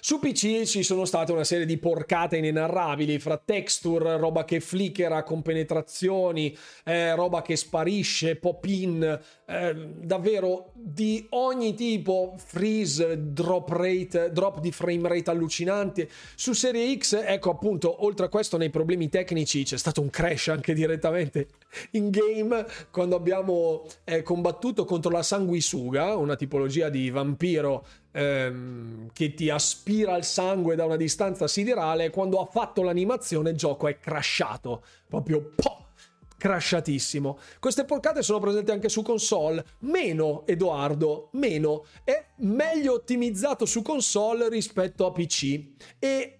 Su PC ci sono state una serie di porcate inenarrabili fra texture, roba che flickera con penetrazioni, eh, roba che sparisce, pop-in, eh, davvero di ogni tipo, freeze, drop rate, drop di frame rate allucinanti. Su Serie X, ecco appunto, oltre a questo nei problemi tecnici c'è stato un crash anche direttamente in game quando abbiamo eh, combattuto contro la sanguisuga, una tipologia di vampiro ehm, che ti aspira il sangue da una distanza siderale, quando ha fatto l'animazione il gioco è crashato, proprio po' crashatissimo. Queste porcate sono presenti anche su console, meno Edoardo, meno, è meglio ottimizzato su console rispetto a PC e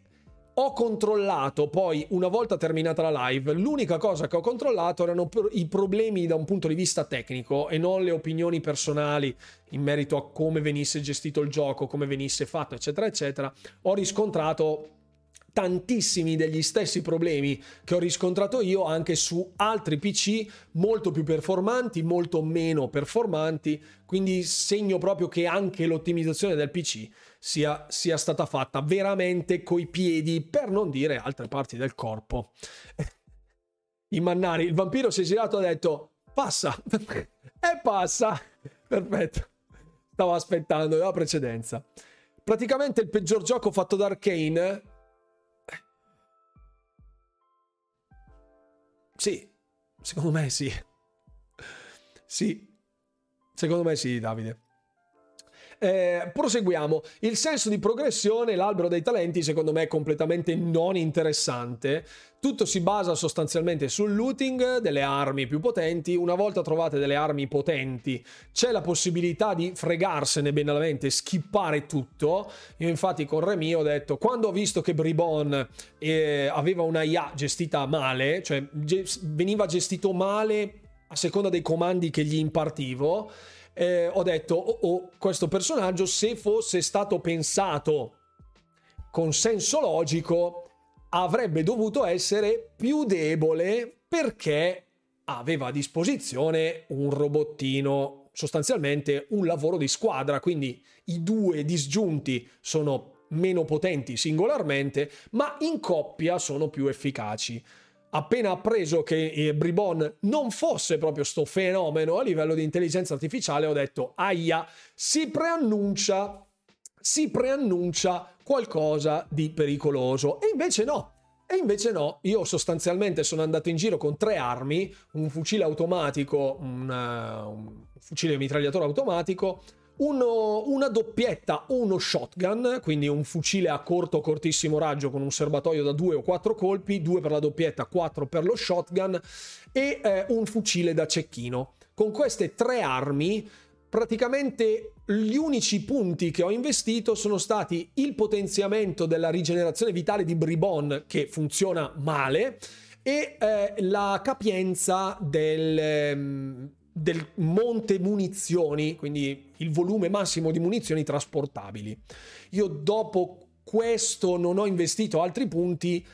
ho controllato poi una volta terminata la live l'unica cosa che ho controllato erano i problemi da un punto di vista tecnico e non le opinioni personali in merito a come venisse gestito il gioco come venisse fatto eccetera eccetera. Ho riscontrato tantissimi degli stessi problemi che ho riscontrato io anche su altri PC molto più performanti, molto meno performanti, quindi segno proprio che anche l'ottimizzazione del PC sia, sia stata fatta veramente coi piedi, per non dire altre parti del corpo. I mannari, il vampiro si è girato e ha detto passa, e passa, perfetto, stavo aspettando la precedenza. Praticamente il peggior gioco fatto da Arkane Sì, secondo me sì. Sì, secondo me sì, Davide. Eh, proseguiamo. Il senso di progressione, l'albero dei talenti, secondo me è completamente non interessante. Tutto si basa sostanzialmente sul looting delle armi più potenti. Una volta trovate delle armi potenti, c'è la possibilità di fregarsene benalmente, skippare tutto. Io, infatti, con Remy ho detto: quando ho visto che Bribon eh, aveva una IA gestita male, cioè ge- veniva gestito male a seconda dei comandi che gli impartivo eh, ho detto, oh, oh, questo personaggio se fosse stato pensato con senso logico avrebbe dovuto essere più debole perché aveva a disposizione un robottino, sostanzialmente un lavoro di squadra, quindi i due disgiunti sono meno potenti singolarmente, ma in coppia sono più efficaci appena appreso che eh, Bribon non fosse proprio sto fenomeno a livello di intelligenza artificiale, ho detto, aia, si preannuncia, si preannuncia qualcosa di pericoloso. E invece no. E invece no, io sostanzialmente sono andato in giro con tre armi, un fucile automatico, una, un fucile mitragliatore automatico, uno, una doppietta uno shotgun, quindi un fucile a corto cortissimo raggio con un serbatoio da due o quattro colpi, due per la doppietta, quattro per lo shotgun e eh, un fucile da cecchino. Con queste tre armi praticamente gli unici punti che ho investito sono stati il potenziamento della rigenerazione vitale di Bribon che funziona male e eh, la capienza del, ehm, del monte munizioni, quindi il volume massimo di munizioni trasportabili. Io dopo questo non ho investito altri punti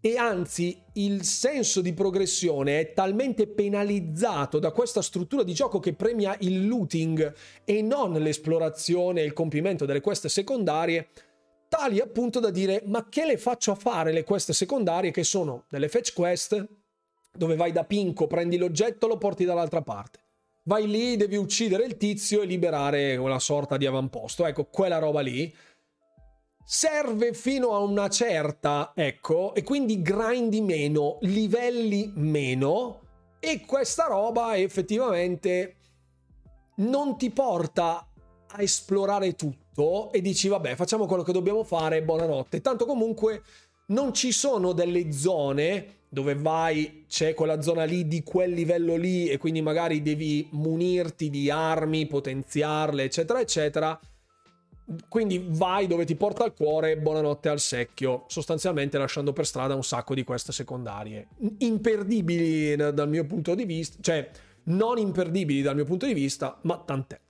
e anzi il senso di progressione è talmente penalizzato da questa struttura di gioco che premia il looting e non l'esplorazione e il compimento delle quest secondarie, tali appunto da dire ma che le faccio a fare le quest secondarie che sono delle fetch quest dove vai da Pinco, prendi l'oggetto, lo porti dall'altra parte. Vai lì, devi uccidere il tizio e liberare quella sorta di avamposto. Ecco, quella roba lì serve fino a una certa, ecco, e quindi grindi meno, livelli meno e questa roba effettivamente non ti porta a esplorare tutto e dici vabbè facciamo quello che dobbiamo fare, buonanotte. Tanto comunque non ci sono delle zone dove vai, c'è quella zona lì di quel livello lì e quindi magari devi munirti di armi, potenziarle, eccetera, eccetera quindi vai dove ti porta il cuore, buonanotte al secchio, sostanzialmente lasciando per strada un sacco di queste secondarie. Imperdibili dal mio punto di vista, cioè non imperdibili dal mio punto di vista, ma tant'è.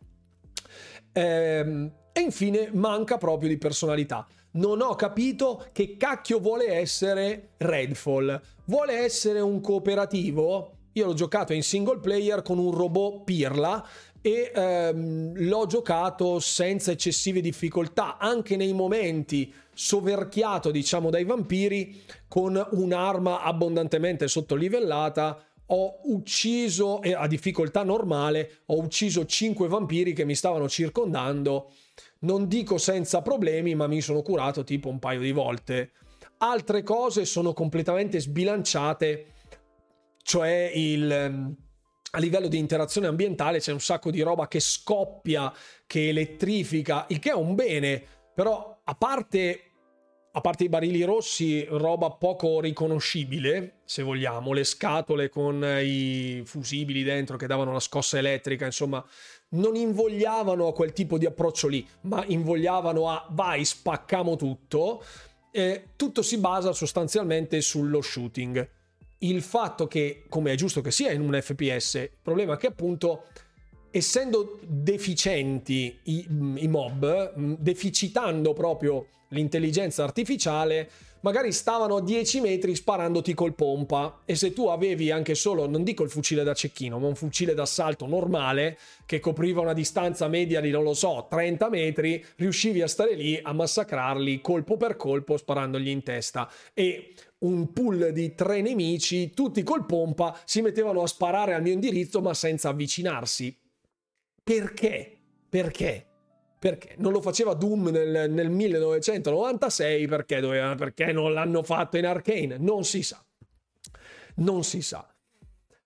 Ehm, e infine manca proprio di personalità. Non ho capito che cacchio vuole essere Redfall. Vuole essere un cooperativo? Io l'ho giocato in single player con un robot pirla e ehm, l'ho giocato senza eccessive difficoltà, anche nei momenti soverchiato, diciamo, dai vampiri, con un'arma abbondantemente sottolivellata. Ho ucciso, e a difficoltà normale, ho ucciso 5 vampiri che mi stavano circondando. Non dico senza problemi, ma mi sono curato tipo un paio di volte. Altre cose sono completamente sbilanciate, cioè il ehm, a livello di interazione ambientale c'è un sacco di roba che scoppia, che elettrifica, il che è un bene, però a parte, a parte i barili rossi, roba poco riconoscibile, se vogliamo, le scatole con i fusibili dentro che davano la scossa elettrica, insomma, non invogliavano a quel tipo di approccio lì, ma invogliavano a vai, spaccamo tutto. Eh, tutto si basa sostanzialmente sullo shooting il fatto che, come è giusto che sia in un FPS, il problema è che appunto essendo deficienti i, i mob, deficitando proprio l'intelligenza artificiale, magari stavano a 10 metri sparandoti col pompa e se tu avevi anche solo, non dico il fucile da cecchino, ma un fucile d'assalto normale che copriva una distanza media di, non lo so, 30 metri, riuscivi a stare lì a massacrarli colpo per colpo sparandogli in testa e un pool di tre nemici, tutti col pompa, si mettevano a sparare al mio indirizzo ma senza avvicinarsi. Perché? Perché? Perché? Non lo faceva Doom nel, nel 1996 perché, doveva, perché non l'hanno fatto in Arcane? Non si sa. Non si sa.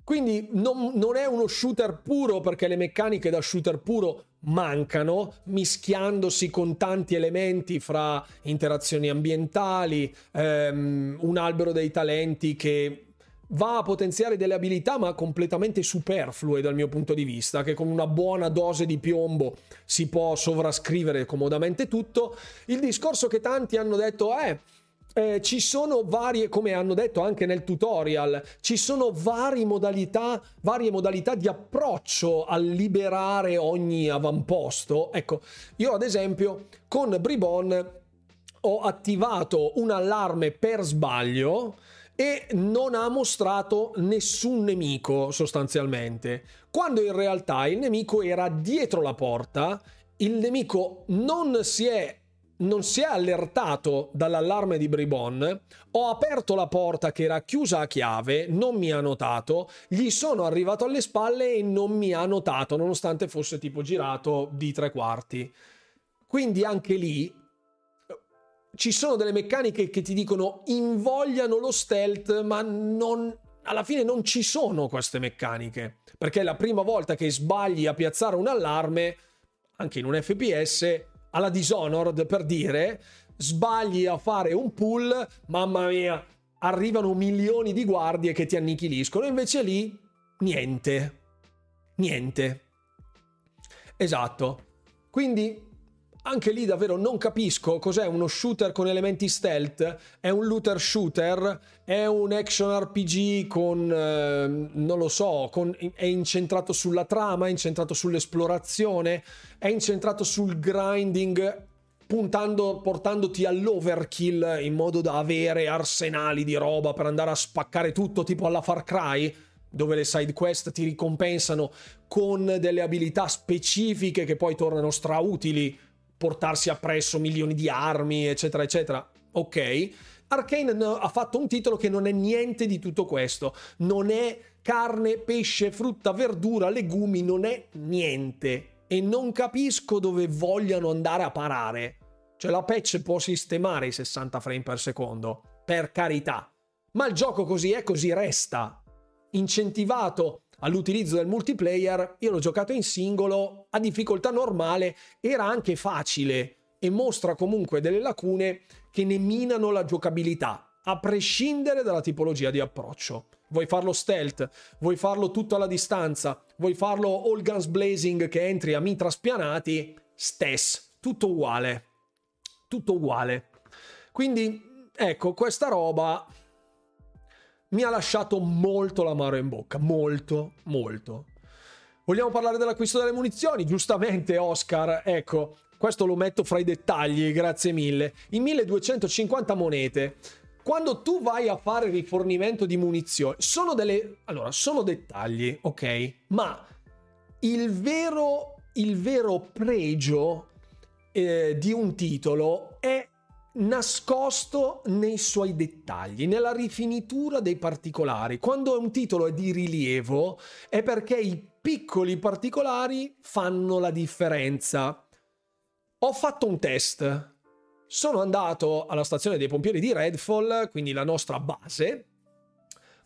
Quindi non, non, è uno shooter puro perché le meccaniche da shooter puro mancano, mischiandosi con tanti elementi fra interazioni ambientali, ehm, un albero dei talenti che va a potenziare delle abilità ma completamente superflue dal mio punto di vista, che con una buona dose di piombo si può sovrascrivere comodamente tutto. Il discorso che tanti hanno detto è... Eh, ci sono varie, come hanno detto anche nel tutorial, ci sono varie modalità, varie modalità di approccio a liberare ogni avamposto. Ecco, io ad esempio con Bribon ho attivato un allarme per sbaglio e non ha mostrato nessun nemico sostanzialmente, quando in realtà il nemico era dietro la porta, il nemico non si è non si è allertato dall'allarme di Bribon, ho aperto la porta che era chiusa a chiave, non mi ha notato, gli sono arrivato alle spalle e non mi ha notato, nonostante fosse tipo girato di tre quarti. Quindi anche lì ci sono delle meccaniche che ti dicono invogliano lo stealth, ma non, alla fine non ci sono queste meccaniche. Perché la prima volta che sbagli a piazzare un allarme, anche in un FPS, alla Dishonored per dire, sbagli a fare un pull, mamma mia, arrivano milioni di guardie che ti annichiliscono, invece lì niente. Niente. Esatto. Quindi anche lì davvero non capisco cos'è uno shooter con elementi stealth, è un looter shooter, è un action RPG con, eh, non lo so, con, è incentrato sulla trama, è incentrato sull'esplorazione, è incentrato sul grinding puntando, portandoti all'overkill in modo da avere arsenali di roba per andare a spaccare tutto, tipo alla Far Cry, dove le side quest ti ricompensano con delle abilità specifiche che poi tornano strautili, portarsi appresso milioni di armi, eccetera, eccetera. Ok. Arkane ha fatto un titolo che non è niente di tutto questo. Non è carne, pesce, frutta, verdura, legumi, non è niente e non capisco dove vogliano andare a parare. Cioè la patch può sistemare i 60 frame per secondo, per carità. Ma il gioco così è, così resta. Incentivato all'utilizzo del multiplayer, io l'ho giocato in singolo, a difficoltà normale, era anche facile e mostra comunque delle lacune che ne minano la giocabilità, a prescindere dalla tipologia di approccio. Vuoi farlo stealth, vuoi farlo tutto alla distanza, vuoi farlo all guns blazing che entri a mitra spianati, stess, tutto uguale. Tutto uguale. Quindi, ecco, questa roba mi ha lasciato molto l'amaro in bocca, molto, molto. Vogliamo parlare dell'acquisto delle munizioni? Giustamente, Oscar, ecco, questo lo metto fra i dettagli, grazie mille. I 1250 monete quando tu vai a fare rifornimento di munizioni, sono delle... Allora, sono dettagli, ok? Ma il vero, il vero pregio eh, di un titolo è nascosto nei suoi dettagli, nella rifinitura dei particolari. Quando un titolo è di rilievo è perché i piccoli particolari fanno la differenza. Ho fatto un test sono andato alla stazione dei pompieri di Redfall, quindi la nostra base,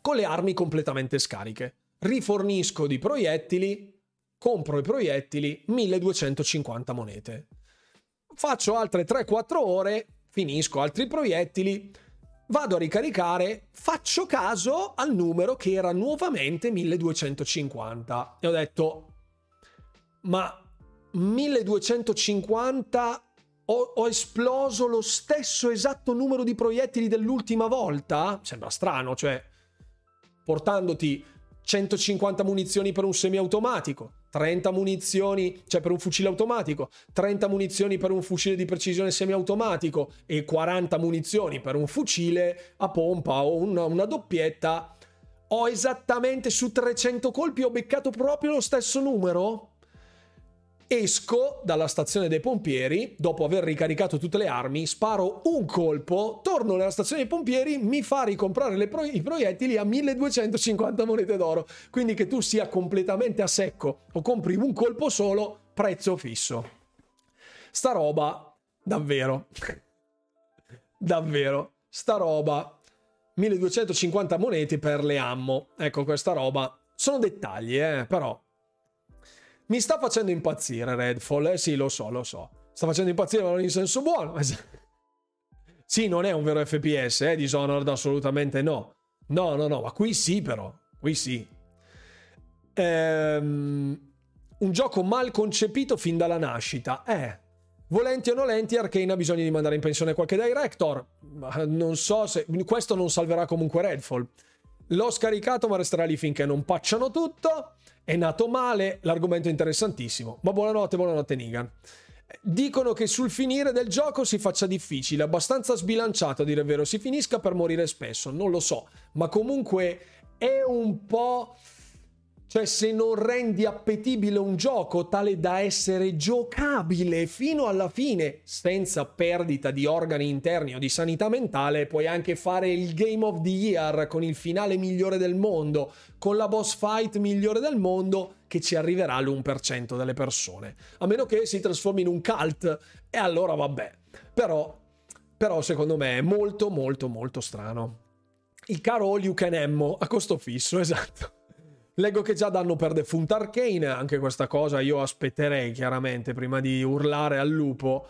con le armi completamente scariche. Rifornisco di proiettili, compro i proiettili, 1250 monete. Faccio altre 3-4 ore, finisco altri proiettili, vado a ricaricare, faccio caso al numero che era nuovamente 1250 e ho detto ma 1250 ho, ho, esploso lo stesso esatto numero di proiettili dell'ultima volta? Sembra strano, cioè portandoti 150 munizioni per un semiautomatico, 30 munizioni, cioè per un fucile automatico, 30 munizioni per un fucile di precisione semiautomatico e 40 munizioni per un fucile a pompa o una, una doppietta. Ho esattamente su 300 colpi ho beccato proprio lo stesso numero? Esco dalla stazione dei pompieri, dopo aver ricaricato tutte le armi, sparo un colpo, torno nella stazione dei pompieri, mi fa ricomprare pro- i proiettili a 1250 monete d'oro. Quindi che tu sia completamente a secco o compri un colpo solo, prezzo fisso. Sta roba, davvero, davvero, sta roba, 1250 monete per le ammo. Ecco, questa roba, sono dettagli, eh, però mi sta facendo impazzire Redfall, eh sì, lo so, lo so. Sta facendo impazzire, ma non in senso buono. sì, non è un vero FPS, eh, Dishonored assolutamente no. No, no, no, ma qui sì però, qui sì. Ehm, un gioco mal concepito fin dalla nascita. Eh, volenti o nolenti, Arkane ha bisogno di mandare in pensione qualche director. Non so se... Questo non salverà comunque Redfall. L'ho scaricato, ma resterà lì finché non pacciano tutto. È nato male, l'argomento è interessantissimo. Ma buonanotte, buonanotte Nigan. Dicono che sul finire del gioco si faccia difficile, abbastanza sbilanciato a dire il vero, si finisca per morire spesso, non lo so, ma comunque è un po' Cioè, se non rendi appetibile un gioco tale da essere giocabile fino alla fine, senza perdita di organi interni o di sanità mentale, puoi anche fare il Game of the Year con il finale migliore del mondo, con la boss fight migliore del mondo, che ci arriverà all'1% delle persone. A meno che si trasformi in un cult, e allora vabbè. Però, però secondo me è molto, molto, molto strano. Il caro All You Can Emmo a costo fisso, esatto. Leggo che già danno per Defunct Arcane, anche questa cosa io aspetterei chiaramente prima di urlare al lupo.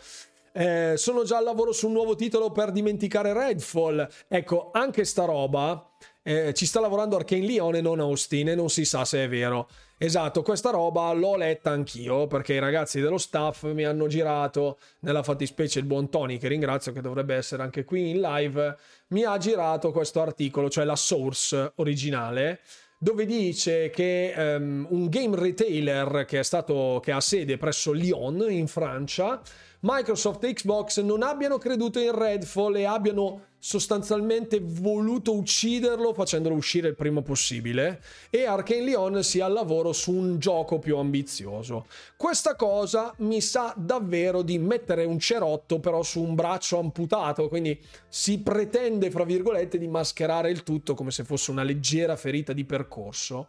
Eh, sono già al lavoro su un nuovo titolo per dimenticare Redfall. Ecco, anche sta roba eh, ci sta lavorando Arcane Leon e non Austin e non si sa se è vero. Esatto, questa roba l'ho letta anch'io perché i ragazzi dello staff mi hanno girato, nella fattispecie il buon Tony che ringrazio che dovrebbe essere anche qui in live, mi ha girato questo articolo, cioè la source originale dove dice che um, un game retailer che, stato, che ha sede presso Lyon in Francia, Microsoft e Xbox non abbiano creduto in Redfall e abbiano sostanzialmente voluto ucciderlo facendolo uscire il prima possibile e Arkane Lyon sia al lavoro su un gioco più ambizioso. Questa cosa mi sa davvero di mettere un cerotto però su un braccio amputato, quindi si pretende fra virgolette di mascherare il tutto come se fosse una leggera ferita di percorso.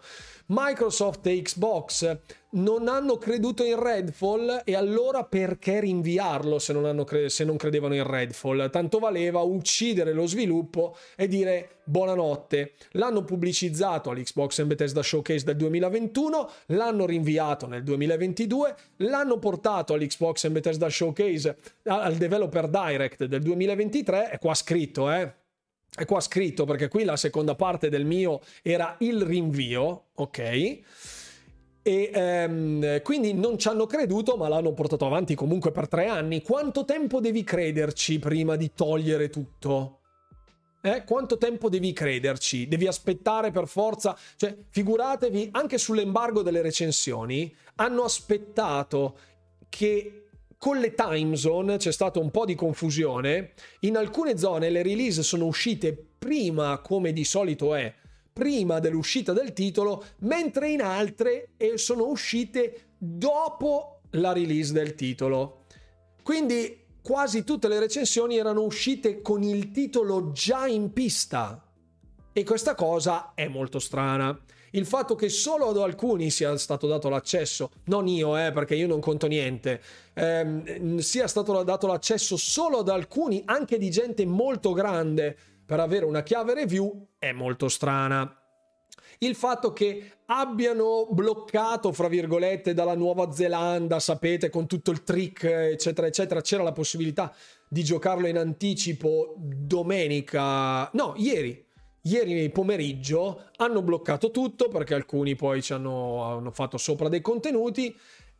Microsoft e Xbox non hanno creduto in Redfall e allora perché rinviarlo se non, cre- se non credevano in Redfall? Tanto valeva uccidere lo sviluppo e dire buonanotte. L'hanno pubblicizzato all'Xbox and Bethesda Showcase del 2021, l'hanno rinviato nel 2022, l'hanno portato all'Xbox and Bethesda Showcase al Developer Direct del 2023, è qua scritto, eh è qua scritto perché qui la seconda parte del mio era il rinvio, ok? E ehm, quindi non ci hanno creduto, ma l'hanno portato avanti comunque per tre anni. Quanto tempo devi crederci prima di togliere tutto? Eh? Quanto tempo devi crederci? Devi aspettare per forza? Cioè, figuratevi, anche sull'embargo delle recensioni, hanno aspettato che con le time zone c'è stata un po' di confusione. In alcune zone le release sono uscite prima, come di solito è, prima dell'uscita del titolo, mentre in altre eh, sono uscite dopo la release del titolo. Quindi quasi tutte le recensioni erano uscite con il titolo già in pista. E questa cosa è molto strana il fatto che solo ad alcuni sia stato dato l'accesso, non io, eh, perché io non conto niente, ehm, sia stato dato l'accesso solo ad alcuni, anche di gente molto grande, per avere una chiave review, è molto strana. Il fatto che abbiano bloccato, fra virgolette, dalla Nuova Zelanda, sapete, con tutto il trick, eccetera, eccetera, c'era la possibilità di giocarlo in anticipo domenica, no, ieri, ieri pomeriggio hanno bloccato tutto perché alcuni poi ci hanno, hanno fatto sopra dei contenuti.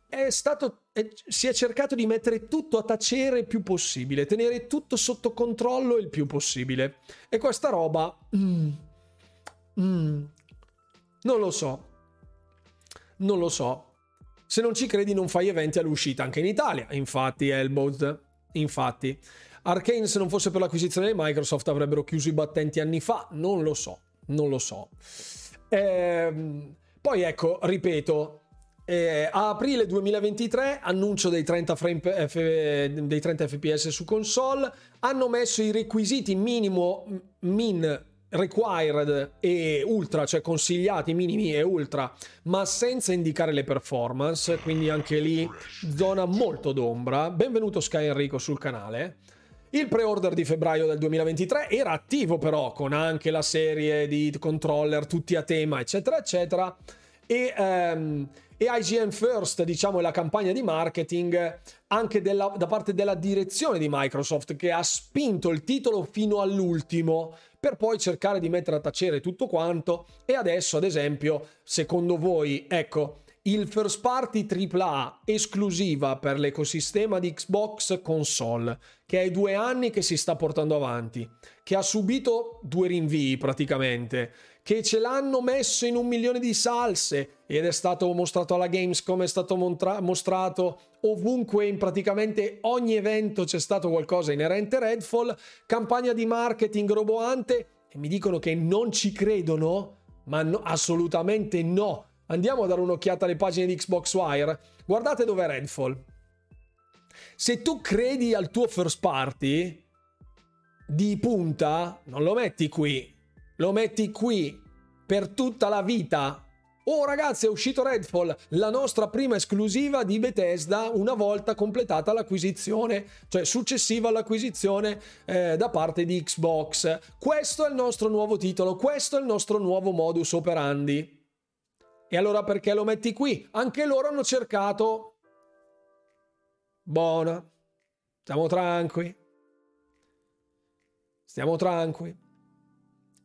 È stato, è, si è cercato di mettere tutto a tacere il più possibile, tenere tutto sotto controllo il più possibile. E questa roba... Mm, mm, non lo so. Non lo so. Se non ci credi non fai eventi all'uscita anche in Italia. Infatti, Elbow. Infatti. Arkane se non fosse per l'acquisizione di Microsoft avrebbero chiuso i battenti anni fa, non lo so, non lo so. Ehm, poi ecco, ripeto, eh, a aprile 2023 annuncio dei 30, frame, F, dei 30 fps su console, hanno messo i requisiti minimo, min required e ultra, cioè consigliati minimi e ultra, ma senza indicare le performance, quindi anche lì zona molto d'ombra. Benvenuto Sky Enrico sul canale. Il pre-order di febbraio del 2023 era attivo però con anche la serie di controller tutti a tema eccetera eccetera. E, um, e IGN First diciamo è la campagna di marketing anche della, da parte della direzione di Microsoft che ha spinto il titolo fino all'ultimo per poi cercare di mettere a tacere tutto quanto. E adesso ad esempio secondo voi ecco il first party AAA esclusiva per l'ecosistema di Xbox console, che è due anni che si sta portando avanti, che ha subito due rinvii praticamente, che ce l'hanno messo in un milione di salse ed è stato mostrato alla Gamescom, è stato montra- mostrato ovunque in praticamente ogni evento c'è stato qualcosa inerente Redfall, campagna di marketing roboante e mi dicono che non ci credono, ma no, assolutamente no Andiamo a dare un'occhiata alle pagine di Xbox Wire. Guardate dov'è Redfall. Se tu credi al tuo first party di punta, non lo metti qui, lo metti qui per tutta la vita. Oh ragazzi, è uscito Redfall, la nostra prima esclusiva di Bethesda una volta completata l'acquisizione, cioè successiva all'acquisizione eh, da parte di Xbox. Questo è il nostro nuovo titolo, questo è il nostro nuovo modus operandi. E allora perché lo metti qui? Anche loro hanno cercato... Buona. Stiamo tranqui. Stiamo tranqui.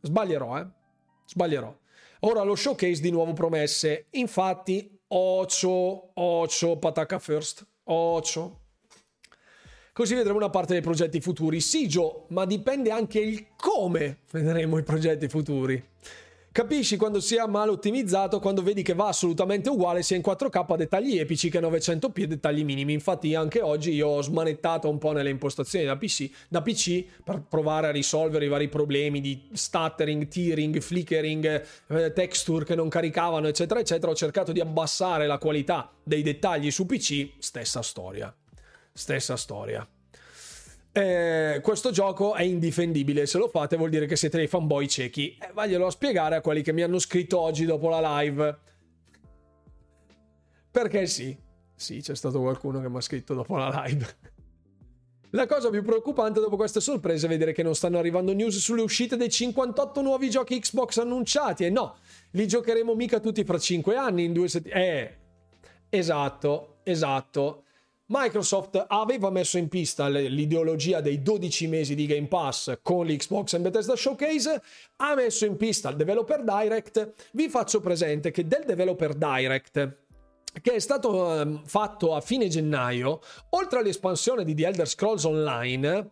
Sbaglierò, eh? Sbaglierò. Ora lo showcase di nuovo promesse. Infatti, Ocio, Ocio, Patacca First. Ocio. Così vedremo una parte dei progetti futuri. Sì, Gio, ma dipende anche il come vedremo i progetti futuri. Capisci quando sia male ottimizzato quando vedi che va assolutamente uguale sia in 4K dettagli epici che 900p dettagli minimi. Infatti anche oggi io ho smanettato un po' nelle impostazioni da PC, da PC per provare a risolvere i vari problemi di stuttering, tearing, flickering, eh, texture che non caricavano, eccetera, eccetera. Ho cercato di abbassare la qualità dei dettagli su PC, stessa storia. Stessa storia. Eh, questo gioco è indifendibile. Se lo fate, vuol dire che siete dei fanboy ciechi. Eh, vaglielo a spiegare a quelli che mi hanno scritto oggi dopo la live. Perché sì, sì, c'è stato qualcuno che mi ha scritto dopo la live. La cosa più preoccupante dopo queste sorprese è vedere che non stanno arrivando news sulle uscite dei 58 nuovi giochi Xbox annunciati. E no, li giocheremo mica tutti fra 5 anni, in due settimane. Eh, esatto, esatto. Microsoft aveva messo in pista l'ideologia dei 12 mesi di Game Pass con l'Xbox and Bethesda Showcase, ha messo in pista il Developer Direct. Vi faccio presente che del Developer Direct che è stato ehm, fatto a fine gennaio, oltre all'espansione di The Elder Scrolls Online,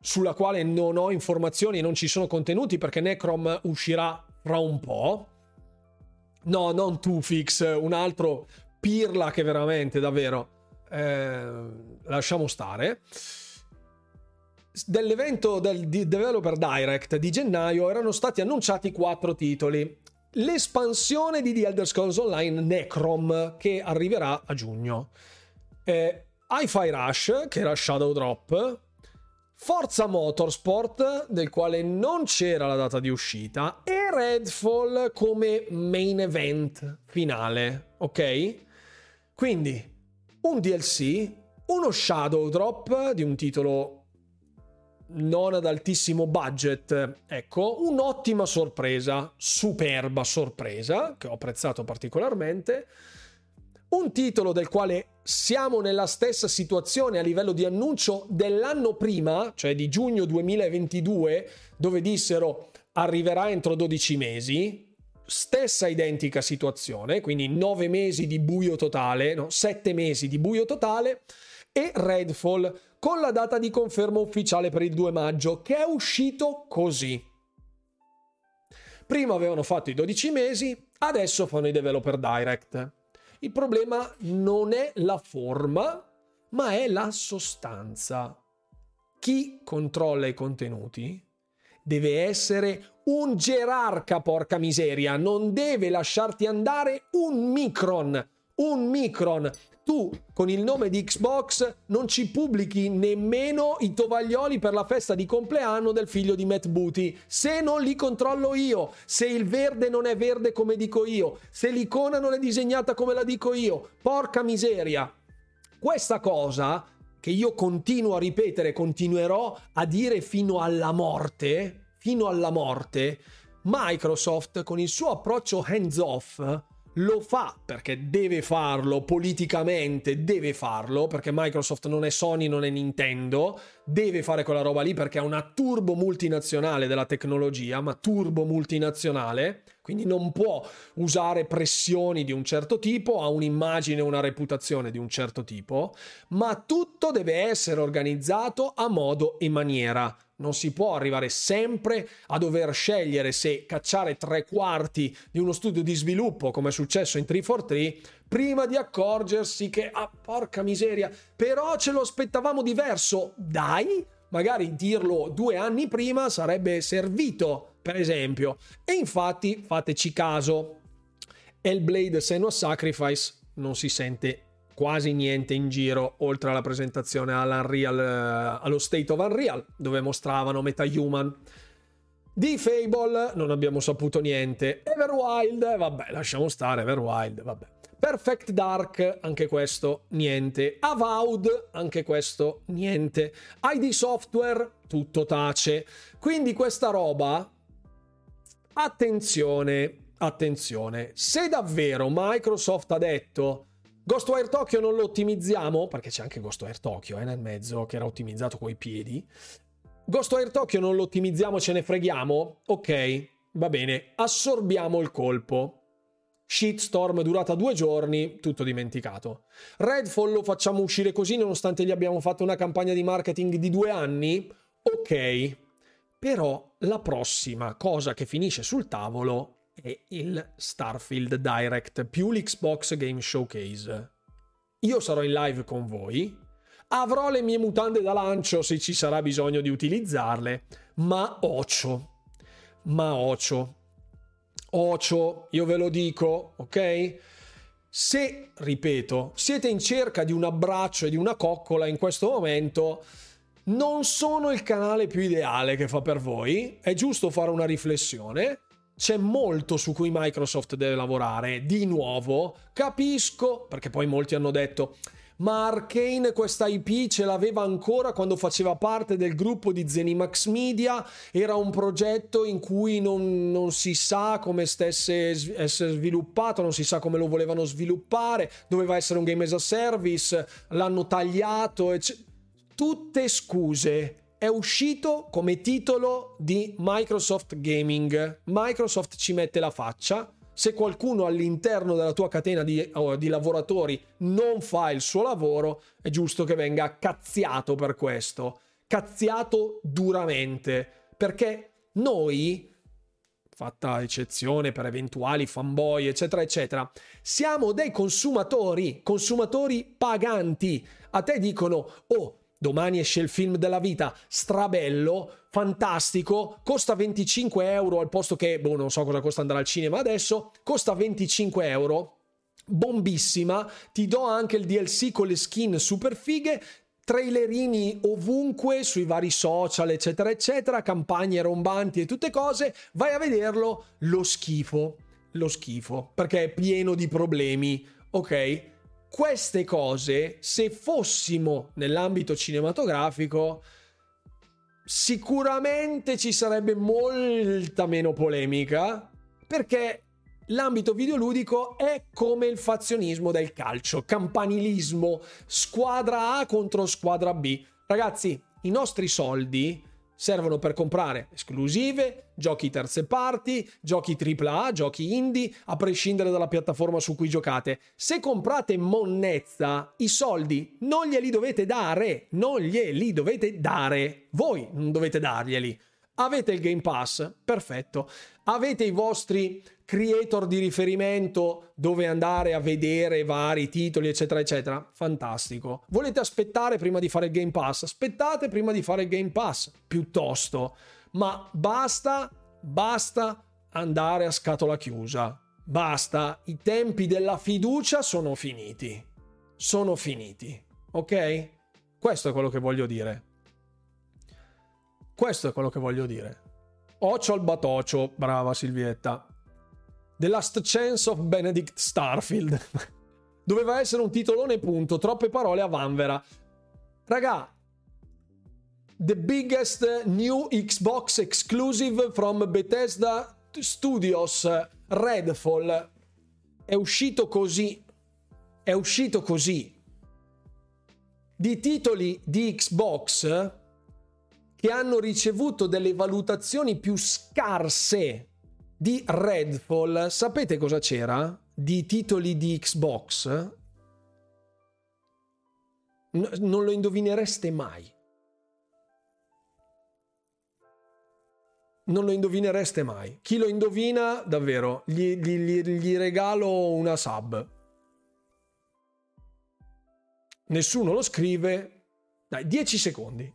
sulla quale non ho informazioni e non ci sono contenuti perché Necrom uscirà fra un po'. No, non Tufix, un altro pirla che veramente davvero eh, lasciamo stare. Dell'evento del Developer Direct di gennaio erano stati annunciati quattro titoli. L'espansione di The Elder Scrolls Online Necrom che arriverà a giugno. Eh, Hi-Fi Rush che era Shadow Drop. Forza Motorsport, del quale non c'era la data di uscita, e Redfall come main event finale, ok? Quindi un DLC, uno Shadow Drop di un titolo non ad altissimo budget, ecco, un'ottima sorpresa, superba sorpresa, che ho apprezzato particolarmente, un titolo del quale siamo nella stessa situazione a livello di annuncio dell'anno prima, cioè di giugno 2022, dove dissero arriverà entro 12 mesi, stessa identica situazione, quindi 9 mesi di buio totale, no, 7 mesi di buio totale e Redfall con la data di conferma ufficiale per il 2 maggio che è uscito così. Prima avevano fatto i 12 mesi, adesso fanno i developer direct. Il problema non è la forma, ma è la sostanza. Chi controlla i contenuti deve essere un gerarca, porca miseria, non deve lasciarti andare un micron, un micron. Tu con il nome di Xbox non ci pubblichi nemmeno i tovaglioli per la festa di compleanno del figlio di Matt Booty. Se non li controllo io, se il verde non è verde come dico io, se l'icona non è disegnata come la dico io, porca miseria. Questa cosa che io continuo a ripetere, continuerò a dire fino alla morte, fino alla morte, Microsoft con il suo approccio hands off lo fa perché deve farlo politicamente, deve farlo perché Microsoft non è Sony, non è Nintendo, deve fare quella roba lì perché è una turbo multinazionale della tecnologia, ma turbo multinazionale, quindi non può usare pressioni di un certo tipo, ha un'immagine, una reputazione di un certo tipo, ma tutto deve essere organizzato a modo e maniera. Non si può arrivare sempre a dover scegliere se cacciare tre quarti di uno studio di sviluppo, come è successo in 343, prima di accorgersi che, ah, porca miseria, però ce lo aspettavamo diverso. Dai, magari dirlo due anni prima sarebbe servito, per esempio. E infatti, fateci caso, Hellblade Senua Sacrifice non si sente quasi niente in giro oltre alla presentazione eh, allo State of Unreal dove mostravano MetaHuman di Fable non abbiamo saputo niente Everwild vabbè lasciamo stare Everwild vabbè Perfect Dark, anche questo niente. Avowed, anche questo niente. ID Software, tutto tace. Quindi questa roba, attenzione, attenzione. Se davvero Microsoft ha detto Ghostwire Tokyo non lo ottimizziamo, perché c'è anche Ghostwire Tokyo eh, nel mezzo che era ottimizzato coi piedi. Ghostwire Tokyo non lo ottimizziamo, ce ne freghiamo? Ok, va bene, assorbiamo il colpo. Shitstorm durata due giorni, tutto dimenticato. Redfall lo facciamo uscire così nonostante gli abbiamo fatto una campagna di marketing di due anni? Ok. Però la prossima cosa che finisce sul tavolo è il Starfield Direct più l'Xbox Game Showcase. Io sarò in live con voi, avrò le mie mutande da lancio se ci sarà bisogno di utilizzarle, ma ocio, ma ocio, ocio, io ve lo dico, ok? Se, ripeto, siete in cerca di un abbraccio e di una coccola in questo momento, non sono il canale più ideale che fa per voi, è giusto fare una riflessione. C'è molto su cui Microsoft deve lavorare. Di nuovo, capisco, perché poi molti hanno detto ma Arkane questa IP ce l'aveva ancora quando faceva parte del gruppo di Zenimax Media, era un progetto in cui non, non si sa come stesse essere sviluppato, non si sa come lo volevano sviluppare, doveva essere un game as a service, l'hanno tagliato, ecc- tutte scuse. È uscito come titolo di Microsoft Gaming. Microsoft ci mette la faccia se qualcuno all'interno della tua catena di, di, lavoratori non fa il suo lavoro, è giusto che venga cazziato per questo, cazziato duramente, perché noi, fatta eccezione per eventuali fanboy, eccetera, eccetera, siamo dei consumatori, consumatori paganti. A te dicono, oh, Domani esce il film della vita, strabello, fantastico, costa 25 euro al posto che, boh, non so cosa costa andare al cinema adesso, costa 25 euro, bombissima, ti do anche il DLC con le skin super fighe, trailerini ovunque sui vari social, eccetera, eccetera, campagne rombanti e tutte cose, vai a vederlo, lo schifo, lo schifo, perché è pieno di problemi, ok? queste cose, se fossimo nell'ambito cinematografico, sicuramente ci sarebbe molta meno polemica, perché l'ambito videoludico è come il fazionismo del calcio, campanilismo, squadra A contro squadra B. Ragazzi, i nostri soldi servono per comprare esclusive, giochi terze parti, giochi AAA, giochi indie, a prescindere dalla piattaforma su cui giocate. Se comprate monnezza, i soldi non glieli dovete dare, non glieli dovete dare. Voi non dovete darglieli. Avete il Game Pass? Perfetto. Avete i vostri creator di riferimento dove andare a vedere vari titoli, eccetera, eccetera. Fantastico. Volete aspettare prima di fare il Game Pass? Aspettate prima di fare il Game Pass, piuttosto. Ma basta, basta andare a scatola chiusa. Basta, i tempi della fiducia sono finiti. Sono finiti. Ok? Questo è quello che voglio dire. Questo è quello che voglio dire. Ocio al batocio, brava Silvietta. The Last Chance of Benedict Starfield. Doveva essere un titolone punto, troppe parole a vanvera. Raga, the biggest new Xbox exclusive from Bethesda Studios, Redfall, è uscito così. È uscito così. Di titoli di Xbox che hanno ricevuto delle valutazioni più scarse di Redfall, sapete cosa c'era? Di titoli di Xbox? N- non lo indovinereste mai. Non lo indovinereste mai. Chi lo indovina, davvero, gli, gli, gli regalo una sub. Nessuno lo scrive. Dai, 10 secondi.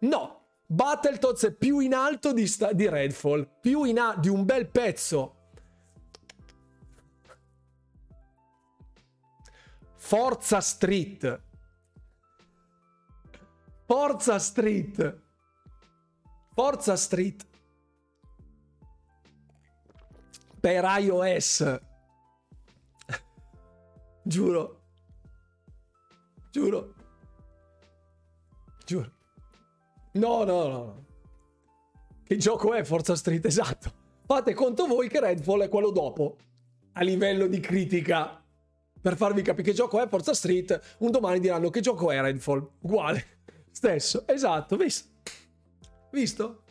No, Battletoads è più in alto di, sta- di Redfall, più in alto di un bel pezzo. Forza Street. Forza Street. Forza Street. Per iOS. Giuro. Giuro. No, no, no. Che gioco è Forza Street? Esatto. Fate conto voi che Redfall è quello dopo. A livello di critica. Per farvi capire che gioco è Forza Street, un domani diranno che gioco è Redfall. Uguale. Stesso. Esatto, visto? Visto?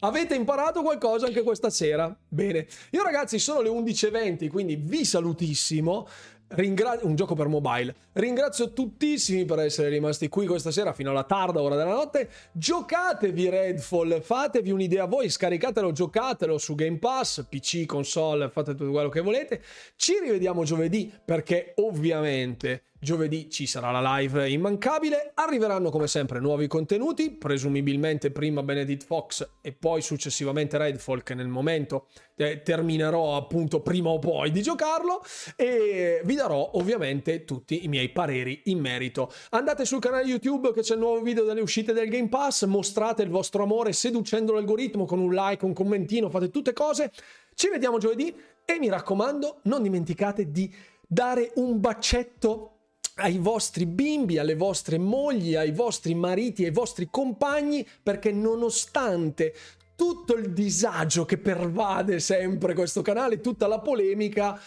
Avete imparato qualcosa anche questa sera? Bene. Io ragazzi sono le 11.20, quindi vi salutissimo. Ringra- un gioco per mobile Ringrazio tuttissimi per essere rimasti qui questa sera fino alla tarda ora della notte. Giocatevi Redfall, fatevi un'idea voi, scaricatelo, giocatelo su Game Pass, PC, console, fate tutto quello che volete. Ci rivediamo giovedì perché ovviamente Giovedì ci sarà la live immancabile, arriveranno come sempre nuovi contenuti, presumibilmente prima Benedict Fox e poi successivamente Redfall che nel momento eh, terminerò appunto prima o poi di giocarlo e vi darò ovviamente tutti i miei pareri in merito. Andate sul canale YouTube che c'è il nuovo video delle uscite del Game Pass, mostrate il vostro amore seducendo l'algoritmo con un like, un commentino, fate tutte cose. Ci vediamo giovedì e mi raccomando non dimenticate di dare un bacetto ai vostri bimbi, alle vostre mogli, ai vostri mariti, ai vostri compagni, perché nonostante tutto il disagio che pervade sempre questo canale, tutta la polemica,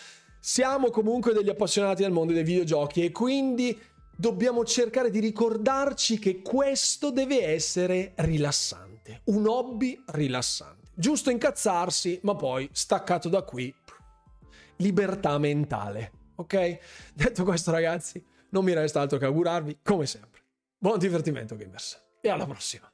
siamo comunque degli appassionati del mondo dei videogiochi e quindi dobbiamo cercare di ricordarci che questo deve essere rilassante, un hobby rilassante. Giusto incazzarsi, ma poi staccato da qui, libertà mentale. Ok? Detto questo, ragazzi, non mi resta altro che augurarvi, come sempre, buon divertimento gamers e alla prossima!